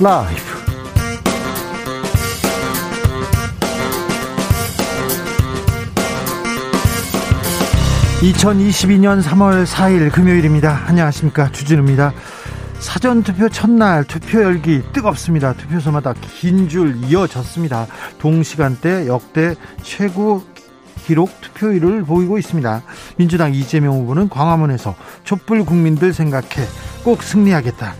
라이브. 2022년 3월 4일 금요일입니다. 안녕하십니까. 주진우입니다. 사전투표 첫날 투표 열기 뜨겁습니다. 투표소마다 긴 줄 이어졌습니다. 동시간대 역대 최고 기록 투표율을 보이고 있습니다. 민주당 이재명 후보는 광화문에서 촛불 국민들 생각해 꼭 승리하겠다.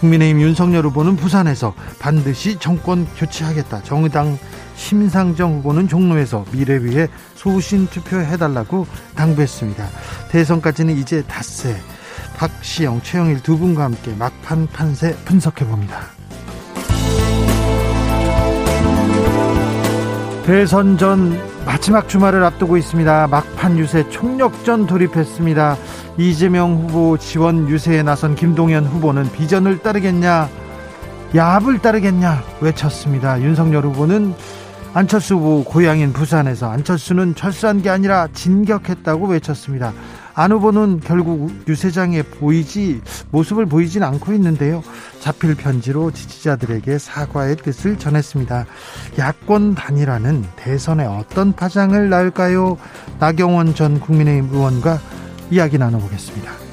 국민의힘 윤석열 후보는 부산에서 반드시 정권 교체하겠다. 정의당 심상정 후보는 종로에서 미래 위해 소신 투표해달라고 당부했습니다. 대선까지는 이제 닷새. 박시영, 최영일 두 분과 함께 막판 판세 분석해 봅니다. 대선 전 마지막 주말을 앞두고 있습니다. 막판 유세 총력전 돌입했습니다. 이재명 후보 지원 유세에 나선 김동연 후보는 비전을 따르겠냐, 야합을 따르겠냐 외쳤습니다. 윤석열 후보는 안철수 후보 고향인 부산에서 안철수는 철수한 게 아니라 진격했다고 외쳤습니다. 안 후보는 결국 유세장에 보이지 모습을 보이진 않고 있는데요. 자필 편지로 지지자들에게 사과의 뜻을 전했습니다. 야권 단일화는 대선에 어떤 파장을 낳을까요? 나경원 전 국민의힘 의원과 이야기 나눠보겠습니다.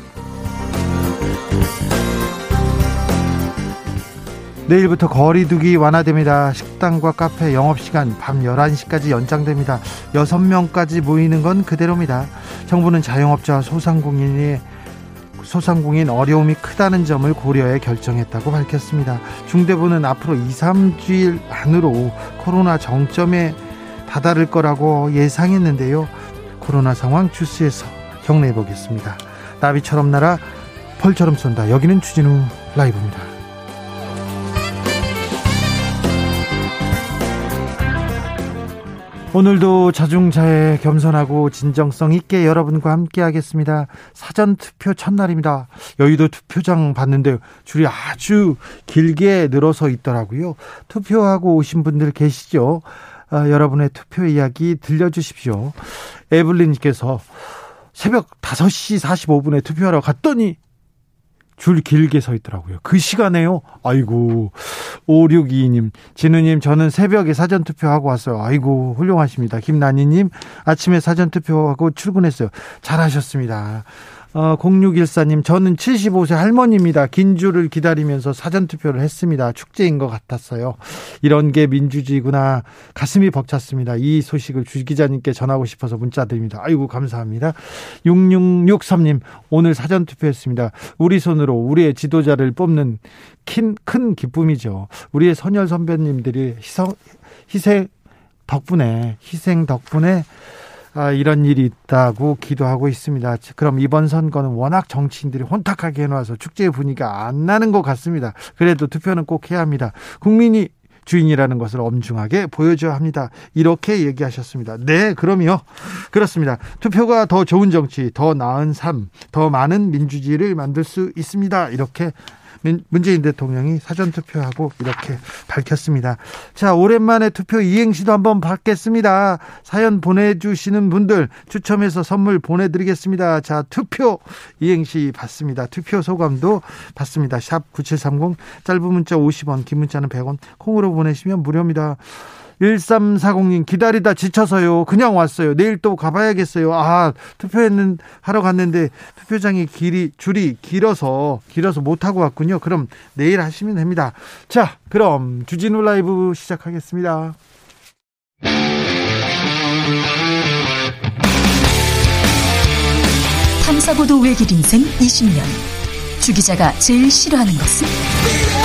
내일부터 거리두기 완화됩니다. 식당과 카페 영업시간 밤 11시까지 연장됩니다. 6명까지 모이는 건 그대로입니다. 정부는 자영업자와 소상공인이 소상공인 어려움이 크다는 점을 고려해 결정했다고 밝혔습니다. 중대부는 앞으로 2, 3주일 안으로 코로나 정점에 다다를 거라고 예상했는데요. 코로나 상황 주스에서 경례해 보겠습니다. 나비처럼 날아 벌처럼 쏜다. 여기는 주진우 라이브입니다. 오늘도 자중자애 겸손하고 진정성 있게 여러분과 함께 하겠습니다. 사전 투표 첫날입니다. 여의도 투표장 봤는데 줄이 아주 길게 늘어서 있더라고요. 투표하고 오신 분들 계시죠? 아, 여러분의 투표 이야기 들려주십시오. 에블린님께서 새벽 5시 45분에 투표하러 갔더니 줄 길게 서 있더라고요. 그 시간에요. 아이고. 5622님, 진우님, 저는 새벽에 사전투표하고 왔어요. 아이고, 훌륭하십니다. 김난희님, 아침에 사전투표하고 출근했어요. 잘하셨습니다. 어, 0614님, 저는 75세 할머니입니다. 긴 줄을 기다리면서 사전투표를 했습니다. 축제인 것 같았어요. 이런 게 민주주의구나. 가슴이 벅찼습니다. 이 소식을 주 기자님께 전하고 싶어서 문자 드립니다. 아이고, 감사합니다. 6663님, 오늘 사전투표했습니다. 우리 손으로 우리의 지도자를 뽑는 큰, 큰 기쁨이죠. 우리의 선열 선배님들이 희성, 희생 덕분에, 희생 덕분에 아, 이런 일이 있다고 기도하고 있습니다. 그럼 이번 선거는 워낙 정치인들이 혼탁하게 해놔서 축제의 분위기가 안 나는 것 같습니다. 그래도 투표는 꼭 해야 합니다. 국민이 주인이라는 것을 엄중하게 보여줘야 합니다. 이렇게 얘기하셨습니다. 네, 그럼요. 그렇습니다. 투표가 더 좋은 정치, 더 나은 삶, 더 많은 민주주의를 만들 수 있습니다. 이렇게 문재인 대통령이 사전 투표하고 이렇게 밝혔습니다. 자, 오랜만에 투표 이행시도 한번 받겠습니다. 사연 보내주시는 분들 추첨해서 선물 보내드리겠습니다. 자, 투표 이행시 받습니다. 투표 소감도 받습니다. 샵 9730 짧은 문자 50원, 긴 문자는 100원, 콩으로 보내시면 무료입니다. 1340님 기다리다 지쳐서요. 그냥 왔어요. 내일 또 가봐야겠어요. 아, 투표했는 하러 갔는데 투표장이 길이 줄이 길어서 길어서 못 하고 왔군요. 그럼 내일 하시면 됩니다. 자, 그럼 주진우 라이브 시작하겠습니다. 탐사보도 외길 인생 20년. 주 기자가 제일 싫어하는 것은?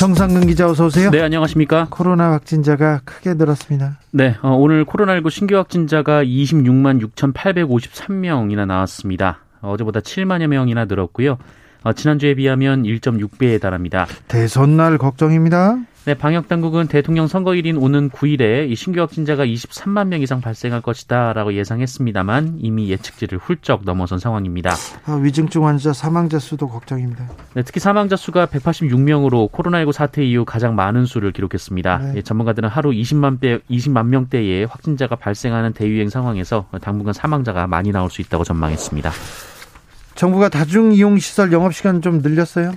정상근 기자 어서 오세요. 네, 안녕하십니까? 코로나 확진자가 크게 늘었습니다. 네, 어, 오늘 코로나19 신규 확진자가 26만 6,853명이나 나왔습니다. 어제보다 7만여 명이나 늘었고요. 어, 지난주에 비하면 1.6배에 달합니다. 대선 날 걱정입니다. 네, 방역 당국은 대통령 선거일인 오는 9일에 이 신규 확진자가 23만 명 이상 발생할 것이다라고 예상했습니다만 이미 예측치를 훌쩍 넘어선 상황입니다. 아, 위중증 환자 사망자 수도 걱정입니다. 네, 특히 사망자 수가 186명으로 코로나19 사태 이후 가장 많은 수를 기록했습니다. 네. 예, 전문가들은 하루 20만 대 20만 명대의 확진자가 발생하는 대유행 상황에서 당분간 사망자가 많이 나올 수 있다고 전망했습니다. 정부가 다중 이용 시설 영업 시간 좀 늘렸어요?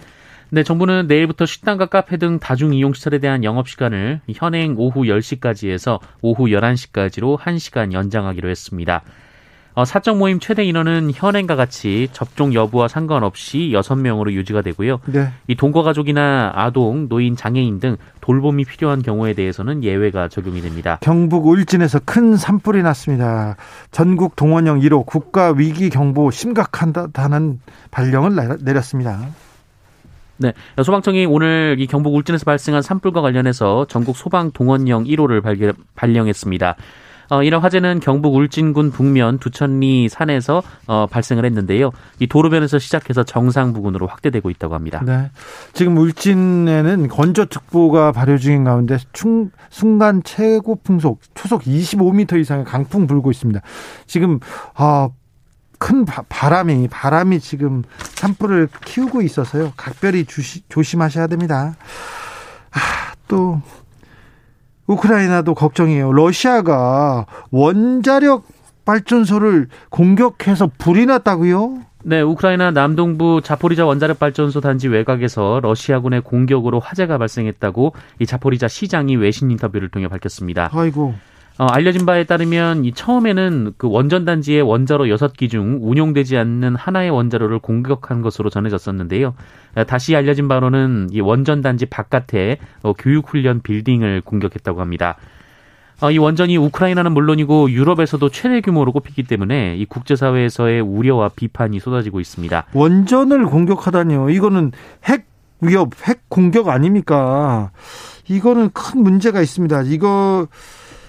네, 정부는 내일부터 식당과 카페 등 다중 이용 시설에 대한 영업 시간을 현행 오후 10시까지 해서 오후 11시까지로 1시간 연장하기로 했습니다. 어, 사적 모임 최대 인원은 현행과 같이 접종 여부와 상관없이 6명으로 유지가 되고요. 네. 이 동거 가족이나 아동, 노인, 장애인 등 돌봄이 필요한 경우에 대해서는 예외가 적용이 됩니다. 경북 울진에서 큰 산불이 났습니다. 전국 동원령 1호 국가 위기 경보 심각하다는 발령을 내렸습니다. 네. 소방청이 오늘 이 경북 울진에서 발생한 산불과 관련해서 전국 소방 동원령 1호를 발견, 발령했습니다. 어, 이런 화재는 경북 울진군 북면 두천리 산에서 어, 발생을 했는데요. 이 도로변에서 시작해서 정상 부근으로 확대되고 있다고 합니다. 네. 지금 울진에는 건조특보가 발효 중인 가운데 충, 순간 최고 풍속 초속 25m 이상의 강풍 불고 있습니다. 지금 어, 큰 바 람이 바람이 지금 산불을 키우고 있어서요. 각별히 주시, 조심하셔야 됩니다. 아, 또 우크라이나도 걱정이에요. 러시아가 원자력 발전소를 공격해서 불이 났다고요? 네, 우크라이나 남동부 자포리자 원자력 발전소 단지 외곽에서 러시아군의 공격으로 화재가 발생했다고 이 자포리자 시장이 외신 인터뷰를 통해 밝혔습니다. 아이고. 어, 알려진 바에 따르면 이 처음에는 그 원전 단지의 원자로 6기 중 운용되지 않는 하나의 원자로를 공격한 것으로 전해졌었는데요. 어, 다시 알려진 바로는 이 원전 단지 바깥에 어, 교육 훈련 빌딩을 공격했다고 합니다. 어, 이 원전이 우크라이나는 물론이고 유럽에서도 최대 규모로 꼽히기 때문에 이 국제사회에서의 우려와 비판이 쏟아지고 있습니다. 원전을 공격하다니요. 이거는 핵 위협, 핵 공격 아닙니까? 이거는 큰 문제가 있습니다. 이거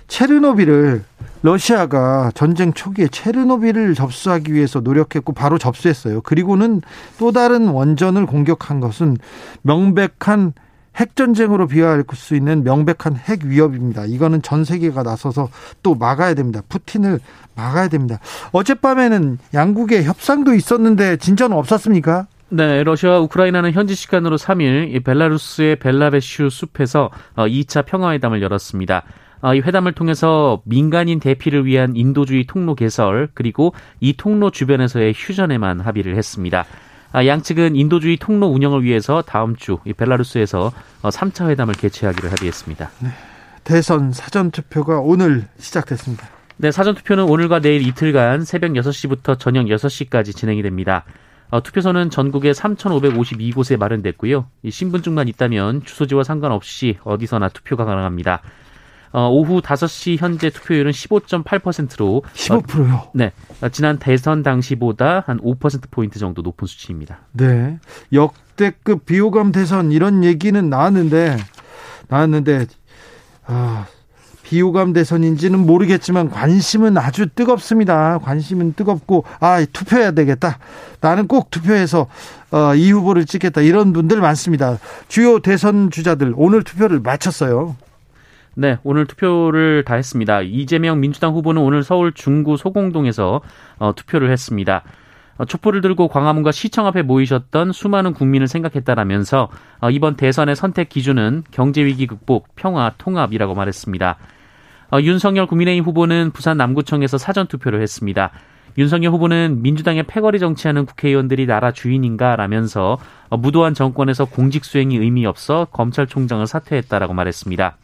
체르노비를 러시아가 전쟁 초기에 체르노비를 접수하기 위해서 노력했고 바로 접수했어요. 그리고는 또 다른 원전을 공격한 것은 명백한 핵전쟁으로 비화할 수 있는 명백한 핵 위협입니다. 이거는 전 세계가 나서서 또 막아야 됩니다. 푸틴을 막아야 됩니다. 어젯밤에는 양국의 협상도 있었는데 진전은 없었습니까? 네, 러시아와 우크라이나는 현지 시간으로 3일 벨라루스의 벨라베슈 숲에서 2차 어, 평화회담을 열었습니다. 어, 이 회담을 통해서 민간인 대피를 위한 인도주의 통로 개설 그리고 이 통로 주변에서의 휴전에만 합의를 했습니다. 아, 양측은 인도주의 통로 운영을 위해서 다음 주 벨라루스에서 3차 어, 회담을 개최하기로 합의했습니다. 네. 대선 사전 투표가 오늘 시작됐습니다. 네, 사전 투표는 오늘과 내일 이틀간 새벽 6시부터 저녁 6시까지 진행이 됩니다. 어, 투표소는 전국에 3,552곳에 마련됐고요. 이 신분증만 있다면 주소지와 상관없이 어디서나 투표가 가능합니다. 어, 오후 5시 현재 투표율은 15.8%로 15%요? 어, 네. 어, 지난 대선 당시보다 한 5% 포인트 정도 높은 수치입니다. 네. 역대급 비호감 대선 이런 얘기는 나왔는데 나왔는데 아, 비호감 대선인지는 모르겠지만 관심은 아주 뜨겁습니다. 관심은 뜨겁고 아 투표해야 되겠다. 나는 꼭 투표해서 어, 이 후보를 찍겠다. 이런 분들 많습니다. 주요 대선 주자들 오늘 투표를 마쳤어요. 네, 오늘 투표를 다 했습니다. 이재명 민주당 후보는 오늘 서울 중구 소공동에서 어, 투표를 했습니다. 어, 촛불을 들고 광화문과 시청 앞에 모이셨던 수많은 국민을 생각했다라면서 어, 이번 대선의 선택 기준은 경제 위기 극복, 평화, 통합이라고 말했습니다. 어, 윤석열 국민의힘 후보는 부산 남구청에서 사전 투표를 했습니다. 윤석열 후보는 민주당의 패거리 정치하는 국회의원들이 나라 주인인가 라면서 어, 무도한 정권에서 공직 수행이 의미 없어 검찰총장을 사퇴했다라고 말했습니다.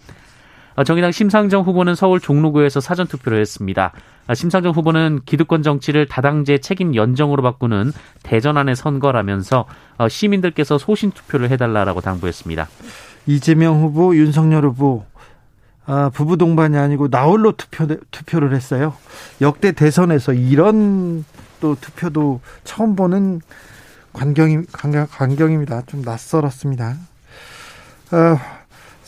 어, 정의당 심상정 후보는 서울 종로구에서 사전 투표를 했습니다. 어, 심상정 후보는 기득권 정치를 다당제 책임 연정으로 바꾸는 대전안의 선거라면서 어, 시민들께서 소신 투표를 해달라라고 당부했습니다. 이재명 후보, 윤석열 후보 아, 부부 동반이 아니고 나홀로 투표 투표를 했어요. 역대 대선에서 이런 또 투표도 처음 보는 광경이 광경, 광경입니다. 좀 낯설었습니다. 어,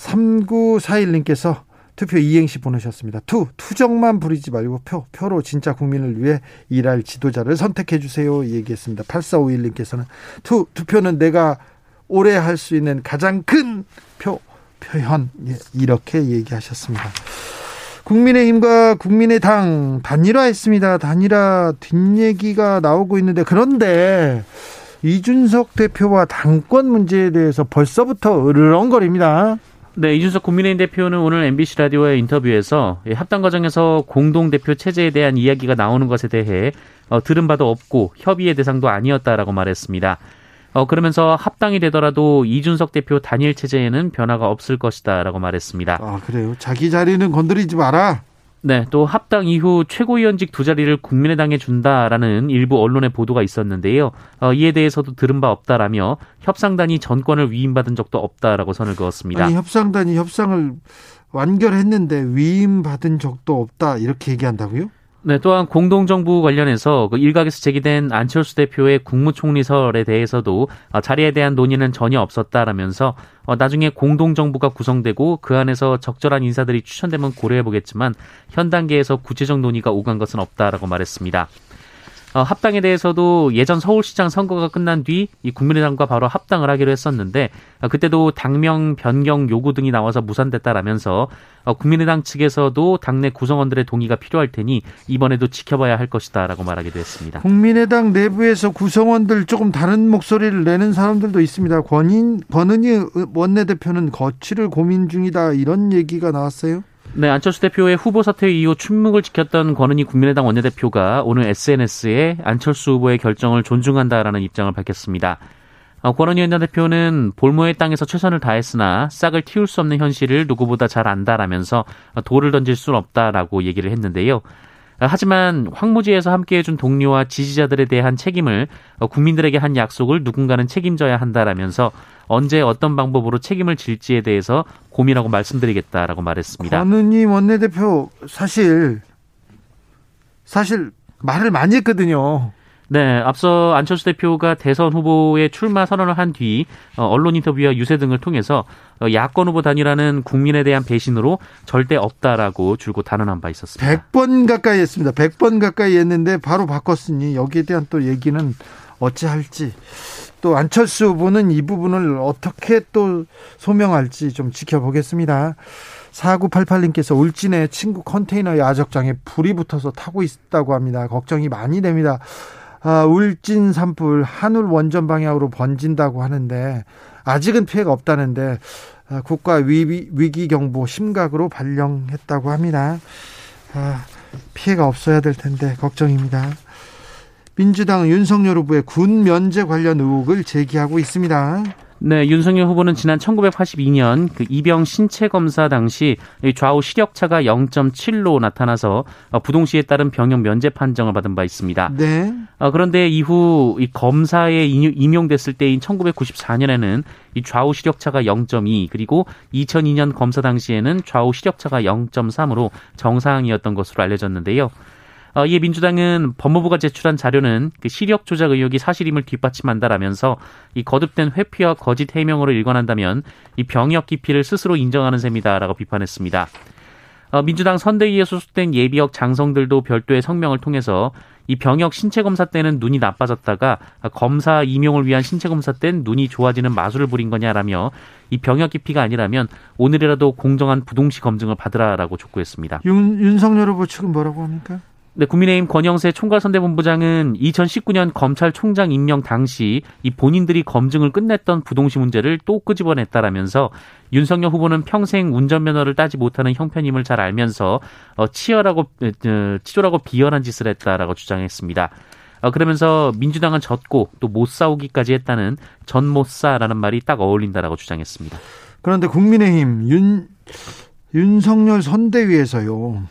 3941님께서 투표 이행시 보내셨습니다. 투, 투정만 부리지 말고 표, 표로 진짜 국민을 위해 일할 지도자를 선택해 주세요. 얘기했습니다. 8451님께서는 투, 투표는 내가 올해 할수 있는 가장 큰 표, 표현. 예, 이렇게 얘기하셨습니다. 국민의힘과 국민의당 단일화했습니다. 단일화 뒷얘기가 나오고 있는데 그런데 이준석 대표와 당권 문제에 대해서 벌써부터 으르렁거립니다. 네, 이준석 국민의힘 대표는 오늘 MBC 라디오의 인터뷰에서 합당 과정에서 공동 대표 체제에 대한 이야기가 나오는 것에 대해 어, 들은 바도 없고 협의의 대상도 아니었다라고 말했습니다. 어, 그러면서 합당이 되더라도 이준석 대표 단일 체제에는 변화가 없을 것이다라고 말했습니다. 아, 그래요? 자기 자리는 건드리지 마라. 네, 또 합당 이후 최고위원직 두 자리를 국민의당에 준다라는 일부 언론의 보도가 있었는데요. 어, 이에 대해서도 들은 바 없다라며 협상단이 전권을 위임받은 적도 없다라고 선을 그었습니다. 아니, 협상단이 협상을 완결했는데 위임받은 적도 없다 이렇게 얘기한다고요? 네, 또한 공동정부 관련해서 그 일각에서 제기된 안철수 대표의 국무총리설에 대해서도 어, 자리에 대한 논의는 전혀 없었다라면서 어, 나중에 공동정부가 구성되고 그 안에서 적절한 인사들이 추천되면 고려해보겠지만 현 단계에서 구체적 논의가 오간 것은 없다라고 말했습니다. 어, 합당에 대해서도 예전 서울시장 선거가 끝난 뒤 이 국민의당과 바로 합당을 하기로 했었는데 어, 그때도 당명 변경 요구 등이 나와서 무산됐다라면서 어, 국민의당 측에서도 당내 구성원들의 동의가 필요할 테니 이번에도 지켜봐야 할 것이다라고 말하기도 했습니다. 국민의당 내부에서 구성원들 조금 다른 목소리를 내는 사람들도 있습니다. 권인 권은희 원내대표는 거취를 고민 중이다 이런 얘기가 나왔어요. 네, 안철수 대표의 후보 사퇴 이후 침묵을 지켰던 권은희 국민의당 원내대표가 오늘 SNS에 안철수 후보의 결정을 존중한다라는 입장을 밝혔습니다. 어, 권은희 원내대표는 볼모의 땅에서 최선을 다했으나 싹을 틔울 수 없는 현실을 누구보다 잘 안다라면서 돌을 던질 수는 없다라고 얘기를 했는데요. 하지만 황무지에서 함께해준 동료와 지지자들에 대한 책임을 어, 국민들에게 한 약속을 누군가는 책임져야 한다라면서 언제 어떤 방법으로 책임을 질지에 대해서 고민하고 말씀드리겠다라고 말했습니다. 권은희 원내대표 사실 사실 말을 많이 했거든요. 네, 앞서 안철수 대표가 대선 후보의 출마 선언을 한뒤 어, 언론 인터뷰와 유세 등을 통해서 어, 야권 후보 단일화는 국민에 대한 배신으로 절대 없다라고 줄곧 단언한 바 있었습니다. 100번 가까이 했습니다. 100번 가까이 했는데 바로 바꿨으니 여기에 대한 또 얘기는 어찌할지 또 안철수 후보는 이 부분을 어떻게 또 소명할지 좀 지켜보겠습니다. 4988님께서 울진의 친구 컨테이너 야적장에 불이 붙어서 타고 있다고 합니다. 걱정이 많이 됩니다. 아, 울진 산불 한울 원전 방향으로 번진다고 하는데 아직은 피해가 없다는데 아, 국가 위기, 위기 경보 심각으로 발령했다고 합니다. 아, 피해가 없어야 될 텐데 걱정입니다. 민주당 윤석열 후보의 군 면제 관련 의혹을 제기하고 있습니다. 네, 윤석열 후보는 지난 1982년 그 이병 신체 검사 당시 좌우 시력차가 0.7로 나타나서 어, 부동시에 따른 병역 면제 판정을 받은 바 있습니다. 네. 어, 그런데 이후 이 검사에 임용됐을 때인 1994년에는 이 좌우 시력차가 0.2 그리고 2002년 검사 당시에는 좌우 시력차가 0.3으로 정상이었던 것으로 알려졌는데요. 어, 이에 민주당은 법무부가 제출한 자료는 그 시력 조작 의혹이 사실임을 뒷받침한다라면서 이 거듭된 회피와 거짓 해명으로 일관한다면 이 병역 기피를 스스로 인정하는 셈이다라고 비판했습니다. 어, 민주당 선대위에 소속된 예비역 장성들도 별도의 성명을 통해서 이 병역 신체 검사 때는 눈이 나빠졌다가 검사 임용을 위한 신체 검사 때는 눈이 좋아지는 마술을 부린 거냐라며 이 병역 기피가 아니라면 오늘이라도 공정한 부동시 검증을 받으라라고 촉구했습니다. 윤, 윤석열 후보 측은 뭐라고 합니까? 네, 국민의힘 권영세 총괄선대본부장은 2019년 검찰총장 임명 당시 이 본인들이 검증을 끝냈던 부동시 문제를 또 끄집어냈다라면서 윤석열 후보는 평생 운전면허를 따지 못하는 형편임을 잘 알면서 어, 치열하고 어, 치졸하고 비열한 짓을 했다라고 주장했습니다. 어, 그러면서 민주당은 졌고 또 못 싸우기까지 했다는 전 못 싸라는 말이 딱 어울린다라고 주장했습니다. 그런데 국민의힘 윤 윤석열 선대위에서요.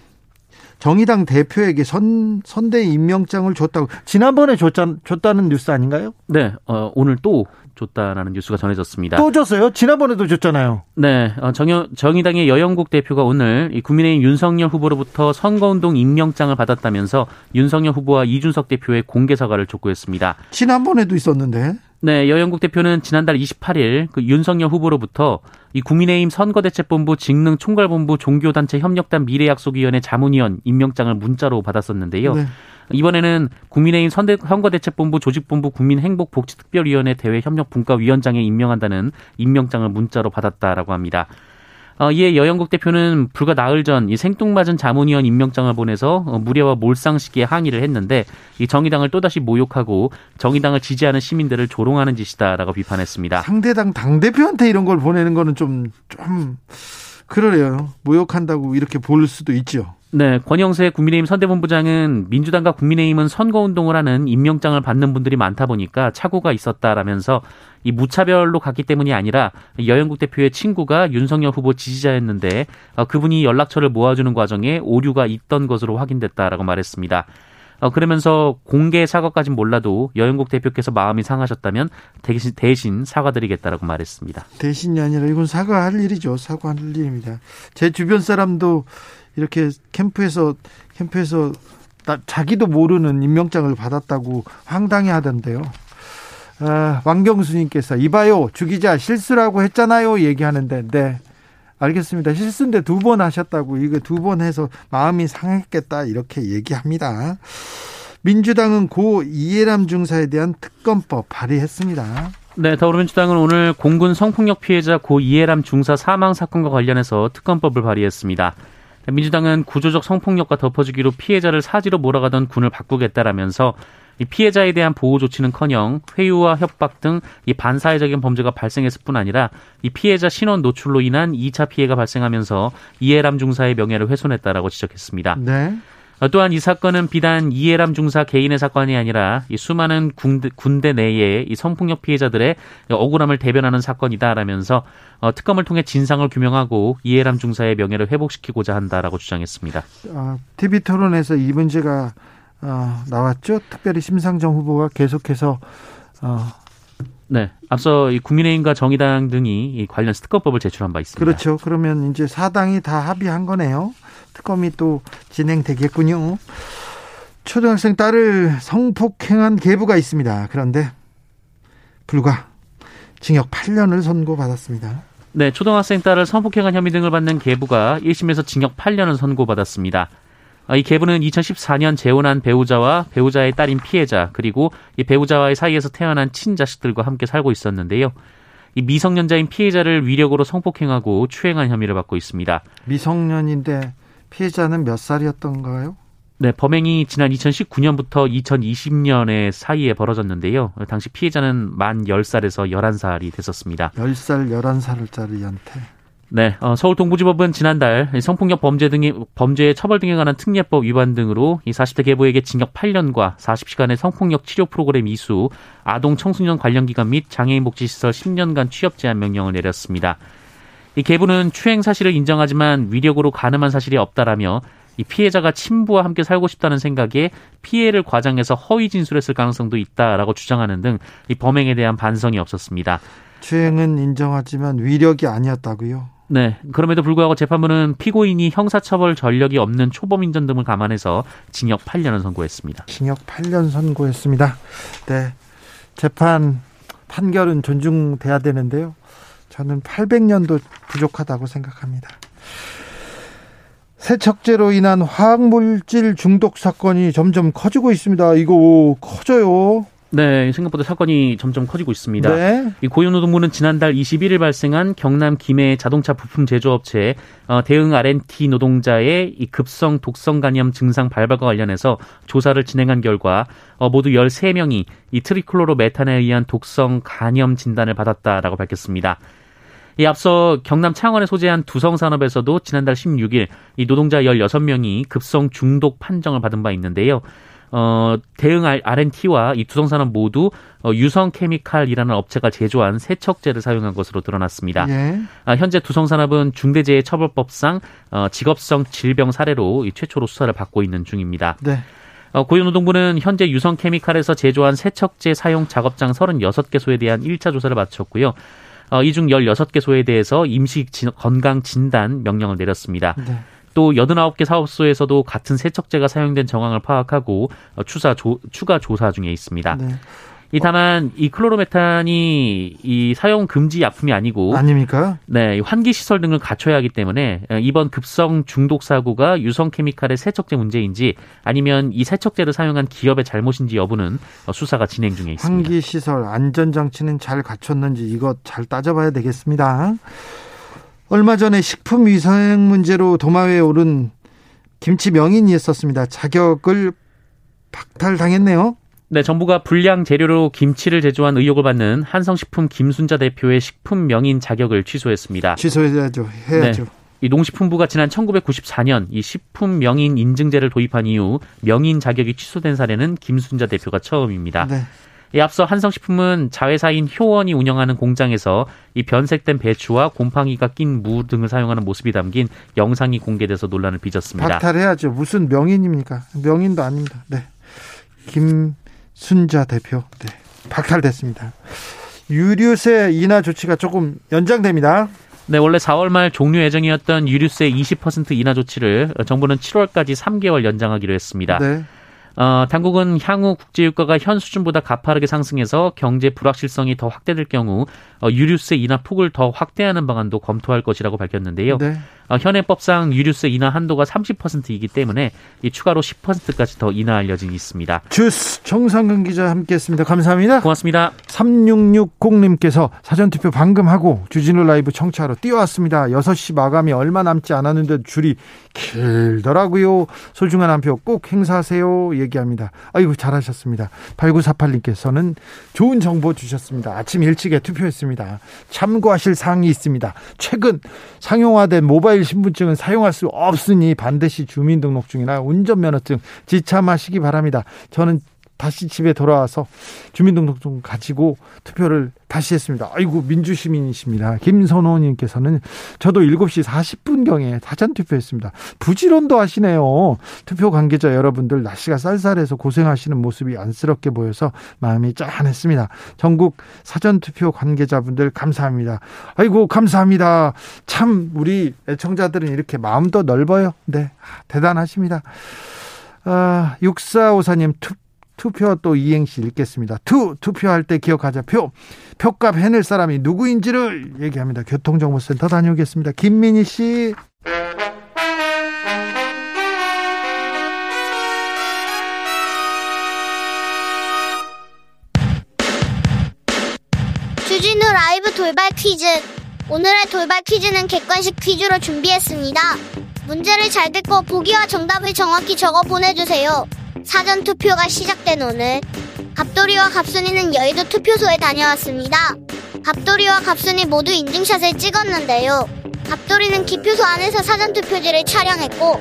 정의당 대표에게 선 선대 임명장을 줬다고 지난번에 줬자, 줬다는 뉴스 아닌가요? 네, 어, 오늘 또 줬다라는 뉴스가 전해졌습니다. 또 줬어요? 지난번에도 줬잖아요. 네, 어, 정, 정의당의 여영국 대표가 오늘 이 국민의힘 윤석열 후보로부터 선거운동 임명장을 받았다면서 윤석열 후보와 이준석 대표의 공개 사과를 촉구했습니다. 지난번에도 있었는데. 네, 여영국 대표는 지난달 28일 그 윤석열 후보로부터 이 국민의힘 선거대책본부 직능 총괄본부 종교단체 협력단 미래약속위원회 자문위원 임명장을 문자로 받았었는데요. 네. 이번에는 국민의힘 선대, 선거대책본부 조직본부 국민행복복지특별위원회 대외협력분과위원장에 임명한다는 임명장을 문자로 받았다라고 합니다. 어, 이에 여영국 대표는 불과 나흘 전 이 생뚱맞은 자문위원 임명장을 보내서 어, 무례와 몰상식에 항의를 했는데 이 정의당을 또다시 모욕하고 정의당을 지지하는 시민들을 조롱하는 짓이다라고 비판했습니다. 상대당 당 대표한테 이런 걸 보내는 거는 좀좀 좀 그러래요. 모욕한다고 이렇게 볼 수도 있죠. 네, 권영세 국민의힘 선대본부장은 민주당과 국민의힘은 선거운동을 하는 임명장을 받는 분들이 많다 보니까 착오가 있었다라면서 이 무차별로 갔기 때문이 아니라 여영국 대표의 친구가 윤석열 후보 지지자였는데 어, 그분이 연락처를 모아주는 과정에 오류가 있던 것으로 확인됐다라고 말했습니다. 어, 그러면서 공개 사과까진 몰라도 여영국 대표께서 마음이 상하셨다면 대신, 대신 사과드리겠다라고 말했습니다. 대신이 아니라 이건 사과할 일이죠. 사과할 일입니다. 제 주변 사람도 이렇게 캠프에서 캠프에서 나, 자기도 모르는 임명장을 받았다고 황당해 하던데요. 아, 왕경수님께서 이봐요 주기자 실수라고 했잖아요 얘기하는데 네 알겠습니다 실수인데 두 번 하셨다고 이거 두 번 해서 마음이 상했겠다 이렇게 얘기합니다 민주당은 고 이해람 중사에 대한 특검법 발의했습니다. 네, 더불어민주당은 오늘 공군 성폭력 피해자 고 이해람 중사 사망 사건과 관련해서 특검법을 발의했습니다. 민주당은 구조적 성폭력과 덮어주기로 피해자를 사지로 몰아가던 군을 바꾸겠다라면서 이 피해자에 대한 보호 조치는커녕 회유와 협박 등 이 반사회적인 범죄가 발생했을 뿐 아니라 이 피해자 신원 노출로 인한 2차 피해가 발생하면서 이해람 중사의 명예를 훼손했다라고 지적했습니다. 네. 어, 또한 이 사건은 비단 이해람 중사 개인의 사건이 아니라 이 수많은 군대, 군대 내의 이 성폭력 피해자들의 억울함을 대변하는 사건이다라면서 어, 특검을 통해 진상을 규명하고 이해람 중사의 명예를 회복시키고자 한다라고 주장했습니다. 아, TV 토론에서 이 문제가 어, 나왔죠. 특별히 심상정 후보가 계속해서 어, 네. 앞서 이 국민의힘과 정의당 등이 이 관련 특검법을 제출한 바 있습니다. 그렇죠. 그러면 이제 사당이 다 합의한 거네요. 특검이 또 진행되겠군요. 초등학생 딸을 성폭행한 계부가 있습니다. 그런데 불과 징역 8년을 선고받았습니다. 네, 초등학생 딸을 성폭행한 혐의 등을 받는 계부가 1심에서 징역 8년을 선고받았습니다. 아, 이 계부는 2014년 재혼한 배우자와 배우자의 딸인 피해자 그리고 이 배우자와의 사이에서 태어난 친자식들과 함께 살고 있었는데요. 이 미성년자인 피해자를 위력으로 성폭행하고 추행한 혐의를 받고 있습니다. 미성년인데 피해자는 몇 살이었던가요? 네, 범행이 지난 2019년부터 2020년에 사이에 벌어졌는데요. 당시 피해자는 만 10살에서 11살이 됐었습니다. 10살, 11살짜리한테. 네, 어, 서울 동부지법은 지난달 성폭력 범죄 등의 범죄의 처벌 등에 관한 특례법 위반 등으로 이 40대 계보에게 징역 8년과 40시간의 성폭력 치료 프로그램 이수, 아동 청소년 관련 기관 및 장애인 복지시설 10년간 취업 제한 명령을 내렸습니다. 이 계부는 추행 사실을 인정하지만 위력으로 가늠한 사실이 없다라며 이 피해자가 친부와 함께 살고 싶다는 생각에 피해를 과장해서 허위 진술했을 가능성도 있다라고 주장하는 등 이 범행에 대한 반성이 없었습니다. 추행은 인정하지만 위력이 아니었다고요? 네. 그럼에도 불구하고 재판부는 피고인이 형사처벌 전력이 없는 초범 인전 등을 감안해서 징역 8년을 선고했습니다. 징역 8년 선고했습니다. 네. 재판 판결은 존중돼야 되는데요. 저는 800년도 부족하다고 생각합니다. 세척제로 인한 화학물질 중독 사건이 점점 커지고 있습니다. 이거 커져요. 네, 생각보다 사건이 점점 커지고 있습니다. 네. 이 고용노동부는 지난달 21일 발생한 경남 김해 자동차 부품 제조업체 어, 대흥 R&T 노동자의 이 급성 독성 간염 증상 발발과 관련해서 조사를 진행한 결과 어, 모두 13명이 이 트리클로로 메탄에 의한 독성 간염 진단을 받았다라고 밝혔습니다. 이 앞서 경남 창원에 소재한 두성산업에서도 지난달 16일 이 노동자 16명이 급성 중독 판정을 받은 바 있는데요. 어, 대흥 R&T와 이 두성산업 모두 어, 유성 케미칼이라는 업체가 제조한 세척제를 사용한 것으로 드러났습니다. 예. 아, 현재 두성산업은 중대재해처벌법상 어, 직업성 질병 사례로 이 최초로 수사를 받고 있는 중입니다. 네. 어, 고용노동부는 현재 유성 케미칼에서 제조한 세척제 사용 작업장 36개소에 대한 1차 조사를 마쳤고요. 어, 이중 16개소에 대해서 임시 건강 진단 명령을 내렸습니다. 네. 또 89개 사업소에서도 같은 세척제가 사용된 정황을 파악하고 어, 추사 조, 추가 조사 중에 있습니다. 네. 이 다만 이 클로로메탄이 이 사용 금지 약품이 아니고 아닙니까? 네, 환기 시설 등을 갖춰야 하기 때문에 이번 급성 중독 사고가 유성 케미칼의 세척제 문제인지 아니면 이 세척제를 사용한 기업의 잘못인지 여부는 수사가 진행 중에 있습니다. 환기 시설 안전 장치는 잘 갖췄는지 이것 잘 따져봐야 되겠습니다. 얼마 전에 식품 위생 문제로 도마위에 오른 김치 명인이 있었습니다. 자격을 박탈당했네요. 네, 정부가 불량 재료로 김치를 제조한 의혹을 받는 한성식품 김순자 대표의 식품 명인 자격을 취소했습니다. 취소해야죠. 해야죠. 네. 이 농식품부가 지난 1994년 이 식품 명인 인증제를 도입한 이후 명인 자격이 취소된 사례는 김순자 대표가 처음입니다. 네. 이 앞서 한성식품은 자회사인 효원이 운영하는 공장에서 이 변색된 배추와 곰팡이가 낀 무 등을 사용하는 모습이 담긴 영상이 공개돼서 논란을 빚었습니다. 박탈해야죠. 무슨 명인입니까? 명인도 아닙니다. 네. 김순자 대표. 네. 박탈됐습니다. 유류세 인하 조치가 조금 연장됩니다. 네, 원래 4월 말 종료 예정이었던 유류세 20% 인하 조치를 정부는 7월까지 3개월 연장하기로 했습니다. 네. 어, 당국은 향후 국제유가가 현 수준보다 가파르게 상승해서 경제 불확실성이 더 확대될 경우 어, 유류세 인하 폭을 더 확대하는 방안도 검토할 것이라고 밝혔는데요. 네. 어, 현행법상 유류세 인하 한도가 30%이기 때문에 이 추가로 10%까지 더 인하할 여진이 있습니다. 주스 정상근 기자 함께했습니다. 감사합니다. 고맙습니다. 3660님께서 사전투표 방금 하고 주진우 라이브 청취하러 뛰어왔습니다. 6시 마감이 얼마 남지 않았는데 줄이 길더라고요. 소중한 한 표 꼭 행사하세요. 얘기합니다. 아이고 잘하셨습니다. 8948님께서는 좋은 정보 주셨습니다. 아침 일찍에 투표했습니다. 참고하실 사항이 있습니다. 최근 상용화된 모바일 신분증은 사용할 수 없으니 반드시 주민등록증이나 운전면허증 지참하시기 바랍니다. 저는 다시 집에 돌아와서 주민등록증 가지고 투표를 다시 했습니다. 아이고 민주시민이십니다. 김선호님께서는 저도 7시 40분경에 사전 투표했습니다. 부지런도 하시네요. 투표 관계자 여러분들 날씨가 쌀쌀해서 고생하시는 모습이 안쓰럽게 보여서 마음이 짠했습니다. 전국 사전 투표 관계자분들 감사합니다. 아이고 감사합니다. 참 우리 애청자들은 이렇게 마음도 넓어요. 네 대단하십니다. 아, 6454님 투 투표 또 이행시 읽겠습니다. 투 투표할 때 기억하자 표 표값 해낼 사람이 누구인지를 얘기합니다. 교통정보센터 다녀오겠습니다. 김민희 씨. 주진우 라이브 돌발 퀴즈. 오늘의 돌발 퀴즈는 객관식 퀴즈로 준비했습니다. 문제를 잘 듣고 보기와 정답을 정확히 적어 보내주세요. 사전 투표가 시작된 오늘 갑돌이와 갑순이는 여의도 투표소에 다녀왔습니다. 갑돌이와 갑순이 모두 인증샷을 찍었는데요. 갑돌이는 기표소 안에서 사전 투표지를 촬영했고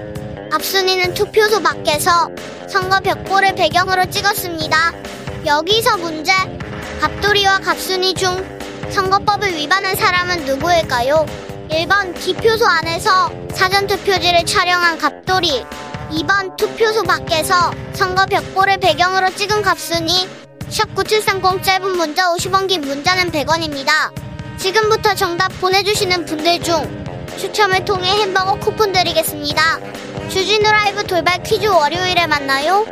갑순이는 투표소 밖에서 선거 벽보를 배경으로 찍었습니다. 여기서 문제. 갑돌이와 갑순이 중 선거법을 위반한 사람은 누구일까요? 1번 기표소 안에서 사전 투표지를 촬영한 갑돌이 2번 투표소 밖에서 선거 벽보를 배경으로 찍은 값순이 샵9730 짧은 문자 50원 긴 문자는 100원입니다. 지금부터 정답 보내주시는 분들 중 추첨을 통해 햄버거 쿠폰 드리겠습니다. 주진우 라이브 돌발 퀴즈 월요일에 만나요.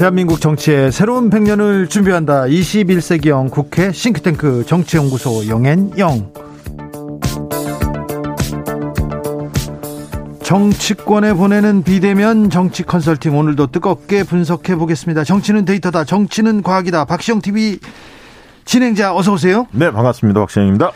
대한민국 정치의 새로운 100년을 준비한다. 21세기형 국회 싱크탱크 정치연구소 영앤영. 정치권에 보내는 비대면 정치 컨설팅 오늘도 뜨겁게 분석해 보겠습니다. 정치는 데이터다. 정치는 과학이다. 박시영 TV 진행자 어서 오세요. 네, 반갑습니다. 박시영입니다.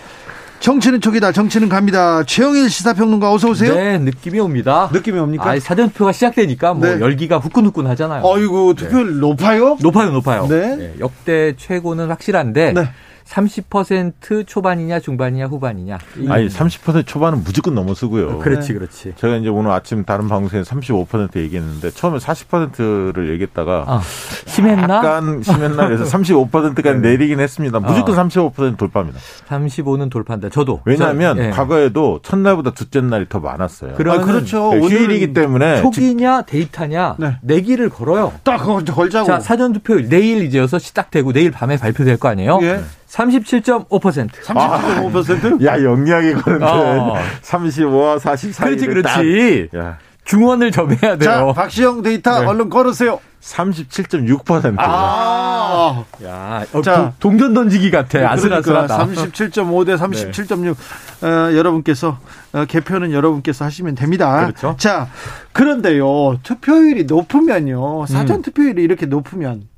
정치는 촉이다. 정치는 갑니다. 최영일 시사평론가 어서 오세요. 네, 느낌이 옵니다. 느낌이 옵니까? 아, 사전투표가 시작되니까 뭐 네. 열기가 후끈후끈 하잖아요. 어이구, 투표율 네. 높아요? 높아요, 높아요. 네. 네. 역대 최고는 확실한데 네. 30% 초반이냐 중반이냐 후반이냐. 아니 30% 초반은 무조건 넘어서고요. 그렇지, 네. 그렇지. 제가 이제 오늘 아침 다른 방송에서 35% 얘기했는데 처음에 40%를 얘기했다가 아, 심했나? 약간 심했나 그래서 35%까지 네. 내리긴 했습니다. 무조건 어. 35% 돌파입니다. 35는 돌파한다. 저도. 왜냐하면 저, 네. 과거에도 첫날보다 둘째 날이 더 많았어요. 그러면 아, 그렇죠. 네, 휴일이기 때문에 초기냐 데이터냐 네. 내기를 걸어요. 딱 걸자고. 자 사전 투표 내일 이제여서 시작되고 내일 밤에 발표될 거 아니에요. 예. 37.5%. 37.5%? 야, 영리하게 어. 거는데 35와 40 사이. 그렇지, 그렇지. 야, 중원을 점해야 돼요. 자, 박시영 데이터 네. 얼른 걸으세요. 37.6%. 아, 야, 어, 자. 도- 동전 던지기 같아. 아슬아슬하다. 그러니까 37.5 대 37.6 어, 여러분께서 어, 개표는 여러분께서 하시면 됩니다. 그렇죠. 자, 그런데요. 투표율이 높으면요. 음. 사전 투표율이 이렇게 높으면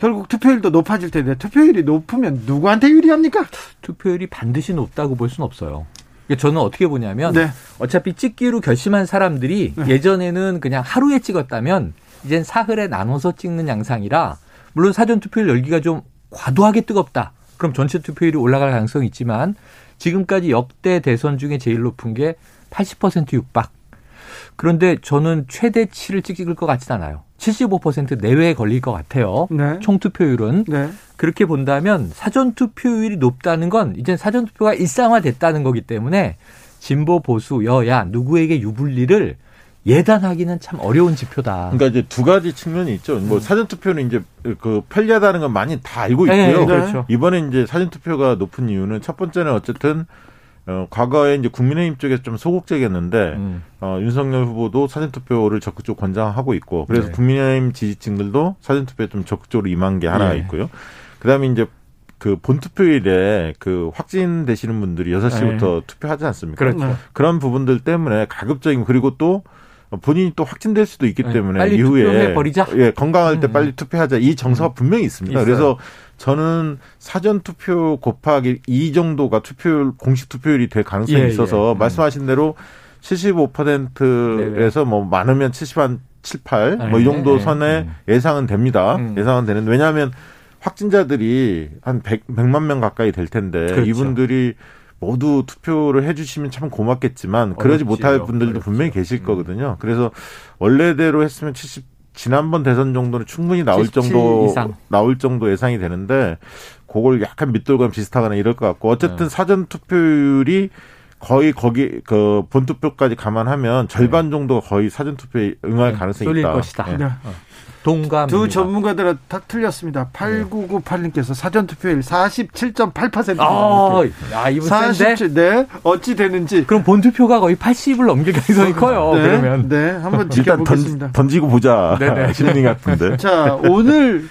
결국 투표율도 높아질 텐데 투표율이 높으면 누구한테 유리합니까? 투표율이 반드시 높다고 볼 수는 없어요. 그러니까 저는 어떻게 보냐면 네. 어차피 찍기로 결심한 사람들이 예전에는 그냥 하루에 찍었다면 이젠 사흘에 나눠서 찍는 양상이라 물론 사전 투표율 열기가 좀 과도하게 뜨겁다. 그럼 전체 투표율이 올라갈 가능성이 있지만 지금까지 역대 대선 중에 제일 높은 게 80% 육박. 그런데 저는 최대치를 찍을 것 같진 않아요. 75% 내외에 걸릴 것 같아요. 네. 총 투표율은 네. 그렇게 본다면 사전 투표율이 높다는 건 이제 사전 투표가 일상화됐다는 거기 때문에 진보 보수 여야 누구에게 유불리를 예단하기는 참 어려운 지표다. 그러니까 이제 두 가지 측면이 있죠. 뭐 사전 투표는 이제 그 편리하다는 건 많이 다 알고 네, 있고요. 그렇죠. 이번에 이제 사전 투표가 높은 이유는 첫 번째는 어쨌든 어, 과거에 이제 국민의힘 쪽에서 좀 소극적이었는데 음. 어, 윤석열 후보도 사전 투표를 적극적으로 권장하고 있고 그래서 네. 국민의힘 지지층들도 사전 투표에 좀 적극적으로 임한 게 하나 예. 있고요. 그다음에 이제 그 본투표일에 그 확진되시는 분들이 6시부터 투표하지 않습니까? 네. 그렇죠. 그런 부분들 때문에 가급적이면 그리고 또 본인이 또 확진될 수도 있기 네, 때문에 이후에. 예 건강할 때 음. 빨리 투표하자 이 정서가 분명히 있습니다. 있어요. 그래서 저는 사전 투표 곱하기 2 정도가 투표율 공식 투표율이 될 가능성이 예, 있어서 예. 음. 말씀하신 대로 75%에서 뭐 많으면 70한 7, 8 뭐이 네, 정도 네, 선에 음. 예상은 됩니다. 음. 예상은 되는 왜냐하면 확진자들이 한 100, 100만 명 가까이 될 텐데 그렇죠. 이분들이 모두 투표를 해주시면 참 고맙겠지만 그러지 어렵지요. 못할 분들도 어렵죠. 분명히 계실 음. 거거든요. 그래서 원래대로 했으면 70 지난번 대선 정도는 충분히 나올 77 정도 이상. 나올 정도 예상이 되는데 그걸 약간 밑돌감 비슷하거나 이럴 것 같고 어쨌든 네. 사전 투표율이 거의 거기 그 본투표까지 감안하면 절반 정도가 거의 사전 투표에 응할 네, 가능성이 쏠릴 있다. 것이다. 예. 네. 동감. 두 전문가들은 다 틀렸습니다. 8998님께서 사전 투표율 47.8%. 아, 야, 이분 센데? 47, 네. 어찌 되는지. 그럼 본 투표가 거의 80을 넘길 가능성이 커요. 네, 그러면. 네. 한번 지켜보겠습니다. 던, 던지고 보자 네네. 심리 같은데. 자, 오늘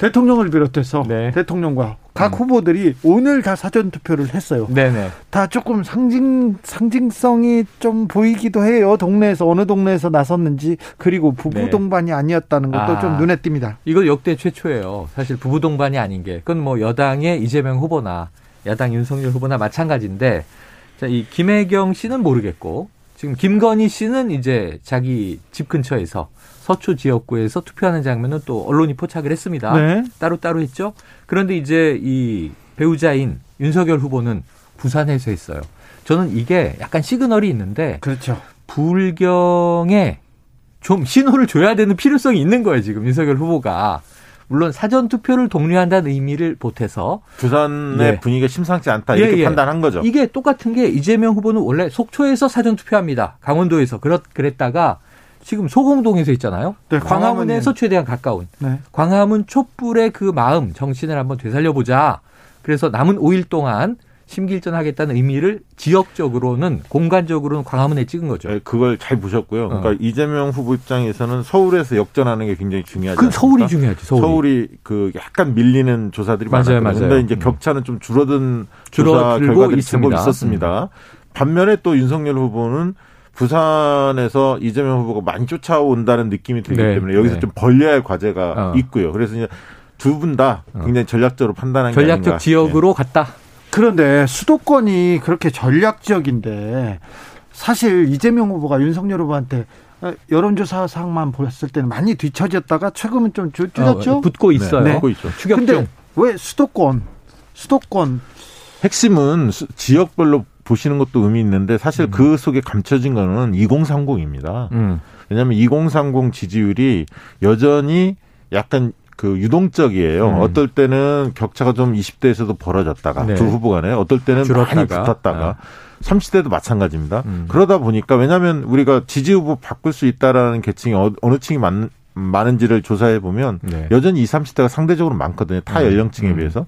대통령을 비롯해서 네. 대통령과 각 후보들이 오늘 다 사전 투표를 했어요. 네네. 다 조금 상징 상징성이 좀 보이기도 해요. 동네에서 어느 동네에서 나섰는지 그리고 부부 네. 동반이 아니었다는 것도 아. 좀 눈에 띕니다. 이거 역대 최초예요. 사실 부부 동반이 아닌 게. 그건 뭐 여당의 이재명 후보나 야당 윤석열 후보나 마찬가지인데 자, 이 김혜경 씨는 모르겠고 지금 김건희 씨는 이제 자기 집 근처에서 서초 지역구에서 투표하는 장면은 또 언론이 포착을 했습니다. 네. 따로따로 했죠. 그런데 이제 이 배우자인 윤석열 후보는 부산에서 했어요. 저는 이게 약간 시그널이 있는데 그렇죠. 불경에 좀 신호를 줘야 되는 필요성이 있는 거예요, 지금 윤석열 후보가. 물론 사전 투표를 독려한다는 의미를 보태서 부산의 예. 분위기가 심상치 않다 예, 이렇게 예. 판단한 거죠. 이게 똑같은 게 이재명 후보는 원래 속초에서 사전 투표합니다. 강원도에서 그렇 그랬다가 지금 소공동에서 있잖아요. 네, 광화문에서 최대한 가까운 네. 광화문 촛불의 그 마음 정신을 한번 되살려 보자. 그래서 남은 5일 동안 심길전하겠다는 의미를 지역적으로는 공간적으로는 광화문에 찍은 거죠. 예, 그걸 잘 보셨고요. 그러니까 어. 이재명 후보 입장에서는 서울에서 역전하는 게 굉장히 중요하지 그? 서울이 중요하지. 서울이. 서울이 그 약간 밀리는 조사들이 맞아요, 많았거든요. 맞아요. 근데 이제 음. 격차는 좀 줄어든 조사 줄어들고 결과들이 있습니다. 음. 제법 있었습니다. 반면에 또 윤석열 후보는 부산에서 이재명 후보가 많이 쫓아온다는 느낌이 들기 네, 때문에 여기서 네. 좀 벌려야 할 과제가 어. 있고요. 그래서 이제 두 분 다 굉장히 전략적으로 판단한 게 아닌가. 전략적 지역으로 갔다. 그런데 수도권이 그렇게 전략 지역인데 사실 이재명 후보가 윤석열 후보한테 어, 여론조사상만 보였을 때는 많이 뒤처졌다가 최근은 좀 줄- 줄였죠. 어, 붙고 있어요. 네, 붙고 있죠. 추격 근데 중. 왜 수도권 수도권 핵심은 수- 지역별로 보시는 것도 의미 있는데 사실 음. 그 속에 감춰진 거는 2030입니다. 음. 왜냐하면 2030 지지율이 여전히 약간 그 유동적이에요. 음. 어떨 때는 격차가 좀 20대에서도 벌어졌다가 네. 두 후보 간에 어떨 때는 많이 줄었다가. 붙었다가 30대도 마찬가지입니다. 음. 그러다 보니까 왜냐하면 우리가 지지 후보 바꿀 수 있다라는 계층이 어, 느 층이 많, 많은지를 조사해 보면 네. 여전히 20, 30대가 상대적으로 많거든요. 타 음. 연령층에 음. 비해서.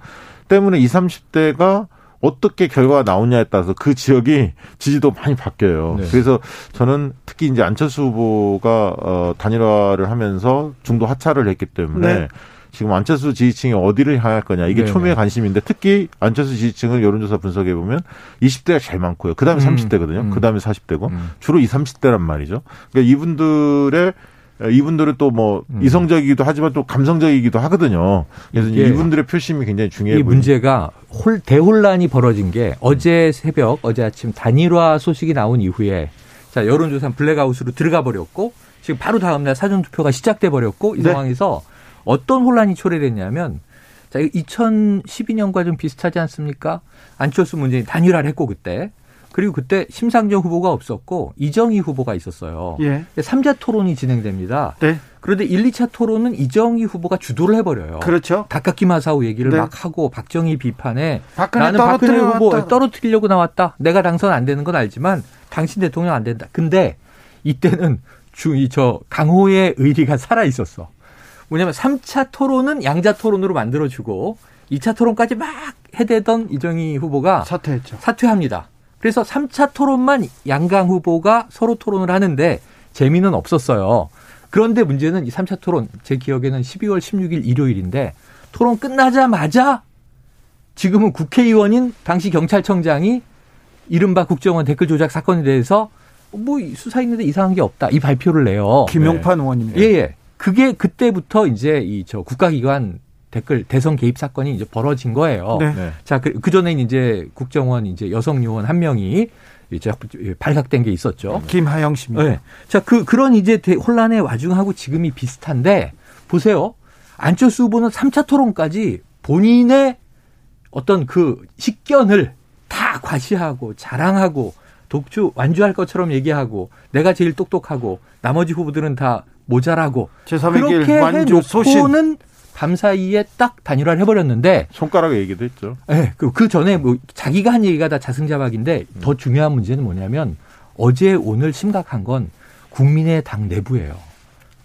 때문에 20, 30대가 어떻게 결과가 나오냐에 따라서 그 지역이 지지도 많이 바뀌어요. 네. 그래서 저는 특히 이제 안철수 후보가 어 단일화를 하면서 중도 하차를 했기 때문에 네. 지금 안철수 지지층이 어디를 향할 거냐 이게 네네. 초미의 관심인데 특히 안철수 지지층을 여론조사 분석해 보면 20대가 제일 많고요. 그다음에 음, 30대거든요. 음. 그다음에 40대고 음. 주로 20, 30대란 말이죠. 그러니까 이분들의 이분들은 또뭐 음. 이성적이기도 하지만 또 감성적이기도 하거든요. 그래서 이분들의 표심이 굉장히 중요해 이 보입니다. 문제가 홀, 대혼란이 벌어진 게 어제 새벽, 어제 아침 단일화 소식이 나온 이후에 자, 여론조사 블랙아웃으로 들어가 버렸고 지금 바로 다음 날 사전 투표가 시작돼 버렸고 이 네. 상황에서 어떤 혼란이 초래됐냐면 자, 2012년과 좀 비슷하지 않습니까? 안철수 문재인 단일화를 했고 그때 그리고 그때 심상정 후보가 없었고 이정희 후보가 있었어요. 예. 삼자 토론이 진행됩니다. 네. 그런데 1, 2차 토론은 이정희 후보가 주도를 해버려요. 그렇죠. 닭깎기 마사오 얘기를 네. 막 하고 박정희 비판에 박근혜 나는 박근혜 후보 왔다. 떨어뜨리려고 나왔다. 내가 당선 안 되는 건 알지만 당신 대통령 안 된다. 근데 이때는 주이저 강호의 의리가 살아 있었어. 뭐냐면 3차 토론은 양자 토론으로 만들어 주고 2차 토론까지 막 해대던 이정희 후보가 사퇴했죠. 사퇴합니다. 그래서 3차 토론만 양강 후보가 서로 토론을 하는데 재미는 없었어요. 그런데 문제는 이 3차 토론 제 기억에는 12월 16일 일요일인데 토론 끝나자마자 지금은 국회의원인 당시 경찰청장이 이른바 국정원 댓글 조작 사건에 대해서 뭐 수사했는데 이상한 게 없다 이 발표를 내요. 김용판 의원입니다. 예, 예. 그게 그때부터 이제 이 저 국가기관 댓글 대선 개입 사건이 이제 벌어진 거예요. 네. 네. 자, 그, 그 전에 이제 국정원 이제 여성 요원 한 명이 이제 발각된 게 있었죠. 김하영 씨입니다. 네. 자, 그, 그런 이제 대- 혼란의 와중하고 지금이 비슷한데 보세요. 안철수 후보는 3차 토론까지 본인의 어떤 그 식견을 다 과시하고 자랑하고 독주 완주할 것처럼 얘기하고 내가 제일 똑똑하고 나머지 후보들은 다 모자라고 제3의 길 그렇게 완주 소신. 해놓고는 밤 사이에 딱 단일화를 해버렸는데 손가락 얘기도 했죠. 네, 그, 그 전에 뭐 자기가 한 얘기가 다 자승자박인데 더 중요한 문제는 뭐냐면 어제 오늘 심각한 건 국민의 당 내부예요.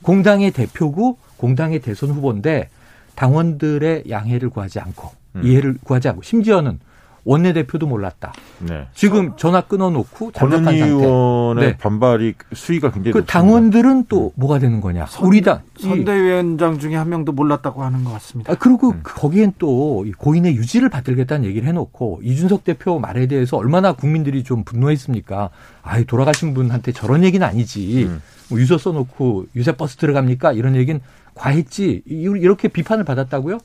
공당의 대표고 공당의 대선 후보인데 당원들의 양해를 구하지 않고 음. 이해를 구하지 않고 심지어는 원내대표도 몰랐다. 네. 지금 전화 끊어놓고 잠적한 권은희 상태. 의원의 네. 반발이 수위가 굉장히 그 높습니다. 당원들은 또 뭐가 되는 거냐? 우리 당 이- 선대위원장 중에 한 명도 몰랐다고 하는 것 같습니다. 아, 그리고 거기엔 또이 고인의 유지를 받들겠다는 얘기를 해놓고 이준석 대표 말에 대해서 얼마나 국민들이 좀 분노했습니까? 아이, 돌아가신 분한테 저런 얘기는 아니지. 음. 뭐 유서 써놓고 유세 버스 들어갑니까? 이런 얘기는 과했지. 이- 이렇게 비판을 받았다고요?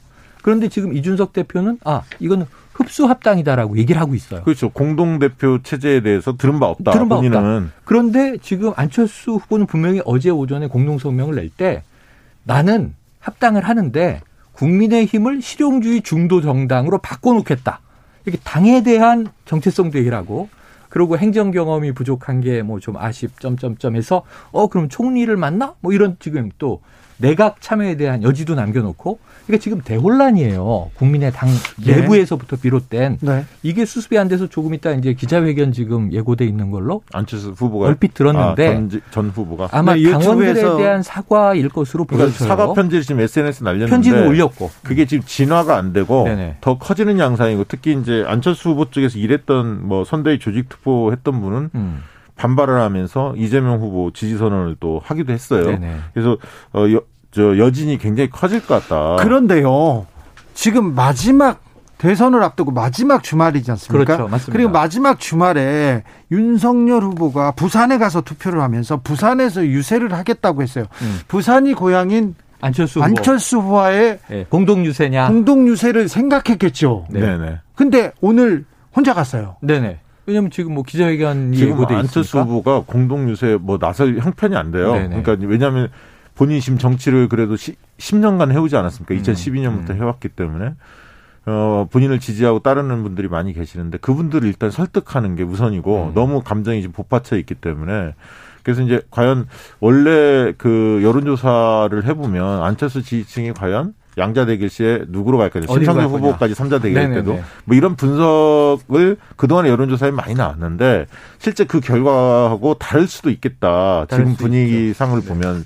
그런데 지금 이준석 대표는 아, 이거는 흡수 합당이다라고 얘기를 하고 있어요. 그렇죠. 공동 대표 체제에 대해서 들은 바 없다. 들은 바 없다. 본인은 그런데 지금 안철수 후보는 분명히 어제 오전에 공동 성명을 낼 때 나는 합당을 하는데 국민의힘을 실용주의 중도 정당으로 바꿔놓겠다. 이렇게 당에 대한 정체성도 얘기를 하고 그리고 행정 경험이 부족한 게 뭐 좀 아쉽 점점점 해서 어 그럼 총리를 만나? 뭐 이런 지금 또 내각 참여에 대한 여지도 남겨놓고 그러니까 지금 대혼란이에요. 국민의 당 예. 내부에서부터 비롯된 네. 이게 수습이 안 돼서 조금 있다 이제 기자회견 지금 예고돼 있는 걸로 안철수 후보가 얼핏 들었는데 아, 전, 전 후보가 아마 네, 당원들에 대한 사과일 것으로 그러니까 보여져요. 사과 편지를 지금 SNS 에 날렸는데 편지는 올렸고. 그게 지금 진화가 안 되고 네네. 더 커지는 양상이고 특히 이제 안철수 후보 쪽에서 일했던 뭐 선대위 조직 투표했던 분은 음. 반발을 하면서 이재명 후보 지지 선언을 또 하기도 했어요. 네네. 그래서 어, 여, 저 여진이 굉장히 커질 것 같다. 그런데요. 지금 마지막 대선을 앞두고 마지막 주말이지 않습니까? 그렇죠. 맞습니다. 리고 마지막 주말에 윤석열 후보가 부산에 가서 투표를 하면서 부산에서 유세를 하겠다고 했어요. 음. 부산이 고향인 안철수 후보. 안철수 후보와의 예, 공동 유세냐? 공동 유세를 생각했겠죠. 네. 네네. 근데 오늘 혼자 갔어요. 네네. 왜냐면 지금 뭐 기자회견이 지금 예고돼 안철수 있으니까. 후보가 공동 유세 뭐 나설 형편이 안 돼요. 네네. 그러니까 왜냐하면 본인이 지금 정치를 그래도 시, 10년간 해오지 않았습니까? 음, 2012년부터 음. 해왔기 때문에 어, 본인을 지지하고 따르는 분들이 많이 계시는데 그분들을 일단 설득하는 게 우선이고 음. 너무 감정이 지금 복받쳐 있기 때문에 그래서 이제 과연 원래 그 여론조사를 해보면 안철수 지지층이 과연 양자 대결 시에 누구로 갈 거냐. 심상정. 후보까지 삼자 대결 네네네. 때도 뭐 이런 분석을 그동안의 여론조사에 많이 나왔는데 실제 그 결과하고 다를 수도 있겠다. 다를 지금 수 분위기상을. 네.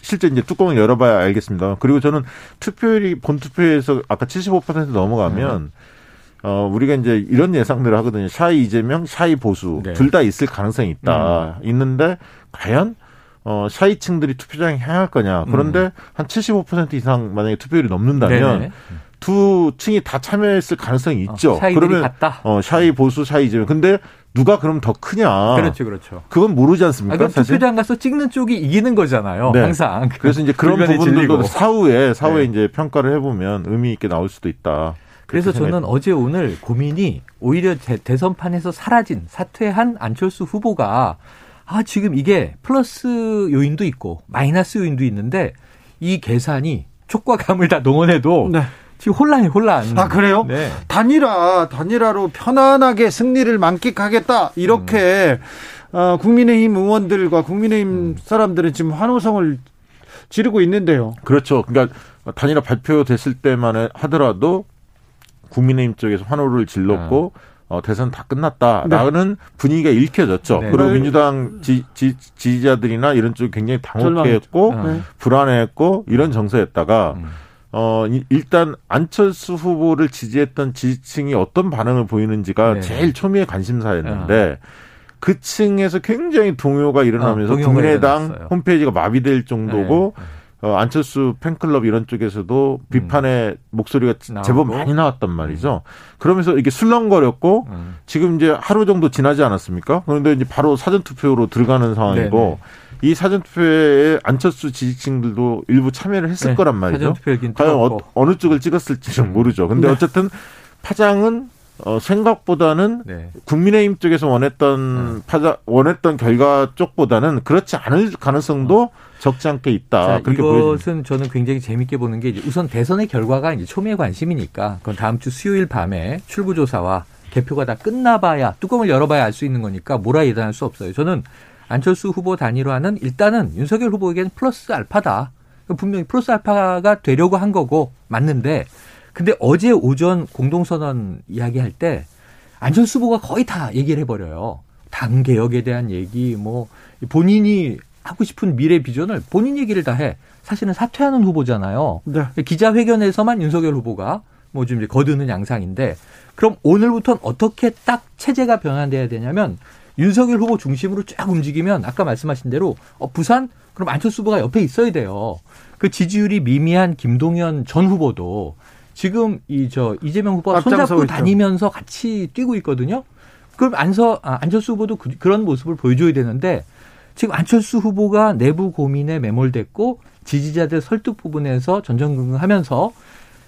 실제 이제 뚜껑을 열어봐야 알겠습니다. 그리고 저는 투표율이 본 투표에서 아까 75% 넘어가면 어, 우리가 이제 이런 예상들을 하거든요. shy 이재명, shy 보수 네. 둘다 있을 가능성이 있다. 있는데 과연 어, shy층들이 투표장에 향할 거냐. 그런데 한75% 이상 만약에 투표율이 넘는다면 네네. 두 층이 다 참여했을 가능성이 있죠. 어, shy들이 그러면 갔다. 어, shy 보수, shy 이재명. 근데 누가 그럼 더 크냐? 그렇죠, 그렇죠. 그건 모르지 아, 않습니까? 그럼 사실. 투표장 가서 찍는 쪽이 이기는 거잖아요. 네. 항상. 그래서 이제 그런 부분들도 질리고. 사후에 사후에 네. 이제 평가를 해보면 의미 있게 나올 수도 있다. 그래서 저는 어제 오늘 고민이 오히려 제- 대선판에서 사라진 사퇴한 안철수 후보가 아 지금 이게 플러스 요인도 있고 마이너스 요인도 있는데 이 계산이 촉과 감을 다 동원해도 네. 지금 혼란이 혼란. 아 그래요? 네. 단일화 단일화로 편안하게 승리를 만끽하겠다 이렇게 음. 어, 국민의힘 의원들과 국민의힘 사람들은 지금 환호성을 지르고 있는데요. 그렇죠. 그러니까 단일화 발표됐을 때만 하더라도 국민의힘 쪽에서 환호를 질렀고 어, 대선 다 끝났다라는 분위기가 읽혀졌죠. 네. 그리고 네. 민주당 지, 지, 지지자들이나 이런 쪽이 굉장히 당혹해했고 어. 네. 불안해했고 이런 정서였다가 음. 어 이- 일단 안철수 후보를 지지했던 지지층이 어떤 반응을 보이는지가 네. 제일 초미의 관심사였는데 그 층에서 굉장히 동요가 일어나면서 어, 동요가 국민의당 일어났어요. 홈페이지가 마비될 정도고 네. 어, 안철수 팬클럽 이런 쪽에서도 비판의 목소리가 나오고. 제법 많이 나왔단 말이죠. 그러면서 이게 술렁거렸고 음. 지금 이제 하루 정도 지나지 않았습니까? 그런데 이제 바로 사전 투표로 들어가는 상황이고 이 사전 투표에 안철수 지지층들도 일부 참여를 했을 네. 거란 말이죠. 과연. 어, 느 쪽을 찍었을지는 모르죠. 근데 네. 어쨌든 파장은 어, 생각보다는 네. 국민의힘 쪽에서 원했던 파장 원했던 결과 쪽보다는 그렇지 않을 가능성도 적지 않게 있다. 자, 아, 그렇게 보여집니다. 이것은 저는 굉장히 재밌게 보는 게 우선 대선의 결과가 이제 초미의 관심이니까 그건 다음 주 수요일 밤에 출구조사와 개표가 다 끝나봐야 뚜껑을 열어봐야 알 수 있는 거니까 뭐라 예단할 수 없어요. 저는 안철수 후보 단일화는 일단은 윤석열 후보에게는 플러스 알파다. 분명히 플러스 알파가 되려고 한 거고 맞는데 근데 어제 오전 공동선언 이야기할 때 안철수 후보가 거의 다 얘기를 해버려요. 당 개혁에 대한 얘기, 뭐 본인이 하고 싶은 미래 비전을 본인 얘기를 다 해. 사실은 사퇴하는 후보잖아요. 네. 기자회견에서만 윤석열 후보가 뭐 좀 이제 거드는 양상인데 그럼 오늘부터는 어떻게 딱 체제가 변환돼야 되냐면 윤석열 후보 중심으로 쫙 움직이면 아까 말씀하신 대로 어, 부산 그럼 안철수 후보가 옆에 있어야 돼요. 그 지지율이 미미한 김동연 전 후보도 지금 이 저 이재명 후보가 손잡고. 다니면서 같이 뛰고 있거든요. 그럼 안서 아, 안철수 후보도 그, 그런 모습을 보여줘야 되는데 지금 안철수 후보가 내부 고민에 매몰됐고 지지자들 설득 부분에서 전전긍긍하면서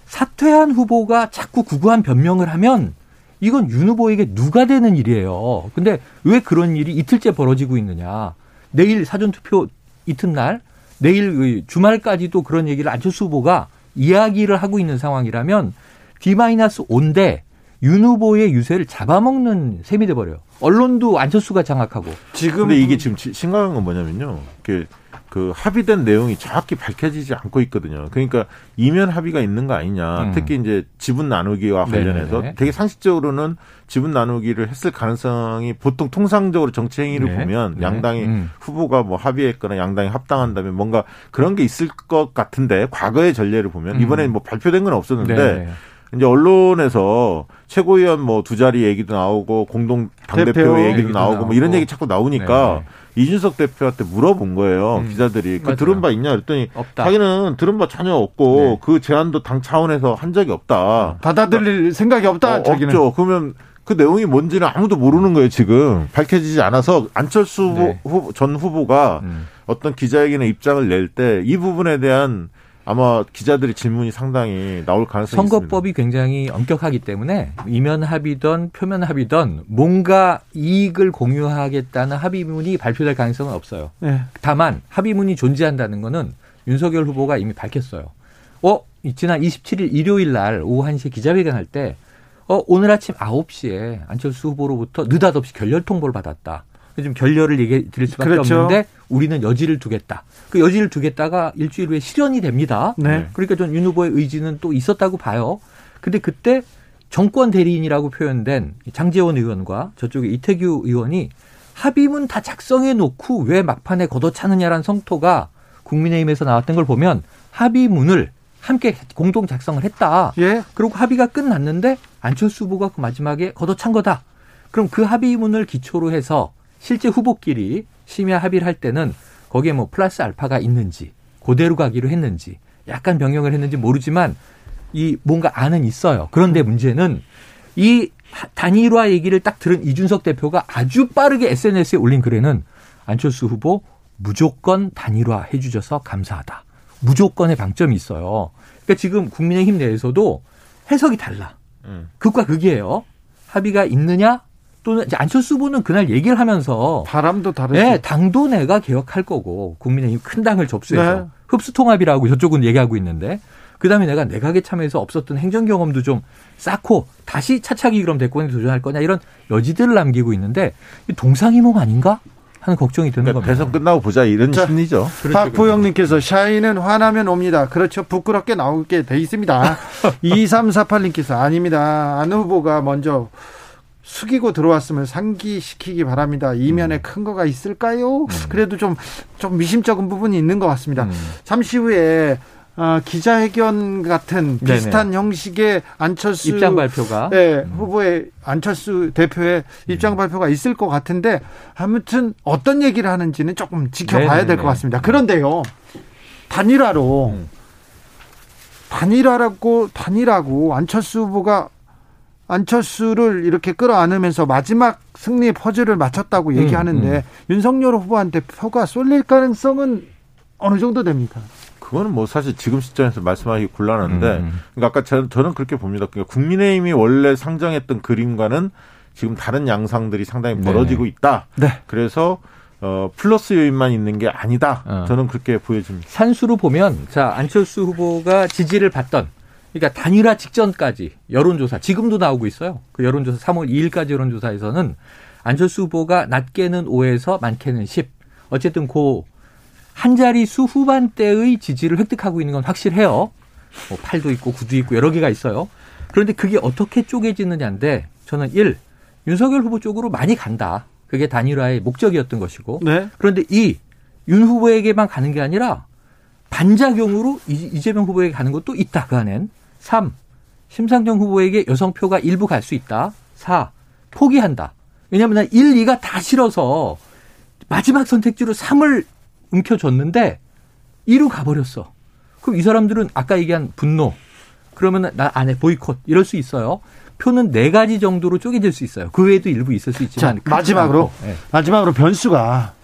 사퇴한 후보가 자꾸 구구한 변명을 하면 이건 윤 후보에게 누가 되는 일이에요. 근데 왜 그런 일이 이틀째 벌어지고 있느냐. 내일 사전투표 이튿날, 내일 그 주말까지도 그런 얘기를 안철수 후보가 이야기를 하고 있는 상황이라면 D-5인데 윤 후보의 유세를 잡아먹는 셈이 돼버려요. 언론도 안철수가 장악하고. 지금 근데 이게 지금 지- 심각한 건 뭐냐면요. 그, 그 합의된 내용이 정확히 밝혀지지 않고 있거든요. 그러니까 이면 합의가 있는 거 아니냐. 음. 특히 이제 지분 나누기와 관련해서 네네네. 되게 상식적으로는 지분 나누기를 했을 가능성이 보통 통상적으로 정치 행위를 네. 보면 네. 양당이 음. 후보가 뭐 합의했거나 양당이 합당한다면 뭔가 그런 게 있을 것 같은데 과거의 전례를 보면 음. 이번에 뭐 발표된 건 없었는데 네. 이제 언론에서 최고위원 뭐 두 자리 얘기도 나오고 공동 당대표 대표 얘기도 얘기도 나오고 뭐 이런 나오고. 얘기 자꾸 나오니까 이준석 대표한테 물어본 거예요 음. 기자들이 그. 들은 바 있냐 그랬더니 없다. 자기는 들은 바 전혀 없고 네. 그 제안도 당 차원에서 한 적이 없다 받아들일 생각이 없다. 어, 자기는. 없죠 그러면 그 내용이 뭔지는 아무도 모르는 거예요 지금 밝혀지지 않아서 안철수 네. 후보- 전 후보가 음. 어떤 기자회견에 입장을 낼 때 이 부분에 대한 아마 기자들의 질문이 상당히 나올 가능성이 있습니다. 선거법이 굉장히 엄격하기 때문에 이면 합의든 표면 합의든 뭔가 이익을 공유하겠다는 합의문이 발표될 가능성은 없어요. 네. 다만 합의문이 존재한다는 거는 윤석열 후보가 이미 밝혔어요. 어, 지난 27일 일요일 날 오후 1시에 기자회견 할 때, 어, 오늘 아침 9시에 안철수 후보로부터 느닷없이 결렬 통보를 받았다. 좀 결렬을 얘기해 드릴 수밖에 그렇죠. 없는데 우리는 여지를 두겠다. 그 여지를 두겠다가 일주일 후에 실현이 됩니다. 네. 그러니까 전 윤 후보의 의지는 또 있었다고 봐요. 근데 그때 정권 대리인이라고 표현된 장재원 의원과 저쪽에 이태규 의원이 합의문 다 작성해 놓고 왜 막판에 걷어차느냐라는 성토가 국민의힘에서 나왔던 걸 보면 합의문을 함께 공동 작성을 했다. 예. 그리고 합의가 끝났는데 안철수 후보가 그 마지막에 걷어찬 거다. 그럼 그 합의문을 기초로 해서 실제 후보끼리 심야 합의를 할 때는 거기에 뭐 플러스 알파가 있는지 그대로 가기로 했는지 약간 변경을 했는지 모르지만 이 뭔가 안은 있어요. 그런데 문제는 이 단일화 얘기를 딱 들은 이준석 대표가 아주 빠르게 SNS에 올린 글에는 안철수 후보 무조건 단일화 해주셔서 감사하다. 무조건의 방점이 있어요. 그러니까 지금 국민의힘 내에서도 해석이 달라. 음. 극과 극이에요. 합의가 있느냐 또는 이제 안철수 후보는 그날 얘기를 하면서 바람도 다르죠. 네, 당도 내가 개혁할 거고 국민의힘 큰 당을 접수해서 네. 흡수통합이라고 저쪽은 얘기하고 있는데 그다음에 내가 내각에 참여해서 없었던 행정 경험도 좀 쌓고 다시 차차기 그럼 대권에 도전할 거냐 이런 여지들을 남기고 있는데 이 동상이몽 아닌가 하는 걱정이 드는 그러니까 겁니다. 대선 끝나고 보자 이런 자, 심리죠. 박보영님께서 샤이는 화나면 옵니다. 그렇죠. 부끄럽게 나오게 돼 있습니다. 2348님께서 아닙니다. 안 후보가 먼저 숙이고 들어왔으면 상기시키기 바랍니다. 이면에 큰 거가 있을까요? 그래도 좀, 좀 미심쩍은 부분이 있는 것 같습니다. 음. 잠시 후에 어, 기자회견 같은 네네. 비슷한 형식의 안철수 입장 발표가 네, 후보의 안철수 대표의 음. 입장 발표가 있을 것 같은데 아무튼 어떤 얘기를 하는지는 조금 지켜봐야 될. 것 같습니다. 그런데요, 단일화로 음. 단일화라고 단일하고 안철수 후보가 안철수를 이렇게 끌어안으면서 마지막 승리 퍼즐을 맞췄다고 얘기하는데 음. 윤석열 후보한테 표가 쏠릴 가능성은 어느 정도 됩니까? 그거는 뭐 사실 지금 시점에서 말씀하기 곤란한데, 음. 그러니까 아까 저, 저는 그렇게 봅니다. 그러니까 국민의힘이 원래 상정했던 그림과는 지금 다른 양상들이 상당히 네네. 벌어지고 있다. 네. 그래서 어, 플러스 요인만 있는 게 아니다. 어. 저는 그렇게 보여집니다. 산수로 보면 자 안철수 후보가 지지를 받던 그러니까 단일화 직전까지 여론조사 지금도 나오고 있어요. 그 여론조사 3월 2일까지 여론조사에서는 안철수 후보가 낮게는 5에서 많게는 10. 어쨌든 그 한 자리 수 후반대의 지지를 획득하고 있는 건 확실해요. 뭐 8도 있고 9도 있고 여러 개가 있어요. 그런데 그게 어떻게 쪼개지느냐인데 저는 1. 윤석열 후보 쪽으로 많이 간다. 그게 단일화의 목적이었던 것이고 네. 그런데 이윤 후보에게만 가는 게 아니라 반작용으로 이- 이재명 후보에게 가는 것도 있다. 그 안엔. 3. 심상정 후보에게 여성표가 일부 갈 수 있다. 4. 포기한다. 왜냐하면 1, 2가 다 싫어서 마지막 선택지로 3을 움켜줬는데 2로 가버렸어. 그럼 이 사람들은 아까 얘기한 분노, 그러면 나 안에 보이콧 이럴 수 있어요. 표는 네 가지 정도로 쪼개질 수 있어요. 그 외에도 일부 있을 수 있지만 자, 마지막으로. 네. 마지막으로 변수가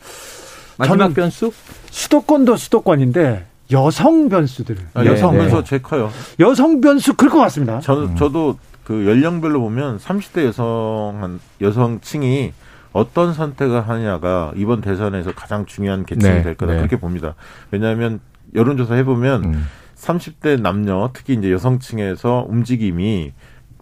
마지막 변수 수도권도 수도권인데 여성 변수들 아, 네, 여성 네. 변수가 제일 커요. 여성 변수 클것 같습니다. 저, 음. 저도 그 연령별로 보면 30대 여성, 한 여성층이 어떤 선택을 하느냐가 이번 대선에서 가장 중요한 계층이 네, 될 거다. 네. 그렇게 봅니다. 왜냐하면 여론조사 해보면 음. 30대 남녀, 특히 이제 여성층에서 움직임이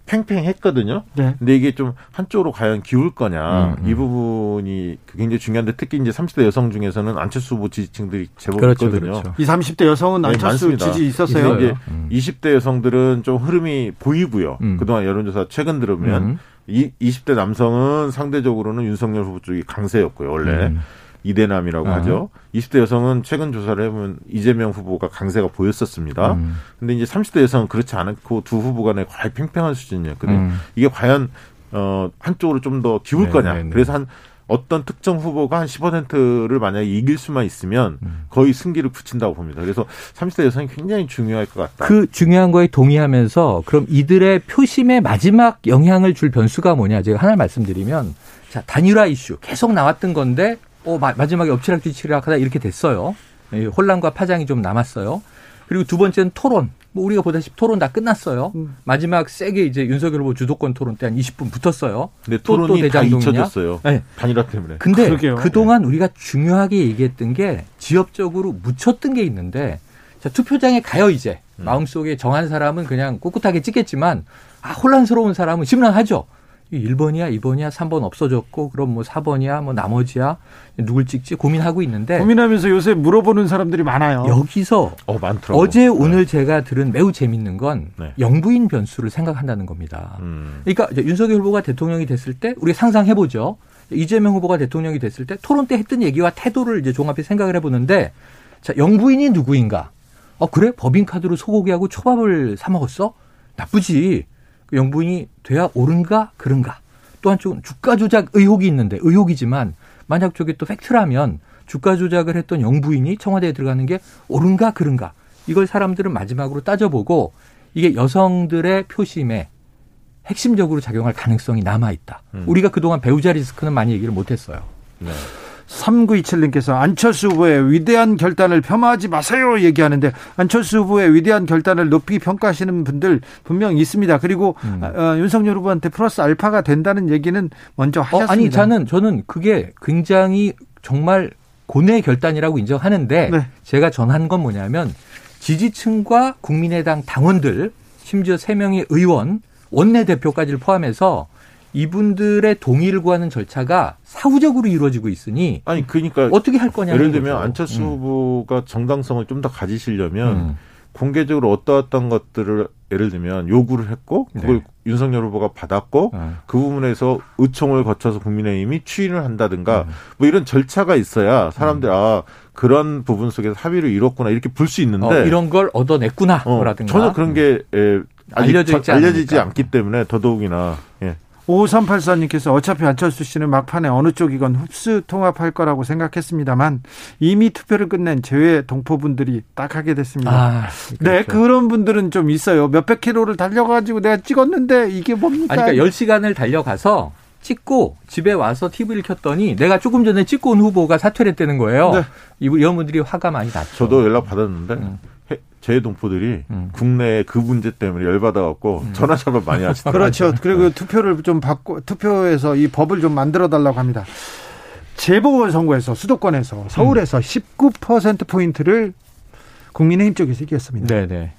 팽팽했거든요. 네. 근데 이게 좀 한쪽으로 과연 기울 거냐 음, 음. 이 부분이 굉장히 중요한데 특히 이제 30대 여성 중에서는 안철수 후보 지지층들이 제법 그렇죠, 있거든요. 그렇죠. 이 30대 여성은 네, 안철수 많습니다. 지지 있었어요. 이제 음. 20대 여성들은 좀 흐름이 보이고요. 음. 그동안 여론조사 최근 들으면 음. 이 20대 남성은 상대적으로는 윤석열 후보 쪽이 강세였고요. 원래 음. 이대남이라고 아. 하죠. 20대 여성은 최근 조사를 해보면 이재명 후보가 강세가 보였었습니다. 음. 근데 이제 30대 여성은 그렇지 않고 두 후보 간에 거의 팽팽한 수준이었거든요. 음. 이게 과연 어 한쪽으로 좀 더 기울 네, 거냐. 네, 네. 그래서 한 어떤 특정 후보가 한 10%를 만약에 이길 수만 있으면 음. 거의 승기를 붙인다고 봅니다. 그래서 30대 여성이 굉장히 중요할 것 같다. 그 중요한 거에 동의하면서 그럼 이들의 표심에 마지막 영향을 줄 변수가 뭐냐 제가 하나 말씀드리면 자 단일화 이슈 계속 나왔던 건데 어 마, 마지막에 엎치락뒤치락 하다 이렇게 됐어요. 예, 혼란과 파장이 좀 남았어요. 그리고 두 번째는 토론. 뭐 우리가 보다시피 토론 다 끝났어요. 음. 마지막 세게 이제 윤석열 후보 주도권 토론 때 한 20분 붙었어요. 근데 또, 또 토론이 다? 잊혀졌어요. 네. 단일화 때문에. 근데 그러게요. 그동안 우리가 중요하게 얘기했던 게 지역적으로 묻혔던 게 있는데 자, 투표장에 가요 이제 음. 마음속에 정한 사람은 그냥 꿋꿋하게 찍겠지만 아, 혼란스러운 사람은 심란하죠. 1번이야, 2번이야, 3번 없어졌고 그럼 뭐 4번이야, 뭐 나머지야 누굴 찍지 고민하고 있는데 고민하면서 요새 물어보는 사람들이 많아요. 여기서 어 많더라고. 어제 오늘 제가 들은 매우 재밌는 건 네. 영부인 변수를 생각한다는 겁니다. 음. 그러니까 윤석열 후보가 대통령이 됐을 때 우리가 상상해 보죠. 이재명 후보가 대통령이 됐을 때 토론 때 했던 얘기와 태도를 이제 종합해 생각을 해 보는데 자 영부인이 누구인가? 어 그래 법인카드로 소고기하고 초밥을 사 먹었어? 나쁘지. 그 영부인이 돼야 옳은가 그른가. 또 한쪽은 주가 조작 의혹이 있는데 의혹이지만 만약 저게 또 팩트라면 주가 조작을 했던 영부인이 청와대에 들어가는 게 옳은가 그른가. 이걸 사람들은 마지막으로 따져보고 이게 여성들의 표심에 핵심적으로 작용할 가능성이 남아 있다. 음. 우리가 그동안 배우자 리스크는 많이 얘기를 못 했어요. 네. 3927님께서 안철수 후보의 위대한 결단을 폄하하지 마세요 얘기하는데 안철수 후보의 위대한 결단을 높이 평가하시는 분들 분명 있습니다. 그리고 음. 어, 윤석열 후보한테 플러스 알파가 된다는 얘기는 먼저 어, 하셨습니다. 아니 저는 저는 그게 굉장히 정말 고뇌의 결단이라고 인정하는데 네. 제가 전한 건 뭐냐면 지지층과 국민의당 당원들 심지어 세 명의 의원 원내대표까지를 포함해서 이분들의 동의를 구하는 절차가 사후적으로 이루어지고 있으니 아니 그러니까 어떻게 할 거냐 예를 들면 안철수 후보가 정당성을 좀 더 가지시려면 음. 공개적으로 어떠어떤 것들을 예를 들면 요구를 했고 그걸 네. 윤석열 후보가 받았고 어. 그 부분에서 의총을 거쳐서 국민의힘이 추인을 한다든가 음. 뭐 이런 절차가 있어야 사람들 아 그런 부분 속에서 합의를 이뤘구나 이렇게 볼 수 있는데 어, 이런 걸 얻어냈구나 어, 라든가 전혀 그런 게 예, 아직 알려져 않으니까. 않기 때문에 더더욱이나 예. 5384님께서 어차피 안철수 씨는 막판에 어느 쪽이건 흡수 통합할 거라고 생각했습니다만 이미 투표를 끝낸 제외 동포분들이 딱 하게 됐습니다. 아, 네, 그렇죠. 그런 분들은 좀 있어요. 몇백 킬로를 달려가지고 내가 찍었는데 이게 뭡니까? 아니, 그러니까 10시간을 달려가서 찍고 집에 와서 TV를 켰더니 내가 조금 전에 찍고 온 후보가 사퇴를 했다는 거예요. 네. 이- 이런 분들이 화가 많이 났죠. 저도 연락 받았는데 음. 해- 제 동포들이 음. 국내에 그 문제 때문에 열받아갖고 전화 잡을 많이 하시더라고요. 그렇죠. 그리고 투표를 좀 바꿔 투표에서 이 법을 좀 만들어 달라고 합니다. 재보궐 선거에서 수도권에서 서울에서 19% 포인트를 국민의힘 쪽에서 이겼습니다. 네네.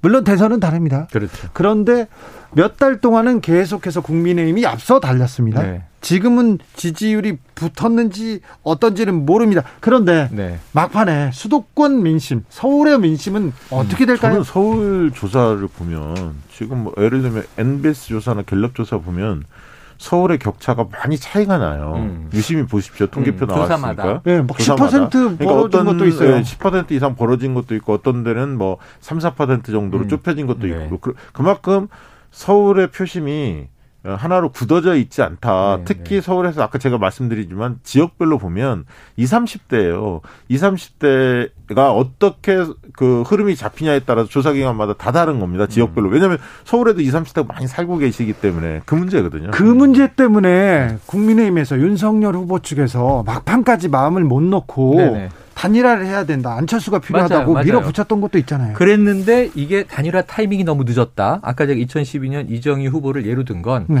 물론 대선은 다릅니다. 그렇죠. 그런데 몇 달 동안은 계속해서 국민의힘이 앞서 달렸습니다. 네. 지금은 지지율이 붙었는지 어떤지는 모릅니다. 그런데 네. 막판에 수도권 민심, 서울의 민심은 어떻게 될까요? 저는 서울 조사를 보면 지금 뭐 예를 들면 NBS 조사나 갤럽 조사 보면 서울의 격차가 많이 차이가 나요. 음. 유심히 보십시오. 통계표 음, 나왔으니까. 조사마다. 네, 막 조사마다. 10% 벌어진 것도 있어요. 예, 10% 이상 벌어진 것도 있고 어떤 데는 뭐 3, 4% 정도로 음. 좁혀진 것도 네. 있고 그, 그만큼 서울의 표심이 하나로 굳어져 있지 않다. 네, 특히 네. 서울에서 아까 제가 말씀드리지만 지역별로 보면 20, 30대예요. 20, 30대가 어떻게 그 흐름이 잡히냐에 따라서 조사 기관마다 다 다른 겁니다. 지역별로. 음. 왜냐하면 서울에도 20, 30대가 많이 살고 계시기 때문에 그 문제거든요. 그 문제 때문에 국민의힘에서 윤석열 후보 측에서 막판까지 마음을 못 놓고 네네. 단일화를 해야 된다. 안철수가 필요하다고 맞아요, 맞아요. 밀어붙였던 것도 있잖아요. 그랬는데 이게 단일화 타이밍이 너무 늦었다. 아까 제가 2012년 이정희 후보를 예로 든건 네.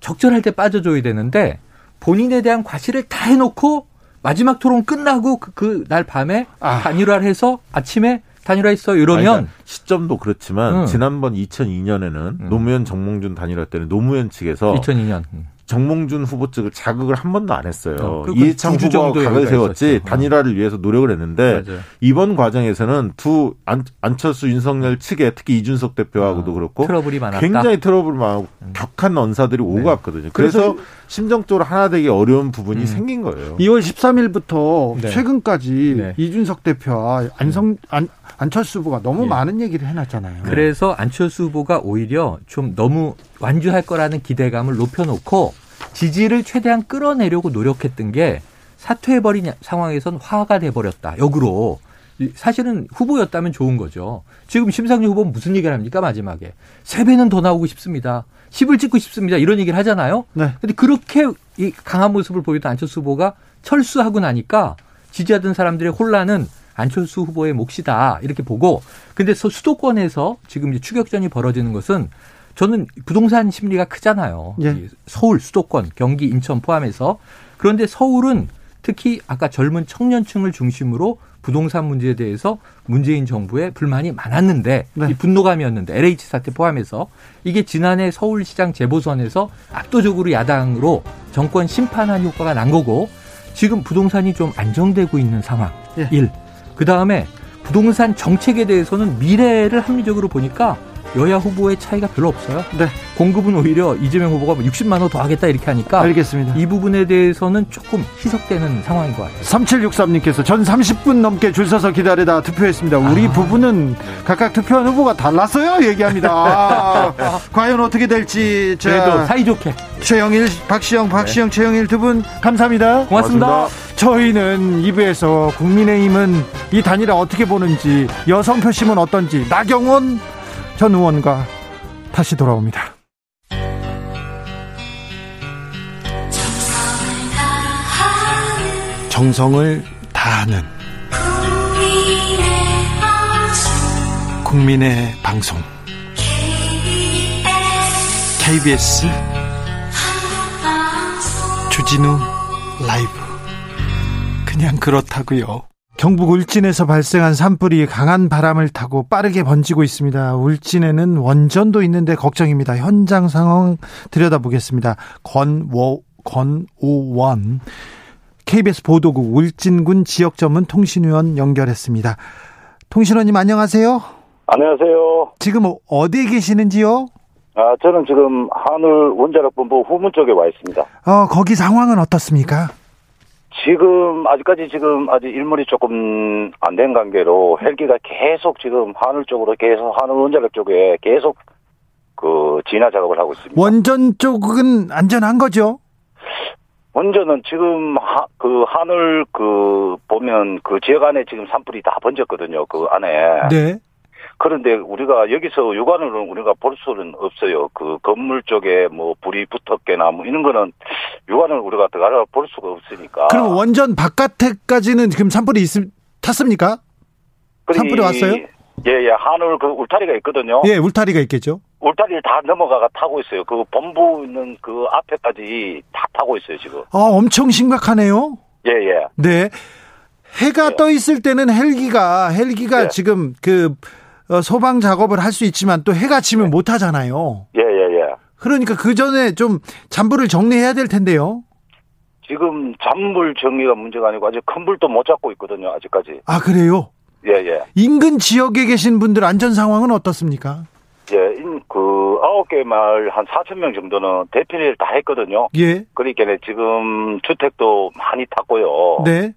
적절할 때 빠져줘야 되는데 본인에 대한 과실을 다 해놓고 마지막 토론 끝나고 그날 밤에 아. 단일화를 해서 아침에 단일화했어 이러면 그러니까 시점도 그렇지만 응. 지난번 2002년에는 음. 노무현 정몽준 단일화 때는 노무현 측에서 2002년 정몽준 후보 측을 자극을 한 번도 안 했어요. 어, 이회창 후보가 각을 세웠지. 어. 단일화를 위해서 노력을 했는데 맞아요. 이번 과정에서는 두 안, 안철수 윤석열 측에 특히 이준석 대표하고도 어, 그렇고 트러블이 많았다. 굉장히 트러블 많고 격한 언사들이 오고 네. 갔거든요. 그래서, 심정적으로 하나 되기 어려운 부분이 음. 생긴 거예요. 2월 13일부터 네. 최근까지 네. 이준석 대표와 안성 안, 안철수 후보가 너무 예. 많은 얘기를 해놨잖아요. 그래서 안철수 후보가 오히려 좀 너무 완주할 거라는 기대감을 높여놓고 지지를 최대한 끌어내려고 노력했던 게 사퇴해버린 상황에선 화가 돼버렸다. 역으로. 이- 사실은 후보였다면 좋은 거죠. 지금 심상정 후보는 무슨 얘기를 합니까, 마지막에? 세 배는 더 나오고 싶습니다. 10을 찍고 싶습니다. 이런 얘기를 하잖아요. 네. 근데 그렇게 이 강한 모습을 보이던 안철수 후보가 철수하고 나니까 지지하던 사람들의 혼란은 안철수 후보의 몫이다. 이렇게 보고 근데 서- 수도권에서 지금 이제 추격전이 벌어지는 것은 저는 부동산 심리가 크잖아요. 예. 이 서울, 수도권, 경기, 인천 포함해서 그런데 서울은 특히 아까 젊은 청년층을 중심으로 부동산 문제에 대해서 문재인 정부에 불만이 많았는데 네. 이 분노감이었는데 LH 사태 포함해서 이게 지난해 서울시장 재보선에서 압도적으로 야당으로 정권 심판한 효과가 난 거고 지금 부동산이 좀 안정되고 있는 상황. 예. 일. 그 다음에 부동산 정책에 대해서는 미래를 합리적으로 보니까 여야 후보의 차이가 별로 없어요. 네. 공급은 오히려 이재명 후보가 60만 뭐원더 하겠다 이렇게 하니까 알겠습니다. 이 부분에 대해서는 조금 희석되는 상황인 것 같아요. 3763님께서 전 30분 넘게 줄 서서 기다리다 투표했습니다. 우리 아. 부부는 각각 투표한 후보가 달랐어요. 얘기합니다. 아, 과연 어떻게 될지 그래도 자, 사이좋게 최영일, 박시영, 박시영, 최영일 두 분 감사합니다. 고맙습니다. 저희는 2부에서 국민의힘은 이 단일화 어떻게 보는지 여성 표심은 어떤지 나경원 전 의원과 다시 돌아옵니다. 정성을 다하는 국민의 방송 KBS 주진우 라이브 그냥 그렇다고요. 경북 울진에서 발생한 산불이 강한 바람을 타고 빠르게 번지고 있습니다. 울진에는 원전도 있는데 걱정입니다. 현장 상황 들여다보겠습니다. 권wo 권오원 KBS 보도국 울진군 지역 전문 통신위원 연결했습니다. 통신원님 안녕하세요. 안녕하세요. 지금 어디에 계시는지요? 아, 저는 지금 한울 원자력본부 후문 쪽에 와 있습니다. 어, 거기 상황은 어떻습니까? 지금 아직까지 지금 아직 일몰이 조금 안 된 관계로 헬기가 계속 지금 한울 쪽으로 계속 한울 원자력 쪽에 계속 그 진화 작업을 하고 있습니다. 원전 쪽은 안전한 거죠? 원전은 지금 하, 그 한울 그 보면 그 지역 안에 지금 산불이 다 번졌거든요. 그 안에. 네. 그런데 우리가 여기서 육안으로는 우리가 볼 수는 없어요. 그 건물 쪽에 뭐 불이 붙었거나 뭐 이런 거는 육안으로 우리가 들어가 볼 수가 없으니까. 그럼 원전 바깥에까지는 지금 산불이 있, 탔습니까? 산불이 왔어요? 예, 예. 한울 그 울타리가 있거든요. 예, 울타리가 있겠죠. 울타리를 다 넘어가가 타고 있어요. 그 본부 있는 그 앞에까지 다 타고 있어요, 지금. 아, 엄청 심각하네요. 예, 예. 네. 해가 네. 떠 있을 때는 헬기가 헬기가 네. 지금 그 어, 소방 작업을 할 수 있지만 또 해가 지면 못 하잖아요. 예, 예, 예. 그러니까 그 전에 좀 잔불을 정리해야 될 텐데요. 지금 잔불 정리가 문제가 아니고 아직 큰 불도 못 잡고 있거든요, 아직까지. 아, 그래요? 예, 예. 인근 지역에 계신 분들 안전 상황은 어떻습니까? 예, 인- 그 아홉 개 마을 한 4천 명 정도는 대피를 다 했거든요. 예. 그러니까 지금 주택도 많이 탔고요. 네.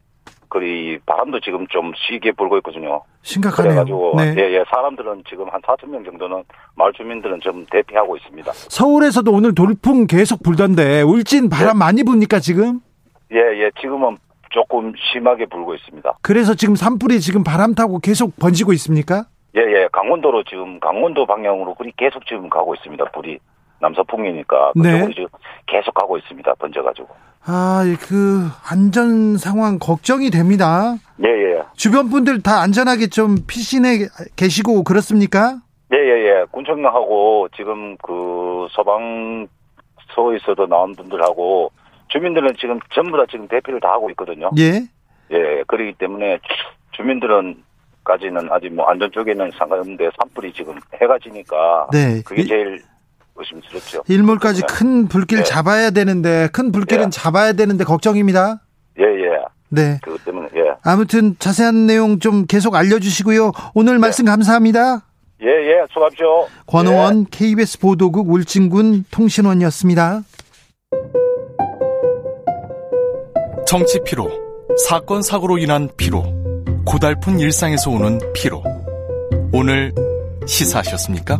그리 바람도 지금 좀 시게 불고 있거든요. 심각하네요. 그래가지고 네. 예, 예, 사람들은 지금 한 4천 명 정도는 마을 주민들은 좀 대피하고 있습니다. 서울에서도 오늘 돌풍 계속 불던데 울진 바람 네. 많이 부니까 지금 예, 예, 지금은 조금 심하게 불고 있습니다. 그래서 지금 산불이 지금 바람 타고 계속 번지고 있습니까? 예, 예, 강원도로 지금 강원도 방향으로 그리 계속 지금 가고 있습니다. 불이 남서풍이니까 네. 그쪽으로 지금 계속 가고 있습니다. 번져가지고. 아, 그 안전 상황 걱정이 됩니다. 예, 예, 주변 분들 다 안전하게 좀 피신해 계시고 그렇습니까? 예, 예, 예. 군청장하고 지금 그 소방서에서도 나온 분들하고 주민들은 지금 전부 다 지금 대피를 다 하고 있거든요. 예. 예, 그렇기 때문에 주민들은 까지는 아직 뭐 안전 쪽에는 상관없는데 산불이 지금 해가 지니까 네. 그게 이- 제일 의심스럽죠. 일몰까지 네. 큰 불길 네. 잡아야 되는데 큰 불길은 예. 잡아야 되는데 걱정입니다. 예, 예. 네. 그것 때문에 예. 아무튼 자세한 내용 좀 계속 알려주시고요. 오늘 말씀 감사합니다. 예, 예. 수고하십시오. 권호원 KBS 보도국 울진군 통신원이었습니다. 정치 피로, 사건 사고로 인한 피로, 고달픈 일상에서 오는 피로. 오늘 시사하셨습니까?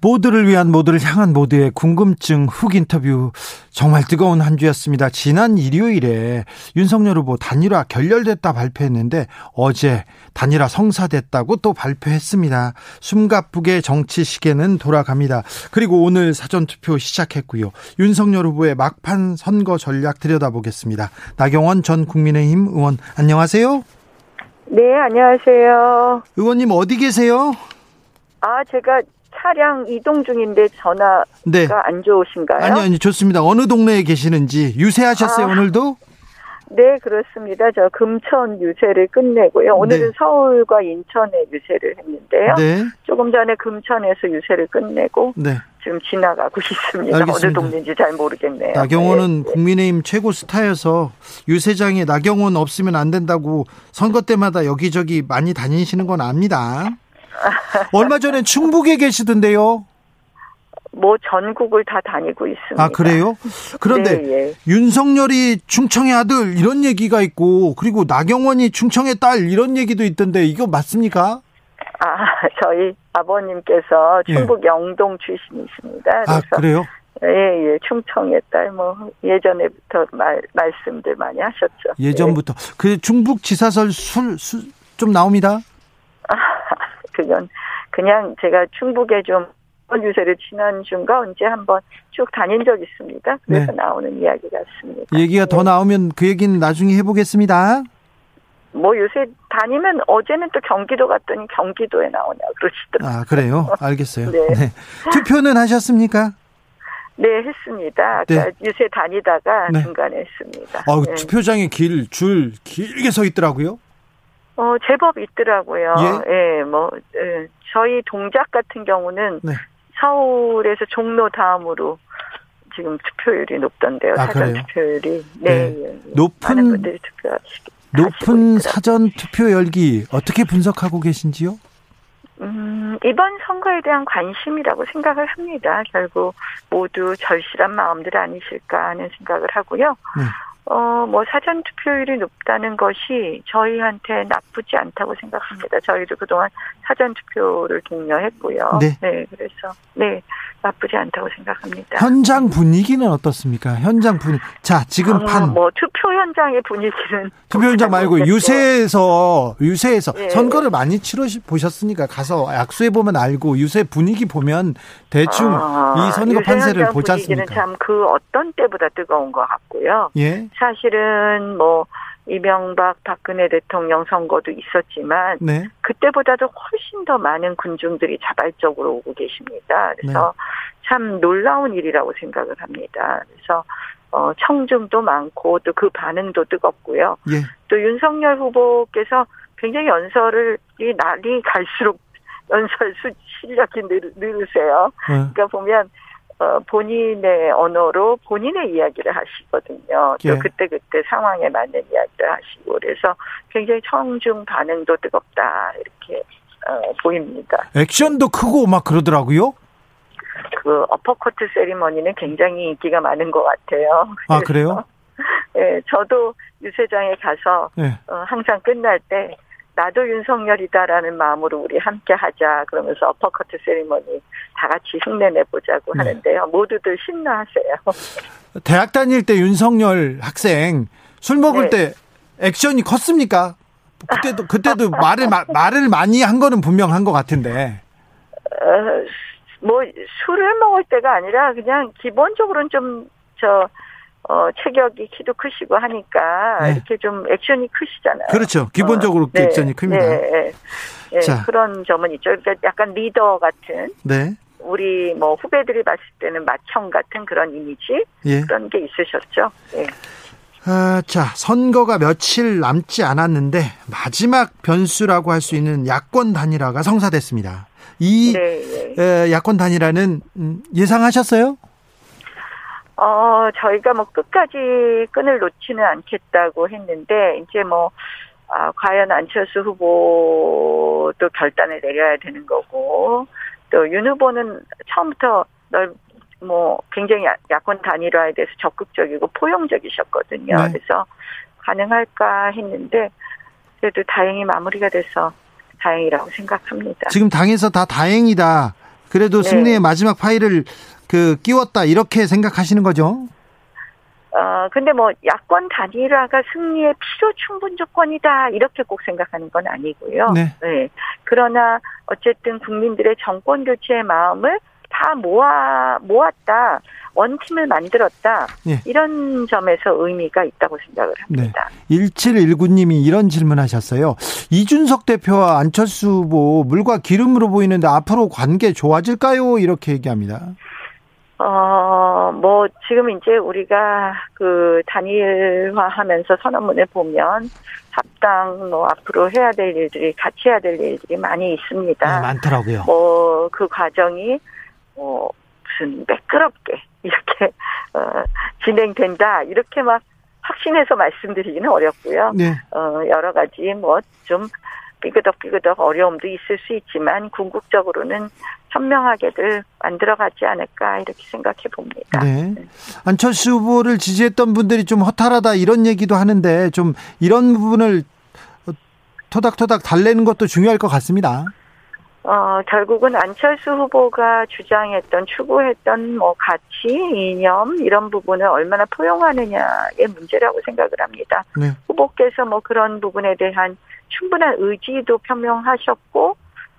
모두를 위한 모두를 향한 모두의 궁금증 훅 인터뷰 정말 뜨거운 한 주였습니다. 지난 일요일에 윤석열 후보 단일화 결렬됐다 발표했는데 어제 단일화 성사됐다고 또 발표했습니다. 숨가쁘게 정치 시계는 돌아갑니다. 그리고 오늘 사전 투표 시작했고요. 윤석열 후보의 막판 선거 전략 들여다보겠습니다. 나경원 전 국민의힘 의원 안녕하세요. 네, 안녕하세요. 의원님 어디 계세요? 아, 제가 차량 이동 중인데 전화가 네. 안 좋으신가요? 아니 아니 좋습니다. 어느 동네에 계시는지 유세하셨어요 아. 오늘도? 네, 그렇습니다. 저 금천 유세를 끝내고요. 오늘은 네. 서울과 인천에 유세를 했는데요. 네. 조금 전에 금천에서 유세를 끝내고 네. 지금 지나가고 있습니다. 어느 알겠습니다. 동네인지 잘 모르겠네요. 나경원은 네, 네. 국민의힘 최고 스타여서 유세장에 나경원 없으면 안 된다고 선거 때마다 여기저기 많이 다니시는 건 압니다. 얼마 전에 충북에 계시던데요. 뭐 전국을 다 다니고 있습니다. 아 그래요? 그런데 네, 예. 윤석열이 충청의 아들 이런 얘기가 있고 그리고 나경원이 충청의 딸 이런 얘기도 있던데 이거 맞습니까? 아, 저희 아버님께서 충북 영동 출신이십니다. 예. 아 그래요? 예, 예, 충청의 딸, 뭐, 예전에부터 말, 말씀들 많이 하셨죠. 예전부터 그 중북 지사설 술좀 나옵니다. 예, 그건, 그냥 제가 충북에 좀, 유세를 지난주인가 언제 한번 쭉 다닌 적 있습니다. 그래서 네. 나오는 이야기 같습니다. 얘기가 더 나오면 그 얘기는 나중에 해보겠습니다. 뭐 요새 다니면 어제는 또 경기도 갔더니 경기도에 나오냐 그러시더라고요. 아 그래요? 알겠어요. 네. 네. 투표는 하셨습니까? 네, 했습니다. 네. 유세 다니다가 네. 중간에 했습니다. 어, 네. 투표장에 길 줄 길게 서 있더라고요. 어, 제법 있더라고요. 예? 예, 뭐, 예, 저희 동작 같은 경우는 네. 서울에서 종로 다음으로 지금 투표율이 높던데요. 아, 사전 그래요? 투표율이. 네. 네. 예, 예. 높은- 분들이 투표하시고. 높은 사전 투표 열기 어떻게 분석하고 계신지요? 음, 이번 선거에 대한 관심이라고 생각을 합니다. 결국 모두 절실한 마음들 아니실까 하는 생각을 하고요. 네. 어, 뭐 사전 투표율이 높다는 것이 저희한테 나쁘지 않다고 생각합니다. 저희도 그동안 사전 투표를 독려했고요. 네. 그래서 네, 나쁘지 않다고 생각합니다. 현장 분위기는 어떻습니까? 현장 분위. 자, 지금 어, 판뭐 투표 현장의 분위기는 투표 현장 말고 모르겠고. 유세에서 유세에서 예. 선거를 많이 치러 보셨으니까 가서 약수해 보면 알고 유세 분위기 보면 대충 아, 이 선거 판세를 보지 분위기는 않습니까? 참그 어떤 때보다 뜨거운 것 같고요. 예. 사실은 뭐 이명박 박근혜 대통령 선거도 있었지만 네. 그때보다도 훨씬 더 많은 군중들이 자발적으로 오고 계십니다. 그래서 네. 참 놀라운 일이라고 생각을 합니다. 그래서 어, 청중도 많고 또 그 반응도 뜨겁고요. 예. 또 윤석열 후보께서 굉장히 연설을 이 날이 갈수록 연설 수 실력이 늘, 늘으세요. 어. 그러니까 보면 어, 본인의 언어로 본인의 이야기를 하시거든요. 예. 또 그때 그때 상황에 맞는 이야기를 하시고 그래서 굉장히 청중 반응도 뜨겁다 이렇게 어, 보입니다. 액션도 크고 막 그러더라고요. 그 어퍼커트 세리머니는 굉장히 인기가 많은 것 같아요. 아, 그래요? 예, 저도 유세장에 가서 예. 어, 항상 끝날 때 나도 윤석열이다라는 마음으로 우리 함께 하자 그러면서 어퍼커트 세리머니 다 같이 흉내내 보자고 네. 하는데요. 모두들 신나하세요. 대학 다닐 때 윤석열 학생 술 먹을 네. 때 액션이 컸습니까? 그때도 그때도 말을 마- 말을 많이 한 거는 분명한 것 같은데. 어, 뭐 술을 먹을 때가 아니라 그냥 기본적으로는 좀저 어, 체격이 키도 크시고 하니까 네. 이렇게 좀 액션이 크시잖아요. 그렇죠. 기본적으로 어, 네, 액션이 큽니다. 네, 네. 네, 자. 그런 점은 있죠. 그러니까 약간 리더 같은 네. 우리 뭐 후배들이 봤을 때는 마청 같은 그런 이미지 예. 그런 게 있으셨죠. 네. 아, 자, 선거가 며칠 남지 않았는데 마지막 변수라고 할 수 있는 야권 단일화가 성사됐습니다. 이 네, 네. 에, 야권 단일화는 음, 예상하셨어요? 어, 저희가 뭐 끝까지 끈을 놓지는 않겠다고 했는데, 이제 뭐, 아, 과연 안철수 후보도 결단을 내려야 되는 거고, 또 윤 후보는 처음부터 널, 뭐, 굉장히 야- 야권 단일화에 대해서 적극적이고 포용적이셨거든요. 네. 그래서 가능할까 했는데, 그래도 다행히 마무리가 돼서 다행이라고 생각합니다. 지금 당에서 다 다행이다. 그래도 네. 승리의 마지막 파일을 그 끼웠다 이렇게 생각하시는 거죠? 어, 근데 뭐, 야권 단일화가 승리의 필요 충분 조건이다, 이렇게 꼭 생각하는 건 아니고요. 네. 그러나, 어쨌든 국민들의 정권 교체의 마음을 다 모아, 모았다, 원팀을 만들었다, 예. 이런 점에서 의미가 있다고 생각을 네. 합니다. 1719님이 이런 질문 하셨어요. 이준석 대표와 안철수 후보 물과 기름으로 보이는데 앞으로 관계 좋아질까요? 이렇게 얘기합니다. 어, 뭐, 지금 이제 우리가 그 단일화 하면서 선언문을 보면 합당 뭐 앞으로 해야 될 일들이 같이 해야 될 일들이 많이 있습니다. 네, 많더라고요. 뭐 그 과정이 뭐 무슨 매끄럽게 이렇게 어, 진행된다 이렇게 막 확신해서 말씀드리기는 어렵고요. 네. 어, 여러 가지 뭐 좀 삐그덕삐그덕 어려움도 있을 수 있지만 궁극적으로는 현명하게들 만들어가지 않을까 이렇게 생각해 봅니다. 네. 안철수 후보를 지지했던 분들이 좀 허탈하다 이런 얘기도 하는데 좀 이런 부분을 토닥토닥 달래는 것도 중요할 것 같습니다. 어, 결국은 안철수 후보가 주장했던, 추구했던 뭐 가치, 이념, 이런 부분을 얼마나 포용하느냐의 문제라고 생각을 합니다. 네. 후보께서 뭐 그런 부분에 대한 충분한 의지도 표명하셨고,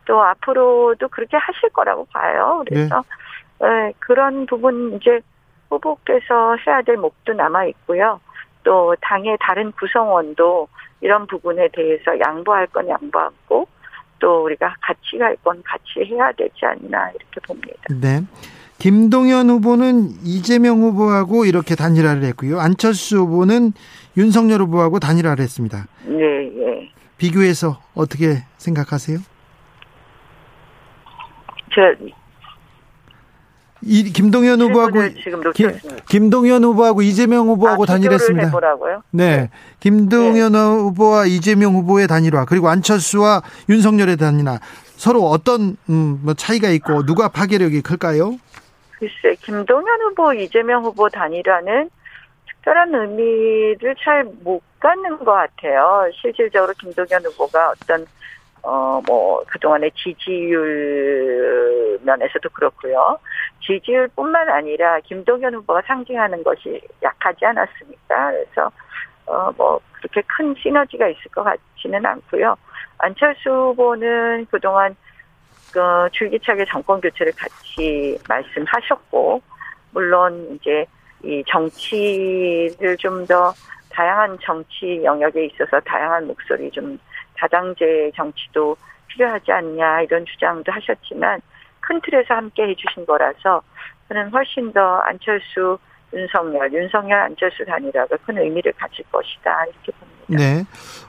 또 앞으로도 그렇게 하실 거라고 봐요. 그래서, 네, 그런 부분 이제 후보께서 해야 될 몫도 남아 있고요. 또 당의 다른 구성원도 이런 부분에 대해서 양보할 건 양보하고, 또 우리가 같이 갈 건 같이 해야 되지 않나 이렇게 봅니다. 네. 김동연 후보는 이재명 후보하고 이렇게 단일화를 했고요. 안철수 후보는 윤석열 후보하고 단일화를 했습니다. 네, 예. 비교해서 어떻게 생각하세요? 저이 김동연 후보하고 질문을 지금 김, 놓쳤습니다. 김동연 후보하고 이재명 후보하고 아, 단일했습니다. 해보라고요? 네. 김동연 후보와 이재명 후보의 단일화 그리고 안철수와 윤석열의 단일화 서로 어떤 음, 뭐 차이가 있고 누가 파괴력이 클까요? 글쎄, 김동연 후보, 이재명 후보 단일화는 특별한 의미를 잘 못 갖는 것 같아요. 실질적으로 김동연 후보가 어떤 어, 뭐, 그동안의 지지율 면에서도 그렇고요. 지지율 뿐만 아니라 김동연 후보가 상징하는 것이 약하지 않았습니까? 그래서, 어, 뭐, 그렇게 큰 시너지가 있을 것 같지는 않고요. 안철수 후보는 그동안, 그, 줄기차게 정권 교체를 같이 말씀하셨고, 물론 이제 이 정치를 좀 더 다양한 정치 영역에 있어서 다양한 목소리 좀 다당제 정치도 필요하지 않냐 이런 주장도 하셨지만 큰 틀에서 함께 해주신 거라서 저는 훨씬 더 안철수 윤석열 윤석열 안철수 단일화가 큰 의미를 가질 것이다 이렇게 봅니다. 네.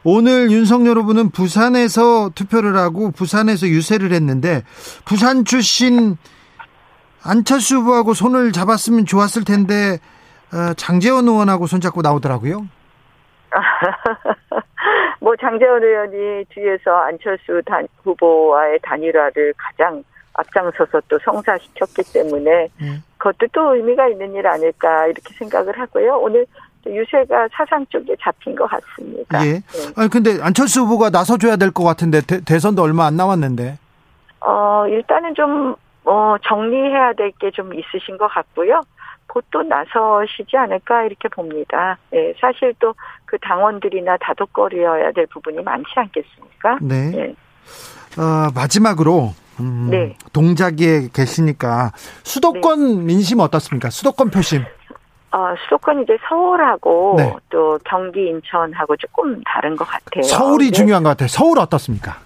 오늘 윤석열 후보는 부산에서 투표를 하고 부산에서 유세를 했는데 부산 출신 안철수 후보하고 손을 잡았으면 좋았을 텐데 어, 장재원 의원하고 손잡고 나오더라고요. 뭐 장재원 의원이 뒤에서 안철수 단, 후보와의 단일화를 가장 앞장서서 또 성사시켰기 때문에 음. 그것도 또 의미가 있는 일 아닐까 이렇게 생각을 하고요. 오늘 유세가 사상 쪽에 잡힌 것 같습니다. 예. 네. 아니 근데 안철수 후보가 나서줘야 될 것 같은데 대, 선도 얼마 안 남았는데. 어, 일단은 좀, 어, 정리해야 될 게 좀 있으신 것 같고요. 곧 또 나서시지 않을까 이렇게 봅니다. 예, 사실 또 그 당원들이나 다독거려야 될 부분이 많지 않겠습니까? 네. 예. 어, 마지막으로 음, 네. 동작에 계시니까 수도권 민심 어떻습니까? 수도권 표심. 어, 수도권 이제 서울하고 네. 또 경기 인천하고 조금 다른 것 같아요. 서울이 근데 중요한 것 같아요. 서울 어떻습니까?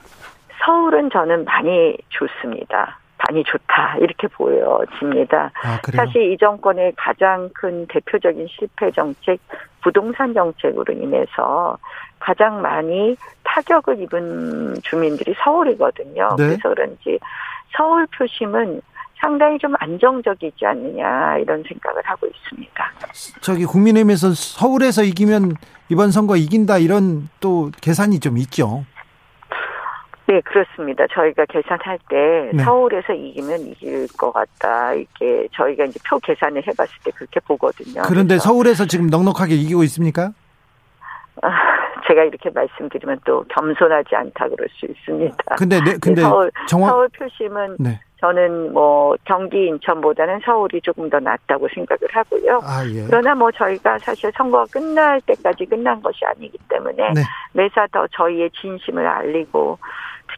서울은 저는 많이 좋습니다. 많이 좋다 이렇게 보여집니다. 아. 사실 이 정권의 가장 큰 대표적인 실패 정책, 부동산 정책으로 인해서 가장 많이 타격을 입은 주민들이 서울이거든요. 네. 그래서 그런지 서울 표심은 상당히 좀 안정적이지 않느냐 이런 생각을 하고 있습니다. 저기 국민의힘에서 서울에서 이기면 이번 선거 이긴다 이런 또 계산이 좀 있죠. 네, 그렇습니다. 저희가 계산할 때 네. 서울에서 이기면 이길 것 같다. 이렇게 저희가 이제 표 계산을 해봤을 때 그렇게 보거든요. 그런데 서울에서 지금 넉넉하게 이기고 있습니까? 아, 제가 이렇게 말씀드리면 또 겸손하지 않다 그럴 수 있습니다. 근데 네, 근데 서울, 정확 서울 표심은 네. 저는 뭐 경기 인천보다는 서울이 조금 더 낫다고 생각을 하고요. 아 예. 그러나 뭐 저희가 사실 선거가 끝날 때까지 끝난 것이 아니기 때문에 네. 매사 더 저희의 진심을 알리고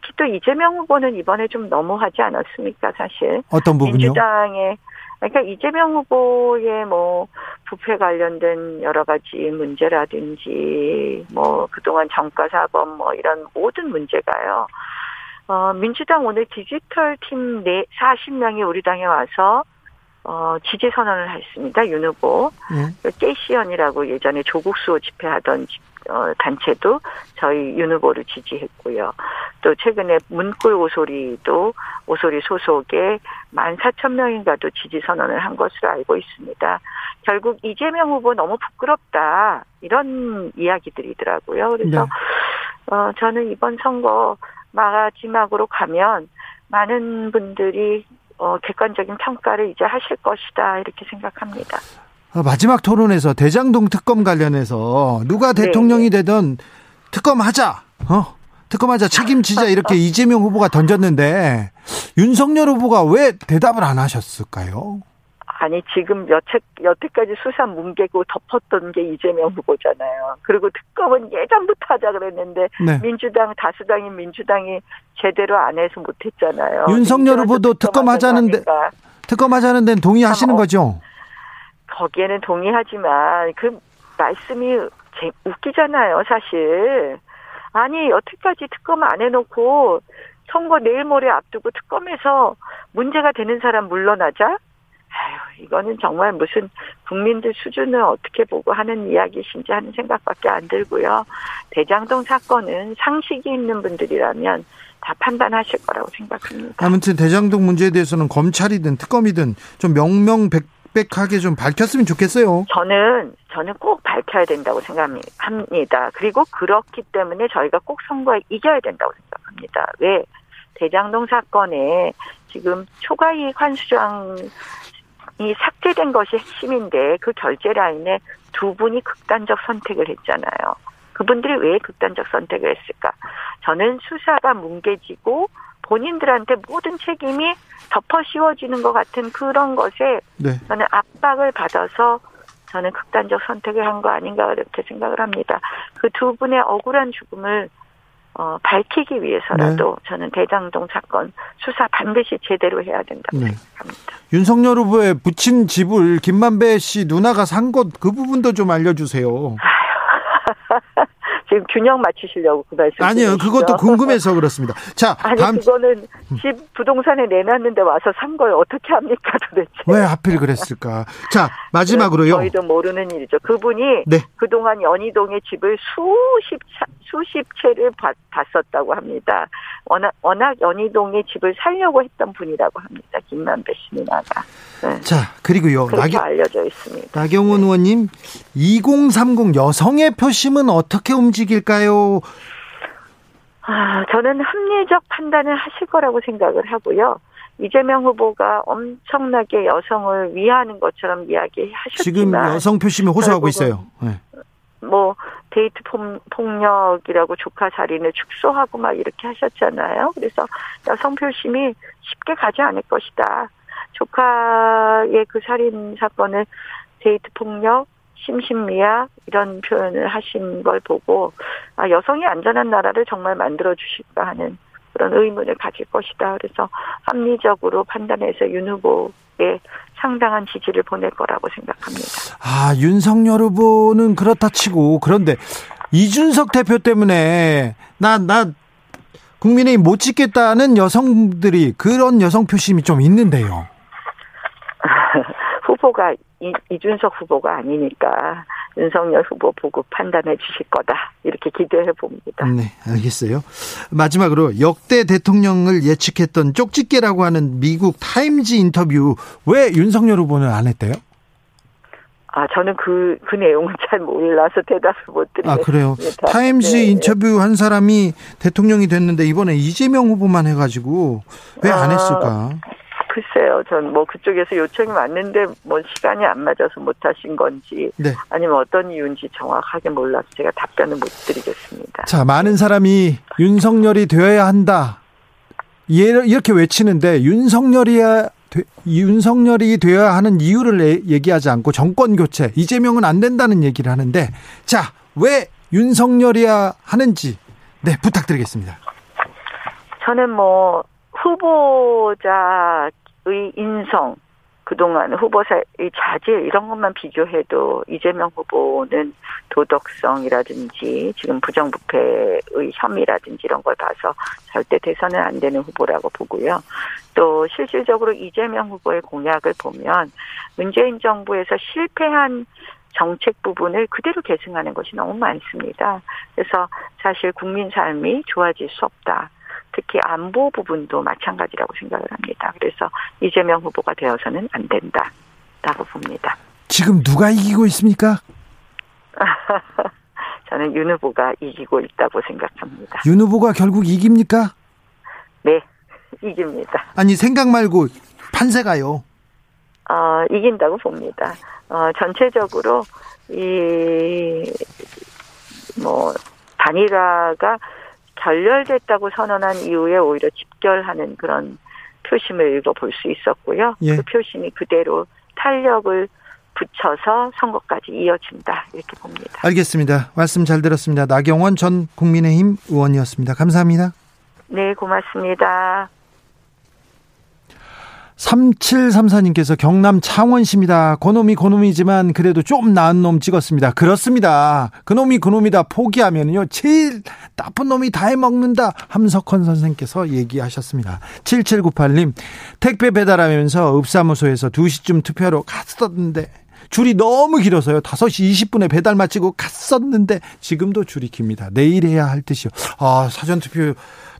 특히 또 이재명 후보는 이번에 좀 너무하지 않았습니까 사실 어떤 부분요? 민주당의 그러니까 이재명 후보의 뭐 부패 관련된 여러 가지 문제라든지 뭐 그동안 정가 사범 뭐 이런 모든 문제가요. 어 민주당 오늘 디지털 팀 네 40명이 우리 당에 와서 어, 지지 선언을 했습니다. 윤 후보. 예. 깨시연이라고 예전에 조국 수호 집회하던 단체도 저희 윤 후보를 지지했고요. 또 최근에 문꿀 오소리도 오소리 소속의 14,000명인가도 지지 선언을 한 것으로 알고 있습니다. 결국 이재명 후보 너무 부끄럽다. 이런 이야기들이더라고요. 그래서 네. 어, 저는 이번 선거 마지막으로 가면 많은 분들이 어, 객관적인 평가를 이제 하실 것이다. 이렇게 생각합니다. 어, 마지막 토론에서 대장동 특검 관련해서 누가 네, 대통령이 되든 특검하자. 어? 특검하자 책임지자 이렇게 이재명 후보가 던졌는데 윤석열 후보가 왜 대답을 안 하셨을까요? 아니 지금 여태 여태까지 수사 뭉개고 덮었던 게 이재명 후보잖아요. 그리고 특검은 예전부터 하자 그랬는데 네. 민주당 다수당인 민주당이 제대로 안 해서 못했잖아요. 윤석열 후보도 특검하자는데 특검하자는 데는 동의하시는 어. 거죠? 거기에는 동의하지만 그 말씀이 제- 웃기잖아요, 사실. 아니 여태까지 특검 안 해놓고 선거 내일 모레 앞두고 특검에서 문제가 되는 사람 물러나자? 아유, 이거는 정말 무슨 국민들 수준을 어떻게 보고 하는 이야기신지 하는 생각밖에 안 들고요. 대장동 사건은 상식이 있는 분들이라면 다 판단하실 거라고 생각합니다. 아무튼 대장동 문제에 대해서는 검찰이든 특검이든 좀 명명백 백하게 좀 밝혔으면 좋겠어요. 저는 저는 꼭 밝혀야 된다고 생각합니다. 그리고 그렇기 때문에 저희가 꼭 선거에 이겨야 된다고 생각합니다. 왜 대장동 사건에 지금 초과이익 환수장 이 삭제된 것이 핵심인데 그 결제 라인에 두 분이 극단적 선택을 했잖아요. 그분들이 왜 극단적 선택을 했을까? 저는 수사가 뭉개지고 본인들한테 모든 책임이 덮어 씌워지는 것 같은 그런 것에 네. 저는 압박을 받아서 저는 극단적 선택을 한 거 아닌가 그렇게 생각을 합니다. 그 두 분의 억울한 죽음을 어, 밝히기 위해서라도 저는 대장동 사건 수사 반드시 제대로 해야 된다고 네. 생각합니다. 윤석열 후보의 부친 집을 김만배 씨 누나가 산 것 그 부분도 좀 알려주세요. 지금 균형 맞추시려고 그 말씀 아니요, 그것도 궁금해서 그렇습니다. 자, 아니 다음 그거는 집 부동산에 내놨는데 와서 산 걸 어떻게 합니까 도대체? 왜 하필 그랬을까? 자, 마지막으로요. 저희도 모르는 일이죠. 그분이 네. 그동안 연희동의 집을 수십 차, 수십 채를 봤, 봤었다고 합니다. 워낙, 워낙 연희동의 집을 살려고 했던 분이라고 합니다. 김만배 씨 누나가. 네. 자, 그리고요. 나경, 알려져 있습니다. 나경원 의원님, 2030 여성의 표심은 어떻게 움직 일까요? 아, 저는 합리적 판단을 하실 거라고 생각을 하고요. 이재명 후보가 엄청나게 여성을 위하는 것처럼 이야기하셨지만 지금 여성 표심이 호소하고 있어요. 네. 뭐 데이트 폭- 폭력이라고 조카 살인을 축소하고 막 이렇게 하셨잖아요. 그래서 여성 표심이 쉽게 가지 않을 것이다. 조카의 그 살인 사건을 데이트 폭력, 심신미약 이런 표현을 하신 걸 보고 아, 여성이 안전한 나라를 정말 만들어 주실까 하는 그런 의문을 가질 것이다. 그래서 합리적으로 판단해서 윤 후보에 상당한 지지를 보낼 거라고 생각합니다. 아, 윤석열 후보는 그렇다 치고, 그런데 이준석 대표 때문에 나, 나, 국민의힘 못 찍겠다는 여성들이 그런 여성 표심이 좀 있는데요. 후보가 이, 이준석 후보가 아니니까 윤석열 후보 보고 판단해 주실 거다 이렇게 기대해 봅니다. 네, 알겠어요. 마지막으로 역대 대통령을 예측했던 쪽집게라고 하는 미국 타임즈 인터뷰 왜 윤석열 후보는 안 했대요? 아 저는 그 그 내용은 잘 몰라서 대답을 못 아, 드리겠습니다. 그래요. 타임즈 네. 인터뷰 한 사람이 대통령이 됐는데 이번에 이재명 후보만 해가지고 왜안 아, 했을까? 글쎄요, 전 뭐 그쪽에서 요청이 왔는데 뭐 시간이 안 맞아서 못 하신 건지 네. 아니면 어떤 이유인지 정확하게 몰라서 제가 답변을 못 드리겠습니다. 자, 많은 사람이 윤석열이 되어야 한다. 예- 이렇게 외치는데 윤석열이야 되- 윤석열이 되어야 하는 이유를 내- 얘기하지 않고 정권 교체 이재명은 안 된다는 얘기를 하는데 자, 왜 윤석열이야 하는지 네, 부탁드리겠습니다. 저는 뭐 후보자의 인성 그동안 후보사의 자질 이런 것만 비교해도 이재명 후보는 도덕성이라든지 지금 부정부패의 혐의라든지 이런 걸 봐서 절대 대선은 안 되는 후보라고 보고요. 또 실질적으로 이재명 후보의 공약을 보면 문재인 정부에서 실패한 정책 부분을 그대로 계승하는 것이 너무 많습니다. 그래서 사실 국민 삶이 좋아질 수 없다. 특히 안보 부분도 마찬가지라고 생각을 합니다. 그래서 이재명 후보가 되어서는 안 된다라고 봅니다. 지금 누가 이기고 있습니까? 저는 윤 후보가 이기고 있다고 생각합니다. 윤 후보가 결국 이깁니까? 네, 이깁니다. 아니 생각 말고 판세가요. 어, 이긴다고 봅니다. 어, 전체적으로 이 뭐 단일화가 결렬됐다고 선언한 이후에 오히려 집결하는 그런 표심을 읽어볼 수 있었고요. 예. 그 표심이 그대로 탄력을 붙여서 선거까지 이어진다 이렇게 봅니다. 알겠습니다. 말씀 잘 들었습니다. 나경원 전 국민의힘 의원이었습니다. 감사합니다. 네, 고맙습니다. 3734님께서 경남 창원시입니다. 그놈이 그놈이지만 그래도 좀 나은 놈 찍었습니다. 그렇습니다. 그놈이 그놈이다 포기하면요. 제일 나쁜 놈이 다 해먹는다. 함석헌 선생께서 얘기하셨습니다. 7798님 택배 배달하면서 읍사무소에서 2시쯤 투표하러 갔었는데 줄이 너무 길어서요. 5시 20분에 배달 마치고 갔었는데 지금도 줄이 깁니다. 내일 해야 할 듯이요. 아, 사전투표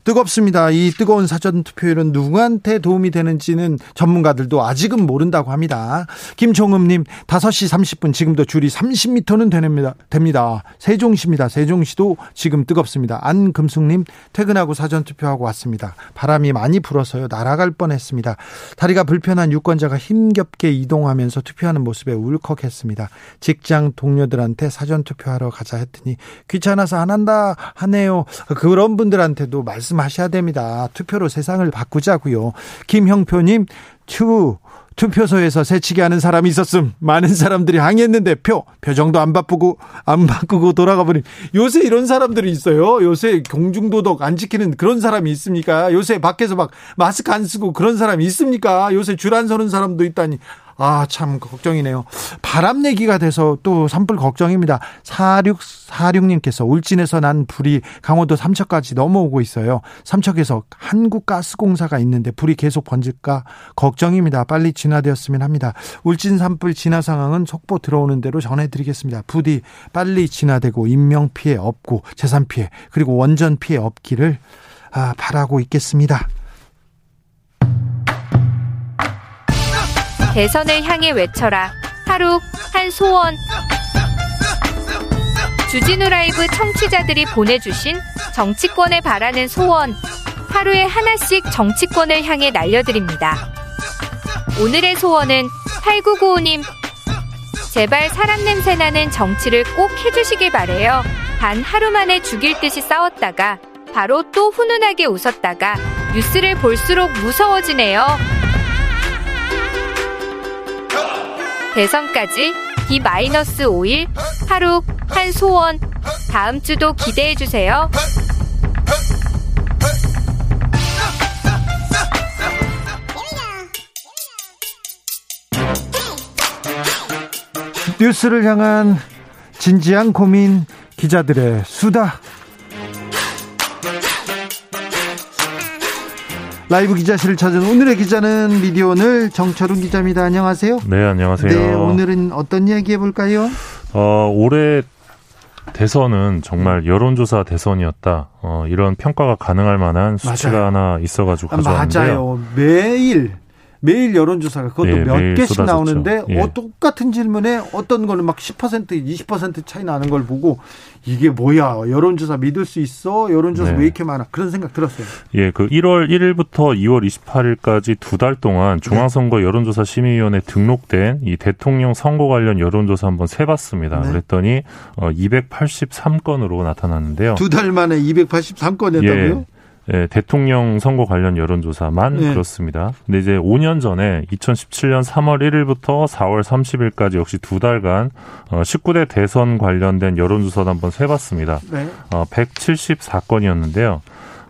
뜨겁습니다. 이 뜨거운 사전 투표율은 누구한테 도움이 되는지는 전문가들도 아직은 모른다고 합니다. 김종음님 5시 30분 지금도 줄이 30m는 됩니다. 됩니다. 세종시입니다. 세종시도 지금 뜨겁습니다. 안금숙님 퇴근하고 사전 투표하고 왔습니다. 바람이 많이 불어서요 날아갈 뻔했습니다. 다리가 불편한 유권자가 힘겹게 이동하면서 투표하는 모습에 울컥했습니다. 직장 동료들한테 사전 투표하러 가자 했더니 귀찮아서 안 한다 하네요. 그런 분들한테도 말씀 말씀하셔야 됩니다. 투표로 세상을 바꾸자고요. 김형표님, 추 투표소에서 새치기 하는 사람이 있었음. 많은 사람들이 항의했는데 표 표정도 안 바꾸고 안 바꾸고 돌아가 버린. 요새 이런 사람들이 있어요. 요새 공중도덕 안 지키는 그런 사람이 있습니까? 요새 밖에서 막 마스크 안 쓰고 그런 사람이 있습니까? 요새 줄 안 서는 사람도 있다니. 아, 참, 걱정이네요. 바람 얘기가 돼서 또 산불 걱정입니다. 4646님께서 울진에서 난 불이 강원도 삼척까지 넘어오고 있어요. 삼척에서 한국가스공사가 있는데 불이 계속 번질까 걱정입니다. 빨리 진화되었으면 합니다. 울진 산불 진화 상황은 속보 들어오는 대로 전해드리겠습니다. 부디 빨리 진화되고 인명 피해 없고 재산 피해 그리고 원전 피해 없기를 아, 바라고 있겠습니다. 대선을 향해 외쳐라. 하루 한 소원. 주진우 라이브 청취자들이 보내주신 정치권에 바라는 소원. 하루에 하나씩 정치권을 향해 날려드립니다. 오늘의 소원은 8995님. 제발 사람 냄새 나는 정치를 꼭 해주시길 바래요. 단 하루 만에 죽일 듯이 싸웠다가 바로 또 훈훈하게 웃었다가 뉴스를 볼수록 무서워지네요. 대선까지 D-5일 하루 한 소원 다음 주도 기대해 주세요. 뉴스를 향한 진지한 고민 기자들의 수다 라이브 기자실을 찾은 오늘의 기자는 미디어오늘 정철훈 기자입니다. 안녕하세요. 네, 안녕하세요. 네, 오늘은 어떤 이야기 해볼까요? 어, 올해 대선은 정말 여론조사 대선이었다. 어, 이런 평가가 가능할 만한 수치가 맞아요. 하나 있어가지고 가져왔는데요. 맞아요. 매일 매일 여론조사가 그것도 예, 몇 개씩 쏟아졌죠. 나오는데 예. 어, 똑같은 질문에 어떤 거는 막 10% 20% 차이 나는 걸 보고 이게 뭐야 여론조사 믿을 수 있어 여론조사 네. 왜 이렇게 많아 그런 생각 들었어요. 예, 그 1월 1일부터 2월 28일까지 두 달 동안 중앙선거 여론조사 심의위원회 등록된 이 대통령 선거 관련 여론조사 한번 세봤습니다. 네. 그랬더니 어, 283건으로 나타났는데요. 두 달 만에 283건이었다고요? 예. 예, 대통령 선거 관련 여론조사만 네. 그렇습니다. 근데 이제 5년 전에 2017년 3월 1일부터 4월 30일까지 역시 두 달간 어, 19대 대선 관련된 여론조사도 한번 세봤습니다. 네. 어, 174건이었는데요.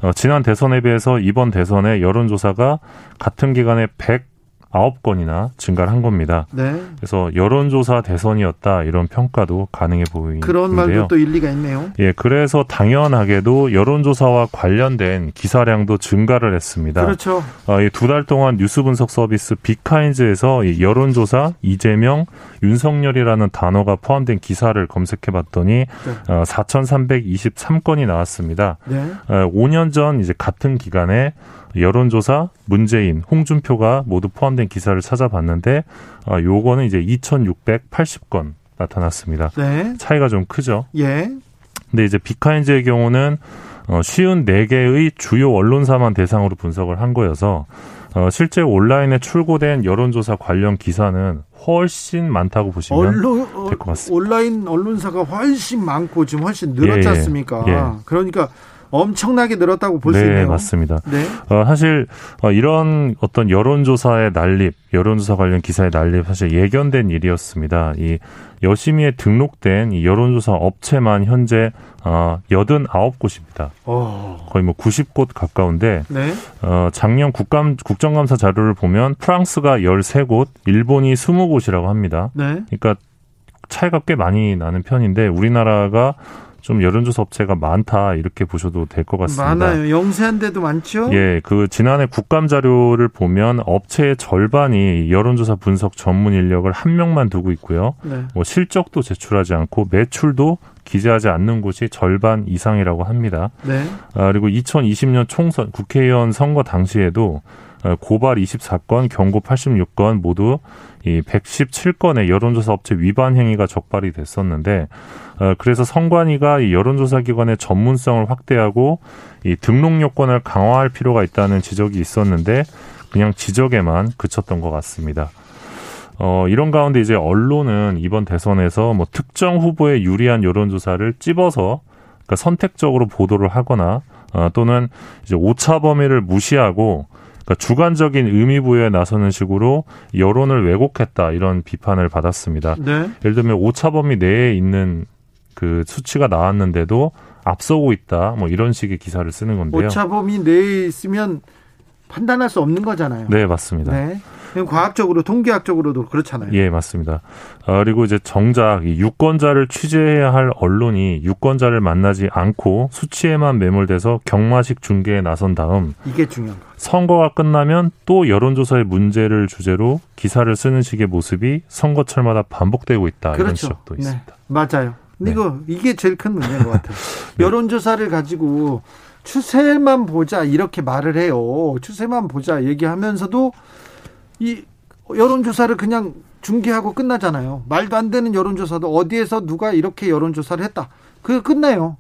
어, 지난 대선에 비해서 이번 대선에 여론조사가 같은 기간에 100 아홉 건이나 증가를 한 겁니다. 네. 그래서 여론조사 대선이었다 이런 평가도 가능해 보이는데요. 그런 말도 또 일리가 있네요. 예, 그래서 당연하게도 여론조사와 관련된 기사량도 증가를 했습니다. 그렇죠. 어, 이두 달 동안 뉴스 분석 서비스 비카인즈에서 이 여론조사 이재명, 윤석열이라는 단어가 포함된 기사를 검색해봤더니 네. 어, 4,323건이 나왔습니다. 네. 어, 5년 전 이제 같은 기간에 여론조사 문재인, 홍준표가 모두 포함된 기사를 찾아봤는데 어, 요거는 이제 2,680건 나타났습니다. 네. 차이가 좀 크죠. 예. 근데 이제 비카인즈의 경우는 어, 쉬운 4개의 주요 언론사만 대상으로 분석을 한 거여서 어, 실제 온라인에 출고된 여론조사 관련 기사는 훨씬 많다고 보시면 언론 될것 같습니다. 온라인 언론사가 훨씬 많고 지금 훨씬 늘었지 예, 예. 않습니까? 예. 그러니까 엄청나게 늘었다고 볼수 네, 있네요. 맞습니다. 네. 어, 사실 어, 이런 어떤 여론조사의 난립, 여론조사 관련 기사의 난립 사실 예견된 일이었습니다. 이 여심위에 등록된 이 여론조사 업체만 현재 어, 89곳입니다. 어. 거의 뭐 90곳 가까운데 네. 어, 작년 국감 국정감사 자료를 보면 프랑스가 13곳, 일본이 20곳이라고 합니다. 네. 그러니까 차이가 꽤 많이 나는 편인데 우리나라가 좀 여론조사 업체가 많다 이렇게 보셔도 될 것 같습니다. 많아요. 영세한 데도 많죠? 예, 그 지난해 국감 자료를 보면 업체의 절반이 여론조사 분석 전문 인력을 한 명만 두고 있고요. 네. 뭐 실적도 제출하지 않고 매출도 기재하지 않는 곳이 절반 이상이라고 합니다. 네. 아, 그리고 2020년 총선 국회의원 선거 당시에도 어, 고발 24건, 경고 86건 모두 이 117건의 여론조사 업체 위반 행위가 적발이 됐었는데 어, 그래서 선관위가 이 여론조사 기관의 전문성을 확대하고 이 등록 요건을 강화할 필요가 있다는 지적이 있었는데 그냥 지적에만 그쳤던 것 같습니다. 어, 이런 가운데 이제 언론은 이번 대선에서 뭐 특정 후보에 유리한 여론조사를 찝어서 그러니까 선택적으로 보도를 하거나 어, 또는 이제 오차 범위를 무시하고 그러니까 주관적인 의미 부여에 나서는 식으로 여론을 왜곡했다 이런 비판을 받았습니다. 네. 예를 들면 오차 범위 내에 있는 그 수치가 나왔는데도 앞서고 있다 뭐 이런 식의 기사를 쓰는 건데요. 오차범위 내에 있으면 판단할 수 없는 거잖아요. 네 맞습니다. 네. 과학적으로 통계학적으로도 그렇잖아요. 예, 맞습니다. 어, 그리고 이제 정작 이 유권자를 취재해야 할 언론이 유권자를 만나지 않고 수치에만 매몰돼서 경마식 중계에 나선 다음 이게 중요한 거. 선거가 끝나면 또 여론조사의 문제를 주제로 기사를 쓰는 식의 모습이 선거철마다 반복되고 있다 이런 그렇죠. 지적도 네. 있습니다. 맞아요. 근데 네. 이거 이게 제일 큰 문제인 것 같아요. 여론조사를 가지고 추세만 보자 이렇게 말을 해요. 추세만 보자 얘기하면서도 이 여론조사를 그냥 중계하고 끝나잖아요. 말도 안 되는 여론조사도 어디에서 누가 이렇게 여론조사를 했다. 그게 끝나요.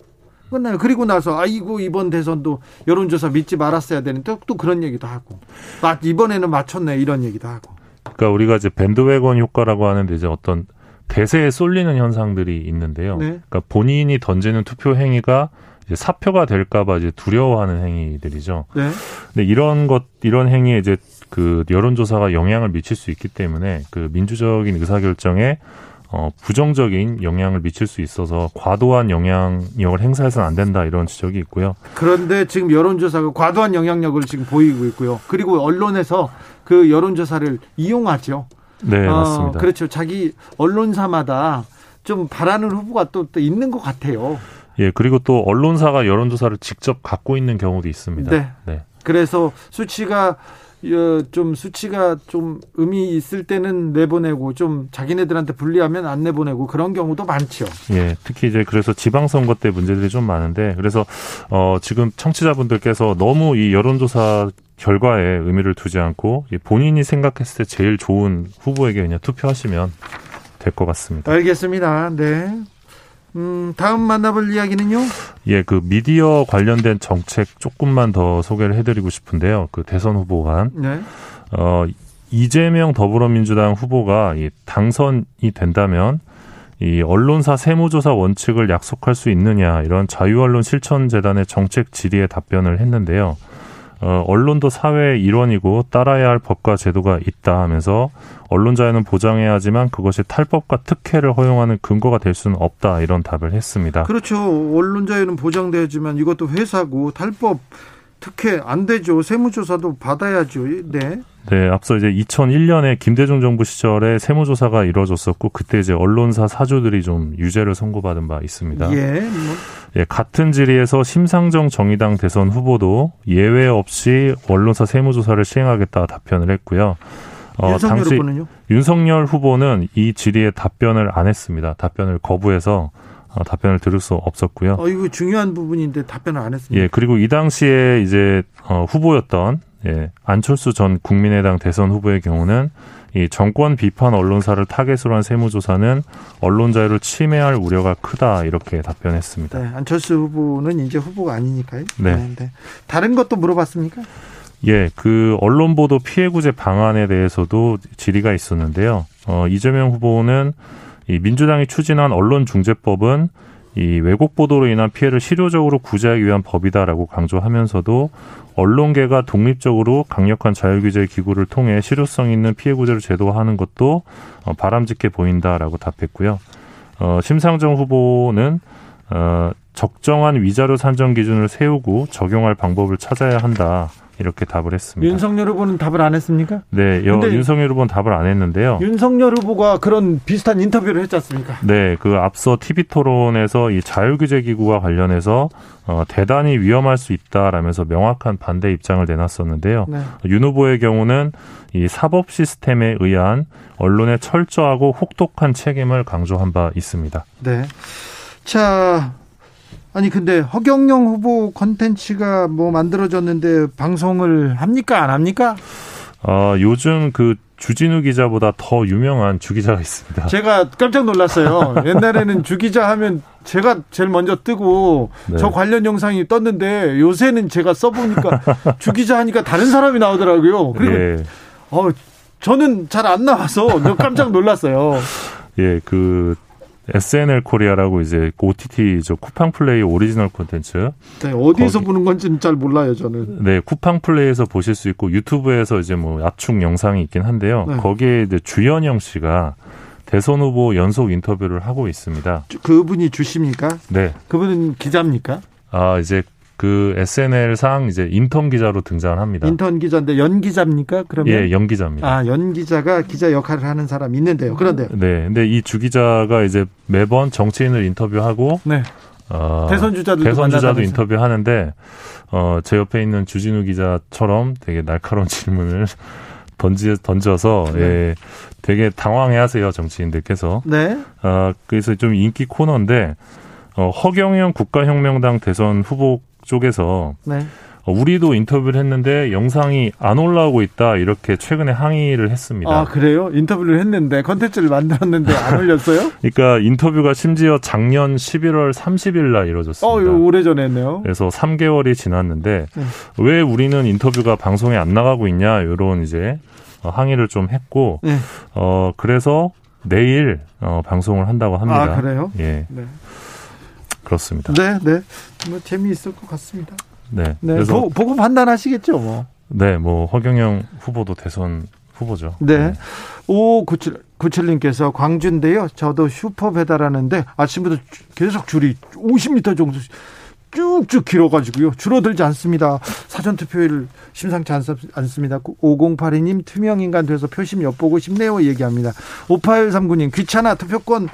끝나요. 그리고 나서 아이고 이번 대선도 여론조사 믿지 말았어야 되는데 또 그런 얘기도 하고 아, 이번에는 맞췄네 이런 얘기도 하고 그러니까 우리가 이제 밴드웨건 효과라고 하는데 이제 어떤 대세에 쏠리는 현상들이 있는데요. 네. 그러니까 본인이 던지는 투표 행위가 이제 사표가 될까봐 이제 두려워하는 행위들이죠. 네. 근데 이런 것 이런 행위에 이제 그 여론조사가 영향을 미칠 수 있기 때문에 그 민주적인 의사결정에 어, 부정적인 영향을 미칠 수 있어서 과도한 영향력을 행사해서는 안 된다 이런 지적이 있고요. 그런데 지금 여론조사가 과도한 영향력을 지금 보이고 있고요. 그리고 언론에서 그 여론조사를 이용하죠. 네, 어, 맞습니다. 그렇죠. 자기 언론사마다 좀 바라는 후보가 또, 또 있는 것 같아요. 예, 그리고 또 언론사가 여론조사를 직접 갖고 있는 경우도 있습니다. 네. 네. 그래서 수치가 어, 좀 수치가 좀 의미 있을 때는 내보내고 좀 자기네들한테 불리하면 안 내보내고 그런 경우도 많죠. 예, 특히 이제 그래서 지방선거 때 문제들이 좀 많은데 그래서 어 지금 청취자분들께서 너무 이 여론조사 결과에 의미를 두지 않고 이 본인이 생각했을 때 제일 좋은 후보에게 그냥 투표하시면 될 것 같습니다. 알겠습니다. 네. 음, 다음 만나볼 이야기는요? 예, 그 미디어 관련된 정책 조금만 더 소개를 해드리고 싶은데요. 그 대선 후보 간 네. 어, 이재명 더불어민주당 후보가 이 당선이 된다면 이 언론사 세무조사 원칙을 약속할 수 있느냐 이런 자유언론 실천재단의 정책 질의에 답변을 했는데요. 어, 언론도 사회의 일원이고 따라야 할 법과 제도가 있다 하면서 언론 자유는 보장해야 하지만 그것이 탈법과 특혜를 허용하는 근거가 될 수는 없다 이런 답을 했습니다. 그렇죠. 언론 자유는 보장되지만 이것도 회사고 탈법 특혜 안 되죠. 세무조사도 받아야죠. 네. 네, 앞서 이제 2001년에 김대중 정부 시절에 세무조사가 이루어졌었고 그때 이제 언론사 사주들이 좀 유죄를 선고받은 바 있습니다. 예. 뭐. 예, 같은 질의에서 심상정 정의당 대선 후보도 예외 없이 언론사 세무조사를 시행하겠다 답변을 했고요. 어, 윤석열 당시 후보는요? 윤석열 후보는 이 질의에 답변을 안 했습니다. 답변을 거부해서 어, 답변을 들을 수 없었고요. 어, 이거 중요한 부분인데 답변을 안 했습니다. 예, 그리고 이 당시에 이제 어, 후보였던 예, 안철수 전 국민의당 대선 후보의 경우는 이 정권 비판 언론사를 타겟으로 한 세무조사는 언론 자유를 침해할 우려가 크다 이렇게 답변했습니다. 네, 안철수 후보는 이제 후보가 아니니까요. 네. 네, 네. 다른 것도 물어봤습니까? 예, 그 언론 보도 피해 구제 방안에 대해서도 질의가 있었는데요. 어, 이재명 후보는 이 민주당이 추진한 언론중재법은 이 왜곡 보도로 인한 피해를 실효적으로 구제하기 위한 법이다라고 강조하면서도 언론계가 독립적으로 강력한 자율규제 기구를 통해 실효성 있는 피해 구제를 제도화하는 것도 어, 바람직해 보인다라고 답했고요. 어, 심상정 후보는 어, 적정한 위자료 산정 기준을 세우고 적용할 방법을 찾아야 한다. 이렇게 답을 했습니다. 윤석열 후보는 답을 안 했습니까? 네, 여, 윤석열 후보는 답을 안 했는데요. 윤석열 후보가 그런 비슷한 인터뷰를 했지 않습니까? 네, 그 앞서 TV 토론에서 이 자율규제 기구와 관련해서 어, 대단히 위험할 수 있다라면서 명확한 반대 입장을 내놨었는데요. 네. 윤 후보의 경우는 이 사법 시스템에 의한 언론의 철저하고 혹독한 책임을 강조한 바 있습니다. 네. 자, 아니 근데 허경영 후보 컨텐츠가 뭐 만들어졌는데 방송을 합니까 안 합니까? 어, 요즘 그 주진우 기자보다 더 유명한 주 기자가 있습니다. 제가 깜짝 놀랐어요. 옛날에는 주 기자 하면 제가 제일 먼저 뜨고 네. 저 관련 영상이 떴는데 요새는 제가 써보니까 주 기자 하니까 다른 사람이 나오더라고요. 그리고 네. 어, 저는 잘 안 나와서 깜짝 놀랐어요. 예, 그 SNL 코리아라고 이제 OTT 저 쿠팡 플레이 오리지널 콘텐츠. 네, 어디에서 거기, 보는 건지는 잘 몰라요, 저는. 네, 쿠팡 플레이에서 보실 수 있고 유튜브에서 이제 뭐 압축 영상이 있긴 한데요. 네. 거기에 이제 주현영 씨가 대선 후보 연속 인터뷰를 하고 있습니다. 그분이 주씨입니까? 네. 그분은 기자입니까? 아, 이제 그 SNL상 이제 인턴 기자로 등장을 합니다. 인턴 기자인데 연 기자입니까? 그러면 예, 연 기자입니다. 아, 연 기자가 기자 역할을 하는 사람이 있는데요. 그런데요. 네, 근데 이 주 기자가 이제 매번 정치인을 인터뷰하고 네. 어, 대선 주자도 대선 주자도 인터뷰하는데 어, 제 옆에 있는 주진우 기자처럼 되게 날카로운 질문을 던지 던져서 네. 예, 되게 당황해 하세요 정치인들께서. 네. 어, 그래서 좀 인기 코너인데 어, 허경영 국가혁명당 대선 후보 쪽에서 네. 어, 우리도 인터뷰를 했는데 영상이 안 올라오고 있다 이렇게 최근에 항의를 했습니다. 아 그래요? 인터뷰를 했는데 컨텐츠를 만들었는데 안 올렸어요? 그러니까 인터뷰가 심지어 작년 11월 30일 날 이루어졌습니다. 어, 오래 전에 했네요. 그래서 3개월이 지났는데 네. 왜 우리는 인터뷰가 방송에 안 나가고 있냐 이런 이제 항의를 좀 했고 네. 어 그래서 내일 어, 방송을 한다고 합니다. 아 그래요? 예. 네. 그렇습니다. 네, 네. 뭐 재미있을 것 같습니다. 네. 네. 그래서 보, 보고 판단하시겠죠, 뭐. 네, 뭐 허경영 후보도 대선 후보죠. 네. 네. 5597, 97님께서 광주인데요. 저도 슈퍼 배달하는데 아침부터 계속 줄이 50m 정도 쭉쭉 길어가지고요. 줄어들지 않습니다. 사전투표일 심상치 않습니다. 5082님 투명인간 돼서 표심 엿보고 싶네요. 얘기합니다. 5839님 귀찮아 투표권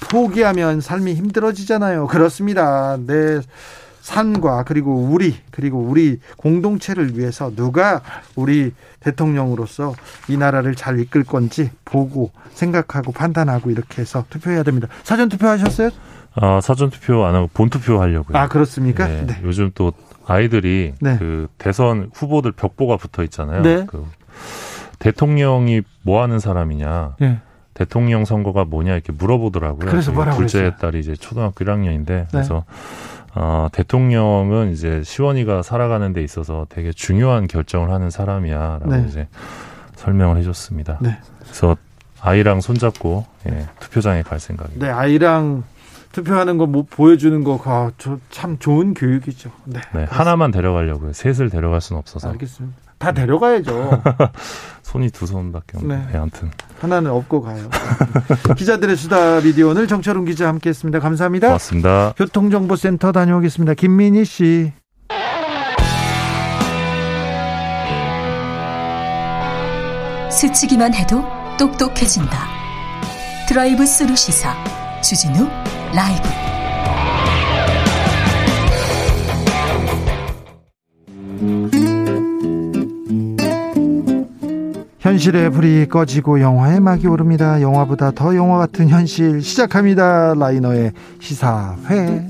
포기하면 삶이 힘들어지잖아요. 그렇습니다. 내 산과 그리고 우리 그리고 우리 공동체를 위해서 누가 우리 대통령으로서 이 나라를 잘 이끌 건지 보고 생각하고 판단하고 이렇게 해서 투표해야 됩니다. 사전 투표하셨어요? 아 사전 투표 안 하고 본 투표 하려고요. 아 그렇습니까? 네. 네. 요즘 또 아이들이 네. 그 대선 후보들 벽보가 붙어 있잖아요. 네. 그 대통령이 뭐 하는 사람이냐. 네. 대통령 선거가 뭐냐 이렇게 물어보더라고요. 그래서 뭐라고 둘째 그랬어요? 딸이 이제 초등학교 1학년인데 네. 그래서 어, 대통령은 이제 시원이가 살아가는 데 있어서 되게 중요한 결정을 하는 사람이야라고 네. 이제 설명을 해줬습니다. 네. 그래서 아이랑 손잡고 예, 투표장에 갈 생각입니다. 네, 아이랑 투표하는 거 뭐 보여주는 거참 좋은 교육이죠. 네. 네 하나만 데려가려고요. 셋을 데려갈 수는 없어서. 알겠습니다. 다 데려가야죠. 손이 두 손밖에 없네. 네. 네 아무튼 하나는 업고 가요. 기자들의 수다 미디어 오늘 정철훈 기자 함께했습니다. 감사합니다. 고맙습니다. 교통정보센터 다녀오겠습니다. 김민희 씨. 스치기만 해도 똑똑해진다. 드라이브 스루 시사 주진우 라이브. 음. 현실의 불이 꺼지고 영화의 막이 오릅니다. 영화보다 더 영화 같은 현실 시작합니다. 라이너의 시사회.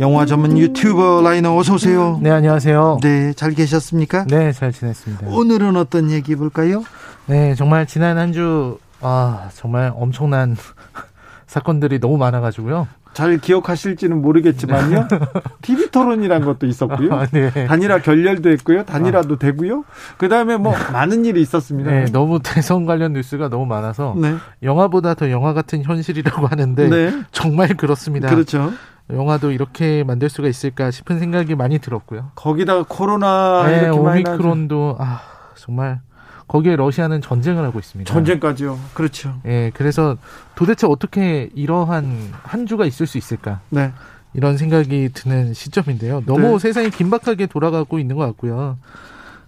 영화 전문 유튜버 라이너 어서 오세요. 네, 안녕하세요. 네, 잘 계셨습니까? 네, 잘 지냈습니다. 오늘은 어떤 얘기 볼까요? 네, 정말 지난 한 주 아, 정말 엄청난 사건들이 너무 많아 가지고요. 잘 기억하실지는 모르겠지만요. TV 토론이란 것도 있었고요. 아, 네. 단일화 결렬도 했고요. 단일화도 아. 되고요. 그다음에 뭐 많은 일이 있었습니다. 네, 너무 대선 관련 뉴스가 너무 많아서 네. 영화보다 더 영화 같은 현실이라고 하는데 네. 정말 그렇습니다. 그렇죠. 영화도 이렇게 만들 수가 있을까 싶은 생각이 많이 들었고요. 거기다가 코로나 네, 오미크론도 아 정말 거기에 러시아는 전쟁을 하고 있습니다. 전쟁까지요. 그렇죠. 예, 그래서 도대체 어떻게 이러한 한 주가 있을 수 있을까? 네. 이런 생각이 드는 시점인데요. 너무 네. 세상이 긴박하게 돌아가고 있는 것 같고요.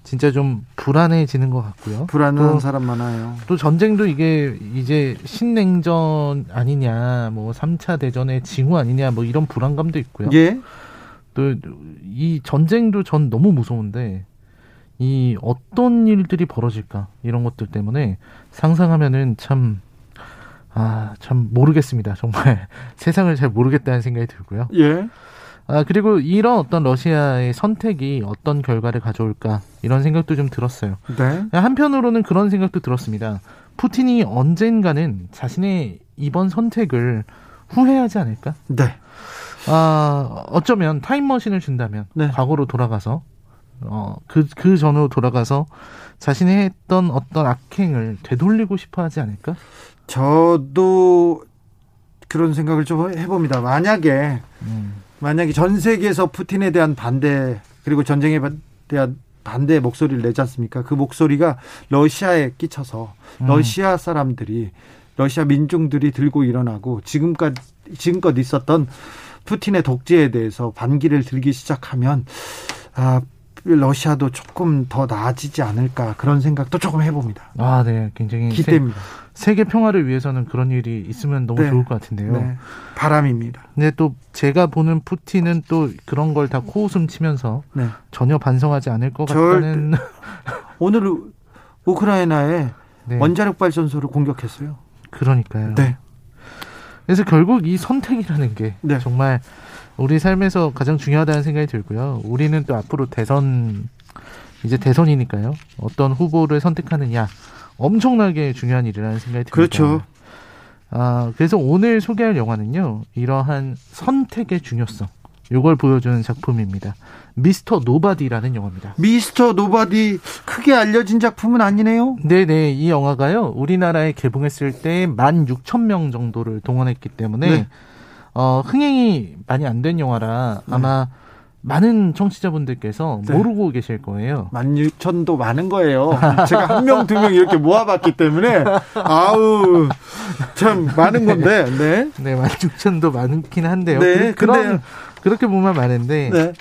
진짜 좀 불안해지는 것 같고요. 불안한 사람 많아요. 또 전쟁도 이게 이제 신냉전 아니냐, 뭐 3차 대전의 징후 아니냐, 뭐 이런 불안감도 있고요. 예. 또 이 전쟁도 전 너무 무서운데 이 어떤 일들이 벌어질까 이런 것들 때문에 상상하면은 참 아, 참 모르겠습니다. 정말 세상을 잘 모르겠다는 생각이 들고요. 예. 아, 그리고 이런 어떤 러시아의 선택이 어떤 결과를 가져올까 이런 생각도 좀 들었어요. 네. 한편으로는 그런 생각도 들었습니다. 푸틴이 언젠가는 자신의 이번 선택을 후회하지 않을까? 네. 아, 어쩌면 타임머신을 준다면 네. 과거로 돌아가서 어, 그, 그 전으로 돌아가서 자신이 했던 어떤 악행을 되돌리고 싶어 하지 않을까? 저도 그런 생각을 좀 해봅니다. 만약에, 음. 만약에 전 세계에서 푸틴에 대한 반대, 그리고 전쟁에 대한 반대 목소리를 내지 않습니까? 그 목소리가 러시아에 끼쳐서 음. 러시아 사람들이, 러시아 민중들이 들고 일어나고 지금까지, 지금껏 있었던 푸틴의 독재에 대해서 반기를 들기 시작하면, 아, 러시아도 조금 더 나아지지 않을까 그런 생각도 조금 해봅니다. 아, 네, 굉장히 기대입니다. 세, 계 평화를 위해서는 그런 일이 있으면 너무 네. 좋을 것 같은데요. 네. 바람입니다. 근데 또 제가 보는 푸틴은 또 그런 걸 다 코웃음 치면서 네. 전혀 반성하지 않을 것 같다는. 오늘 우크라이나에 네. 원자력 발전소를 공격했어요. 그러니까요. 네. 그래서 결국 이 선택이라는 게 네. 정말 우리 삶에서 가장 중요하다는 생각이 들고요. 우리는 또 앞으로 대선 이제 대선이니까요. 어떤 후보를 선택하느냐 엄청나게 중요한 일이라는 생각이 듭니다. 그렇죠. 아, 그래서 오늘 소개할 영화는요. 이러한 선택의 중요성 이걸 보여주는 작품입니다. 미스터 노바디라는 영화입니다. 미스터 노바디 크게 알려진 작품은 아니네요. 네네 이 영화가요 우리나라에 개봉했을 때 16,000명 정도를 동원했기 때문에 네. 어, 흥행이 많이 안 된 영화라 네. 아마 많은 청취자분들께서 네. 모르고 계실 거예요. 16,000도 많은 거예요. 제가 한 명, 두 명 이렇게 모아봤기 때문에, 아우, 참 많은 건데, 네. 네, 16,000도 많긴 한데요. 네, 그, 런 그렇게 보면 많은데, 네.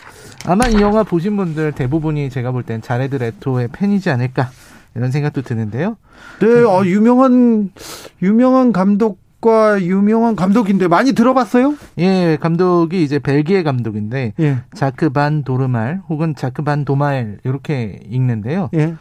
아마 이 영화 보신 분들 대부분이 제가 볼 땐 자레드 레토의 팬이지 않을까, 이런 생각도 드는데요. 네, 어, 유명한, 유명한 감독, 과 유명한 감독인데 많이 들어봤어요? 예, 감독이 이제 벨기에 감독인데 예. 자크 반 도르말 혹은 자크 반 도마엘 이렇게 읽는데요. 예.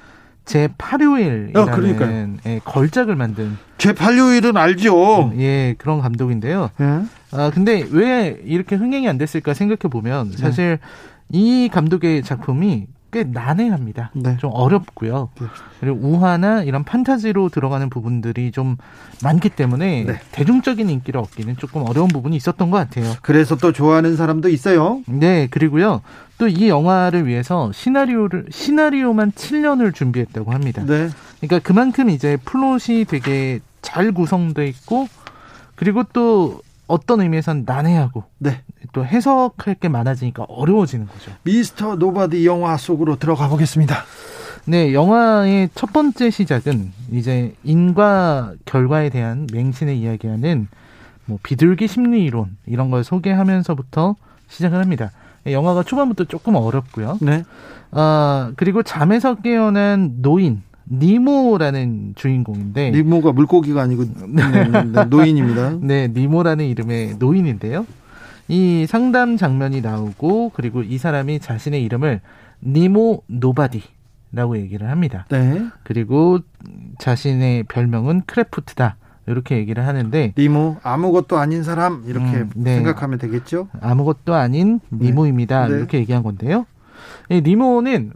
제 8요일이라는 어, 예, 걸작을 만든 제 8요일은 알죠. 예, 그런 감독인데요. 예. 아, 근데 왜 이렇게 흥행이 안 됐을까 생각해 보면 사실 네. 이 감독의 작품이 꽤 난해합니다. 네. 좀 어렵고요. 네. 그리고 우화나 이런 판타지로 들어가는 부분들이 좀 많기 때문에 네. 대중적인 인기를 얻기는 조금 어려운 부분이 있었던 것 같아요. 그래서 또 좋아하는 사람도 있어요. 네, 그리고요. 또 이 영화를 위해서 시나리오를 시나리오만 7년을 준비했다고 합니다. 네. 그러니까 그만큼 이제 플롯이 되게 잘 구성돼 있고 그리고 또 어떤 의미에선 난해하고 네. 또 해석할 게 많아지니까 어려워지는 거죠. 미스터 노바디 영화 속으로 들어가 보겠습니다. 네, 영화의 첫 번째 시작은 이제 원인과 결과에 대한 맹신을 이야기하는 뭐 비둘기 심리 이론 이런 걸 소개하면서부터 시작을 합니다. 영화가 초반부터 조금 어렵고요. 네. 아, 그리고 잠에서 깨어난 노인 니모라는 주인공인데 니모가 물고기가 아니고 네, 네, 네, 노인입니다. 네, 니모라는 이름의 노인인데요. 이 상담 장면이 나오고 그리고 이 사람이 자신의 이름을 니모 노바디라고 얘기를 합니다. 네. 그리고 자신의 별명은 크래프트다. 이렇게 얘기를 하는데 니모 아무것도 아닌 사람 이렇게 음, 네. 생각하면 되겠죠? 아무것도 아닌 니모입니다. 네. 이렇게 얘기한 건데요. 이 니모는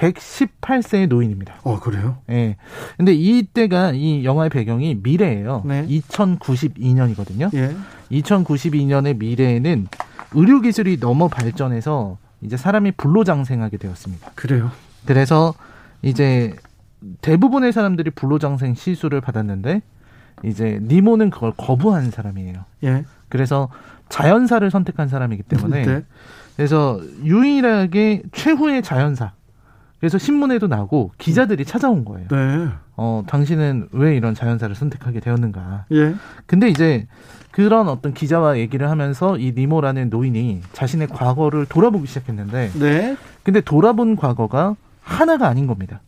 118세의 노인입니다. 어, 그래요? 예. 근데 이때가 이 영화의 배경이 미래예요. 네. 2092년이거든요. 예. 2092년의 미래에는 의료 기술이 너무 발전해서 이제 사람이 불로장생하게 되었습니다. 그래요. 그래서 이제 대부분의 사람들이 불로장생 시술을 받았는데 이제 니모는 그걸 거부한 사람이에요. 예. 그래서 자연사를 선택한 사람이기 때문에 네. 그래서 유일하게 최후의 자연사. 그래서 신문에도 나고 기자들이 찾아온 거예요. 네. 어, 당신은 왜 이런 자연사를 선택하게 되었는가. 예. 근데 이제 그런 어떤 기자와 얘기를 하면서 이 니모라는 노인이 자신의 과거를 돌아보기 시작했는데 네. 근데 돌아본 과거가 하나가 아닌 겁니다.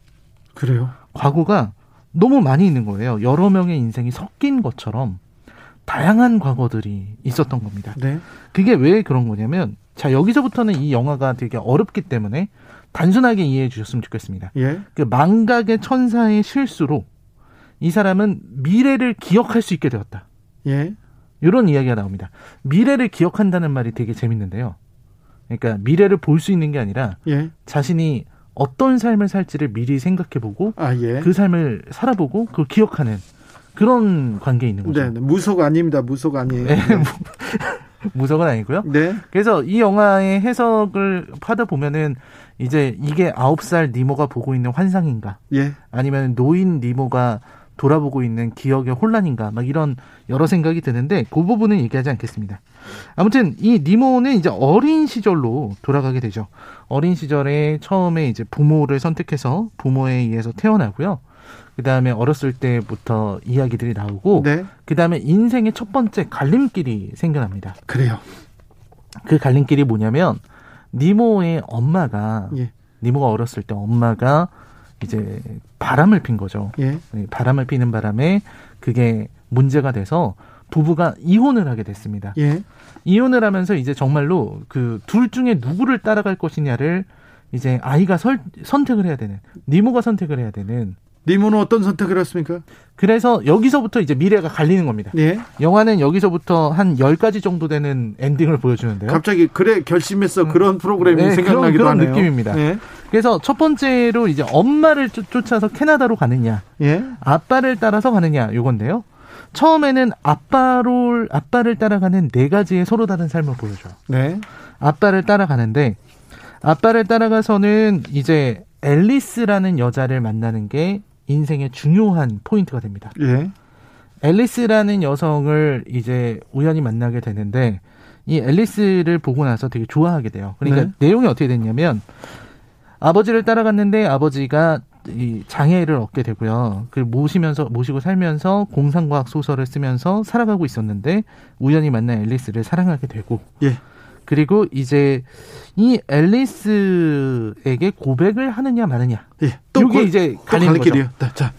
그래요. 과거가 너무 많이 있는 거예요. 여러 명의 인생이 섞인 것처럼 다양한 과거들이 있었던 겁니다. 네. 그게 왜 그런 거냐면 자 여기서부터는 이 영화가 되게 어렵기 때문에 단순하게 이해해 주셨으면 좋겠습니다. 예. 그 망각의 천사의 실수로 이 사람은 미래를 기억할 수 있게 되었다. 예. 이런 이야기가 나옵니다. 미래를 기억한다는 말이 되게 재밌는데요. 그러니까 미래를 볼 수 있는 게 아니라 예. 자신이 어떤 삶을 살지를 미리 생각해보고 아, 예. 그 삶을 살아보고 그걸 기억하는 그런 관계에 있는 거죠. 네, 네. 무속 아닙니다. 무속 아니에요. 네, 무석은 아니고요. 네. 그래서 이 영화의 해석을 하다 보면은 이제 이게 아홉 살 니모가 보고 있는 환상인가, 예. 아니면 노인 니모가 돌아보고 있는 기억의 혼란인가, 막 이런 여러 생각이 드는데 그 부분은 얘기하지 않겠습니다. 아무튼 이 니모는 이제 어린 시절로 돌아가게 되죠. 어린 시절에 처음에 이제 부모를 선택해서 부모에 의해서 태어나고요. 그 다음에 어렸을 때부터 이야기들이 나오고, 네. 그 다음에 인생의 첫 번째 갈림길이 생겨납니다. 그래요. 그 갈림길이 뭐냐면 니모의 엄마가 예. 니모가 어렸을 때 엄마가 이제 바람을 핀 거죠. 예. 네, 바람을 피는 바람에 그게 문제가 돼서 부부가 이혼을 하게 됐습니다. 예. 이혼을 하면서 이제 정말로 그 둘 중에 누구를 따라갈 것이냐를 이제 아이가 설, 선택을 해야 되는 니모가 선택을 해야 되는 니모는 어떤 선택을 했습니까? 그래서 여기서부터 이제 미래가 갈리는 겁니다. 예. 영화는 여기서부터 한 10가지 정도 되는 엔딩을 보여주는데요. 갑자기 그래 결심했어 그런 프로그램이 네, 생각나기도 그런, 그런 하네요. 느낌입니다. 예. 그래서 첫 번째로 이제 엄마를 쫓- 쫓아서 캐나다로 가느냐, 예. 아빠를 따라서 가느냐 요건데요. 처음에는 아빠를 아빠를 따라가는 네 가지의 서로 다른 삶을 보여줘요. 네. 아빠를 따라가는데 아빠를 따라가서는 이제 앨리스라는 여자를 만나는 게 인생의 중요한 포인트가 됩니다. 예. 앨리스라는 여성을 이제 우연히 만나게 되는데 이 앨리스를 보고 나서 되게 좋아하게 돼요. 그러니까 네. 내용이 어떻게 됐냐면 아버지를 따라갔는데 아버지가 이 장애를 얻게 되고요. 그 모시면서 모시고 살면서 공상과학 소설을 쓰면서 살아가고 있었는데 우연히 만난 앨리스를 사랑하게 되고 예. 그리고 이제 이 앨리스에게 고백을 하느냐 마느냐. 예. 또 이게 그- 이제 또 갈리는 거죠. 길이요. 네, 자.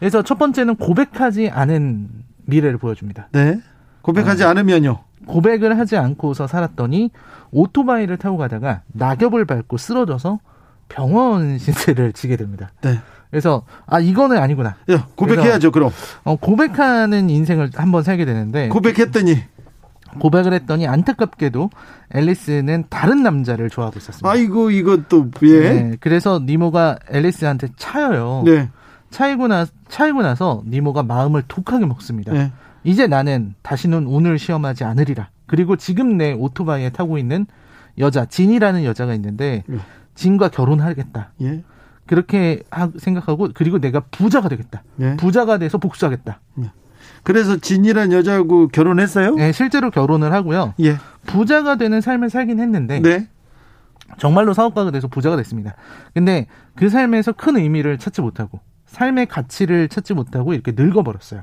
그래서 첫 번째는 고백하지 않은 미래를 보여줍니다. 네. 고백하지 않으면요. 고백을 하지 않고서 살았더니 오토바이를 타고 가다가 낙엽을 밟고 쓰러져서 병원 신세를 지게 됩니다. 네. 그래서 아 이거는 아니구나. 야, 고백해야죠, 그럼. 어, 고백하는 인생을 한번 살게 되는데 고백했더니 고백을 했더니 안타깝게도 앨리스는 다른 남자를 좋아하고 있었습니다. 아이고 이것도 예. 네, 그래서 니모가 앨리스한테 차여요. 네. 차이고 나 차이고 나서 니모가 마음을 독하게 먹습니다. 네. 이제 나는 다시는 운을 시험하지 않으리라. 그리고 지금 내 오토바이에 타고 있는 여자 진이라는 여자가 있는데 예. 진과 결혼하겠다. 예. 그렇게 하- 생각하고 그리고 내가 부자가 되겠다. 예. 부자가 돼서 복수하겠다. 그래서 진이란 여자하고 결혼했어요? 네, 실제로 결혼을 하고요. 예. 부자가 되는 삶을 살긴 했는데 네. 정말로 사업가가 돼서 부자가 됐습니다. 근데 그 삶에서 큰 의미를 찾지 못하고 삶의 가치를 찾지 못하고 이렇게 늙어버렸어요.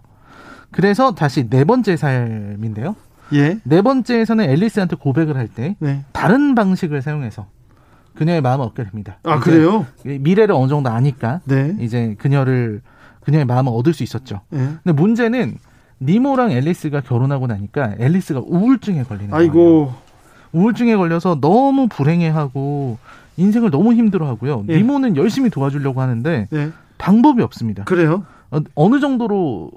그래서 다시 네 번째 삶인데요. 예. 네 번째에서는 앨리스한테 고백을 할때 네. 다른 방식을 사용해서 그녀의 마음을 얻게 됩니다. 아, 그래요? 미래를 어느 정도 아니까 네. 이제 그녀를 그녀의 마음을 얻을 수 있었죠. 예. 근데 문제는 니모랑 앨리스가 결혼하고 나니까 앨리스가 우울증에 걸리는 거예요. 아이고. 우울증에 걸려서 너무 불행해하고 인생을 너무 힘들어하고요. 예. 니모는 열심히 도와주려고 하는데 네. 방법이 없습니다. 그래요? 어, 느 정도로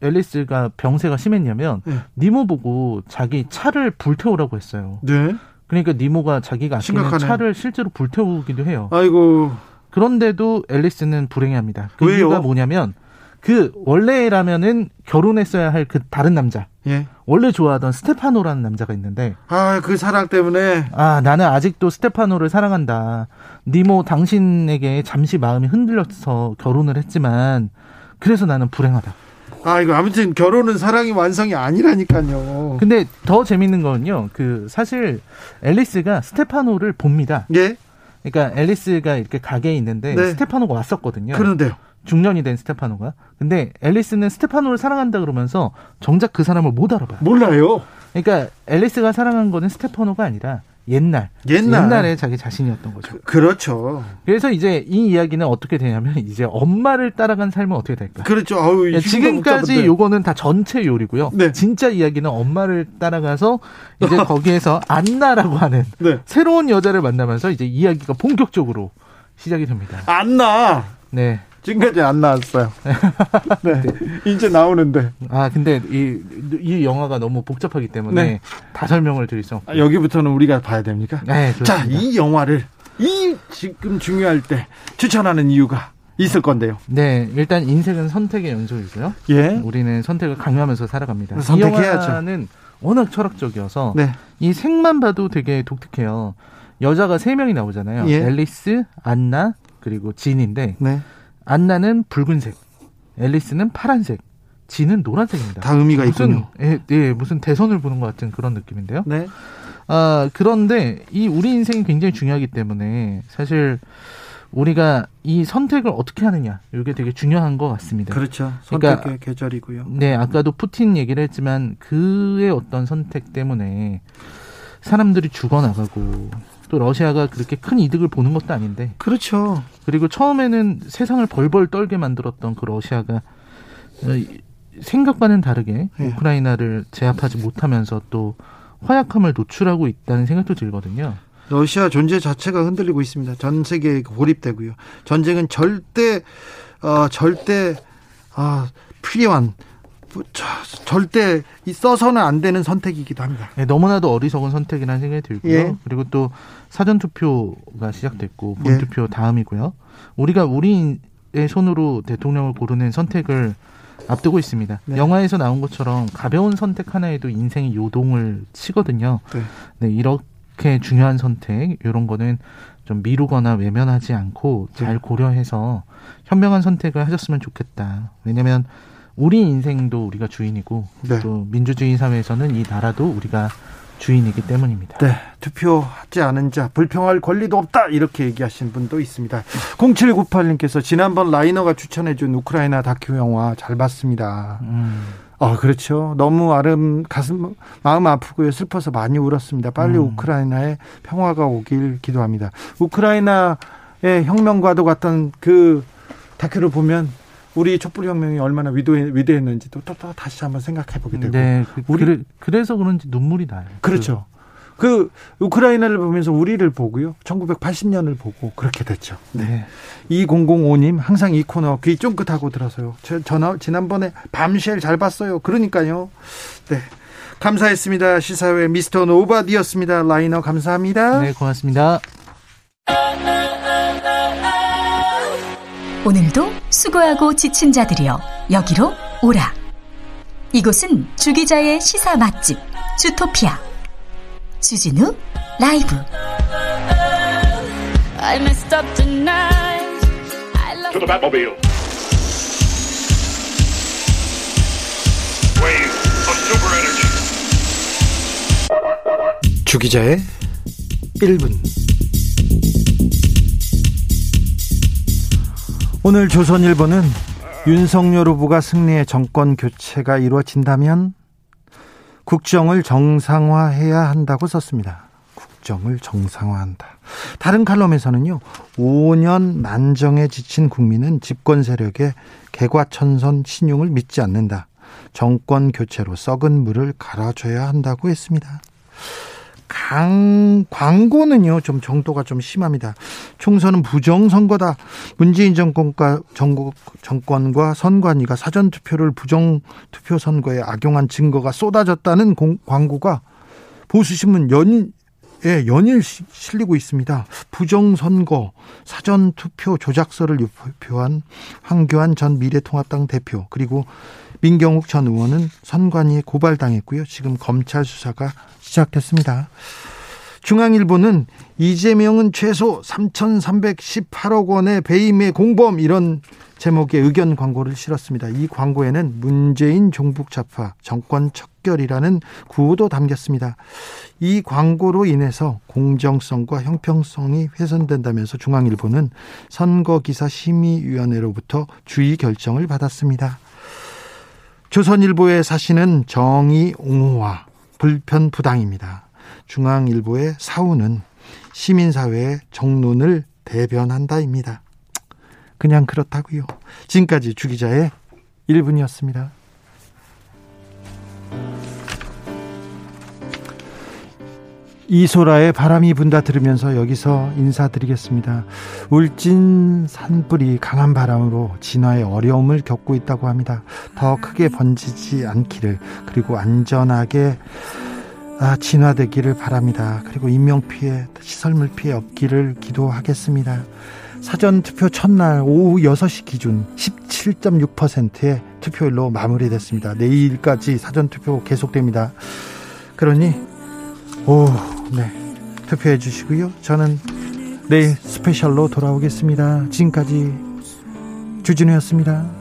앨리스가 병세가 심했냐면 네. 니모 보고 자기 차를 불태우라고 했어요. 네. 그러니까 니모가 자기가 아끼는 심각하네. 차를 실제로 불태우기도 해요. 아이고. 그런데도 앨리스는 불행해합니다. 그 왜요? 이유가 뭐냐면 그 원래라면은 결혼했어야 할 그 다른 남자 예. 원래 좋아하던 스테파노라는 남자가 있는데 아, 그 사랑 때문에 아 나는 아직도 스테파노를 사랑한다. 니모 당신에게 잠시 마음이 흔들려서 결혼을 했지만 그래서 나는 불행하다. 아, 이거 아무튼 결혼은 사랑의 완성이 아니라니까요. 근데 더 재밌는 거는요. 그 사실 앨리스가 스테파노를 봅니다. 예. 그러니까 앨리스가 이렇게 가게에 있는데 네. 스테파노가 왔었거든요. 그런데요. 중년이 된 스테파노가. 근데 앨리스는 스테파노를 사랑한다 그러면서 정작 그 사람을 못 알아봐요. 몰라요. 그러니까 앨리스가 사랑한 거는 스테파노가 아니라 옛날, 옛날. 에 자기 자신이었던 거죠. 그 렇죠. 그래서 이제 이 이야기는 어떻게 되냐면 이제 엄마를 따라간 삶은 어떻게 될까? 그렇죠. 아우, 네, 지금까지 요거는 다 전체 요리고요. 네. 진짜 이야기는 엄마를 따라가서 이제 거기에서 안나라고 하는 네. 새로운 여자를 만나면서 이제 이야기가 본격적으로 시작이 됩니다. 안 나. 네. 지금까지 안 나왔어요. 네. 이제 나오는데. 아 근데 이, 이 영화가 너무 복잡하기 때문에 네. 다 설명을 드릴 수 없고. 아, 여기부터는 우리가 봐야 됩니까? 네, 자, 그렇습니다. 이 영화를 이 지금 중요할 때 추천하는 이유가 있을 건데요. 네, 일단 인생은 선택의 연속이고요. 예. 우리는 선택을 강요하면서 살아갑니다. 선택해야죠. 이 영화는 워낙 철학적이어서 네. 이 색만 봐도 되게 독특해요. 여자가 세 명이 나오잖아요. 예. 앨리스, 안나, 그리고 진인데 네. 안나는 붉은색, 앨리스는 파란색, 진은 노란색입니다. 다 의미가 무슨, 있군요. 예, 예, 무슨 대선을 보는 것 같은 그런 느낌인데요. 네. 아, 그런데 이 우리 인생이 굉장히 중요하기 때문에 사실 우리가 이 선택을 어떻게 하느냐, 이게 되게 중요한 것 같습니다. 그렇죠. 그러니까 선택의 계절이고요. 네, 아까도 푸틴 얘기를 했지만 그의 어떤 선택 때문에 사람들이 죽어나가고 또 러시아가 그렇게 큰 이득을 보는 것도 아닌데 그렇죠. 그리고 처음에는 세상을 벌벌 떨게 만들었던 그 러시아가 어, 이- 생각과는 다르게 예. 우크라이나를 제압하지 못하면서 또 허약함을 노출하고 있다는 생각도 들거든요. 러시아 존재 자체가 흔들리고 있습니다. 전 세계에 고립되고요. 전쟁은 절대 어 절대 아 필요한 절대 이 써서는 안 되는 선택이기도 합니다. 네, 너무나도 어리석은 선택이라는 생각이 들고요. 예. 그리고 또 사전 투표가 시작됐고 본 예. 투표 다음이고요. 우리가 우리의 손으로 대통령을 고르는 선택을 앞두고 있습니다. 네. 영화에서 나온 것처럼 가벼운 선택 하나에도 인생이 요동을 치거든요. 네. 네, 이렇게 중요한 선택 이런 거는 좀 미루거나 외면하지 않고 잘 네. 고려해서 현명한 선택을 하셨으면 좋겠다. 왜냐하면 우리 인생도 우리가 주인이고 네. 또 민주주의 사회에서는 이 나라도 우리가 주인이기 때문입니다. 네, 투표하지 않은 자 불평할 권리도 없다 이렇게 얘기하신 분도 있습니다. 0798님께서 지난번 라이너가 추천해준 우크라이나 다큐 영화 잘 봤습니다. 음, 아 그렇죠. 너무 아름 가슴 마음 아프고요 슬퍼서 많이 울었습니다. 빨리 음. 우크라이나에 평화가 오길 기도합니다. 우크라이나의 혁명과도 같던 그 다큐를 보면 우리 촛불 혁명이 얼마나 위도해, 위대했는지도 또, 또 다시 한번 생각해 보게 되고. 네, 그, 우리- 그래, 그래 서 그런지 눈물이 나요. 그렇죠. 그 우크라이나를 보면서 우리를 보고요. 1980년을 보고 그렇게 됐죠. 그, 네. 2005님 항상 이 코너 귀 쫑긋하고 들어서요. 저, 전화 지난번에 밤쉘 잘 봤어요. 그러니까요. 네. 감사했습니다. 시사회 미스터 노바디였습니다. 라이너 감사합니다. 네, 고맙습니다. 오늘도 수고하고 지친 자들이여 여기로 오라. 이곳은 주기자의 시사 맛집 주토피아 주진우 라이브 I messed up tonight. I love To the Batmobile. Wave of super energy. 주기자의 1분 오늘 조선일보는 윤석열 후보가 승리해 정권 교체가 이루어진다면 국정을 정상화해야 한다고 썼습니다. 국정을 정상화한다. 다른 칼럼에서는요, 5년 난정에 지친 국민은 집권 세력의 개과천선 신용을 믿지 않는다. 정권 교체로 썩은 물을 갈아줘야 한다고 했습니다. 강, 광고는요, 좀 정도가 좀 심합니다. 총선은 부정선거다. 문재인 정권과, 정국, 정권과 선관위가 사전투표를 부정투표 선거에 악용한 증거가 쏟아졌다는 공, 광고가 보수신문 연, 예, 연일 시- 실리고 있습니다. 부정선거, 사전투표 조작서를 유포한 황교안 전 미래통합당 대표, 그리고 민경욱 전 의원은 선관위에 고발당했고요. 지금 검찰 수사가 시작됐습니다. 중앙일보는 이재명은 최소 3,318억 원의 배임의 공범 이런 제목의 의견 광고를 실었습니다. 이 광고에는 문재인 종북 좌파 정권 척결이라는 구호도 담겼습니다. 이 광고로 인해서 공정성과 형평성이 훼손된다면서 중앙일보는 선거기사 심의위원회로부터 주의 결정을 받았습니다. 조선일보의 사신은 정의 옹호와 불편 부당입니다. 중앙일보의 사우는 시민사회의 정론을 대변한다입니다. 그냥 그렇다고요. 지금까지 주기자의 1분이었습니다. 이소라의 바람이 분다 들으면서 여기서 인사드리겠습니다. 울진 산불이 강한 바람으로 진화의 어려움을 겪고 있다고 합니다. 더 크게 번지지 않기를 그리고 안전하게 아, 진화되기를 바랍니다. 그리고 인명피해, 시설물 피해 없기를 기도하겠습니다. 사전투표 첫날 오후 6시 기준 17.6%의 투표율로 마무리됐습니다. 내일까지 사전투표 계속됩니다. 그러니 오, 네. 투표해 주시고요. 저는 내일 스페셜로 돌아오겠습니다. 지금까지 주진우였습니다.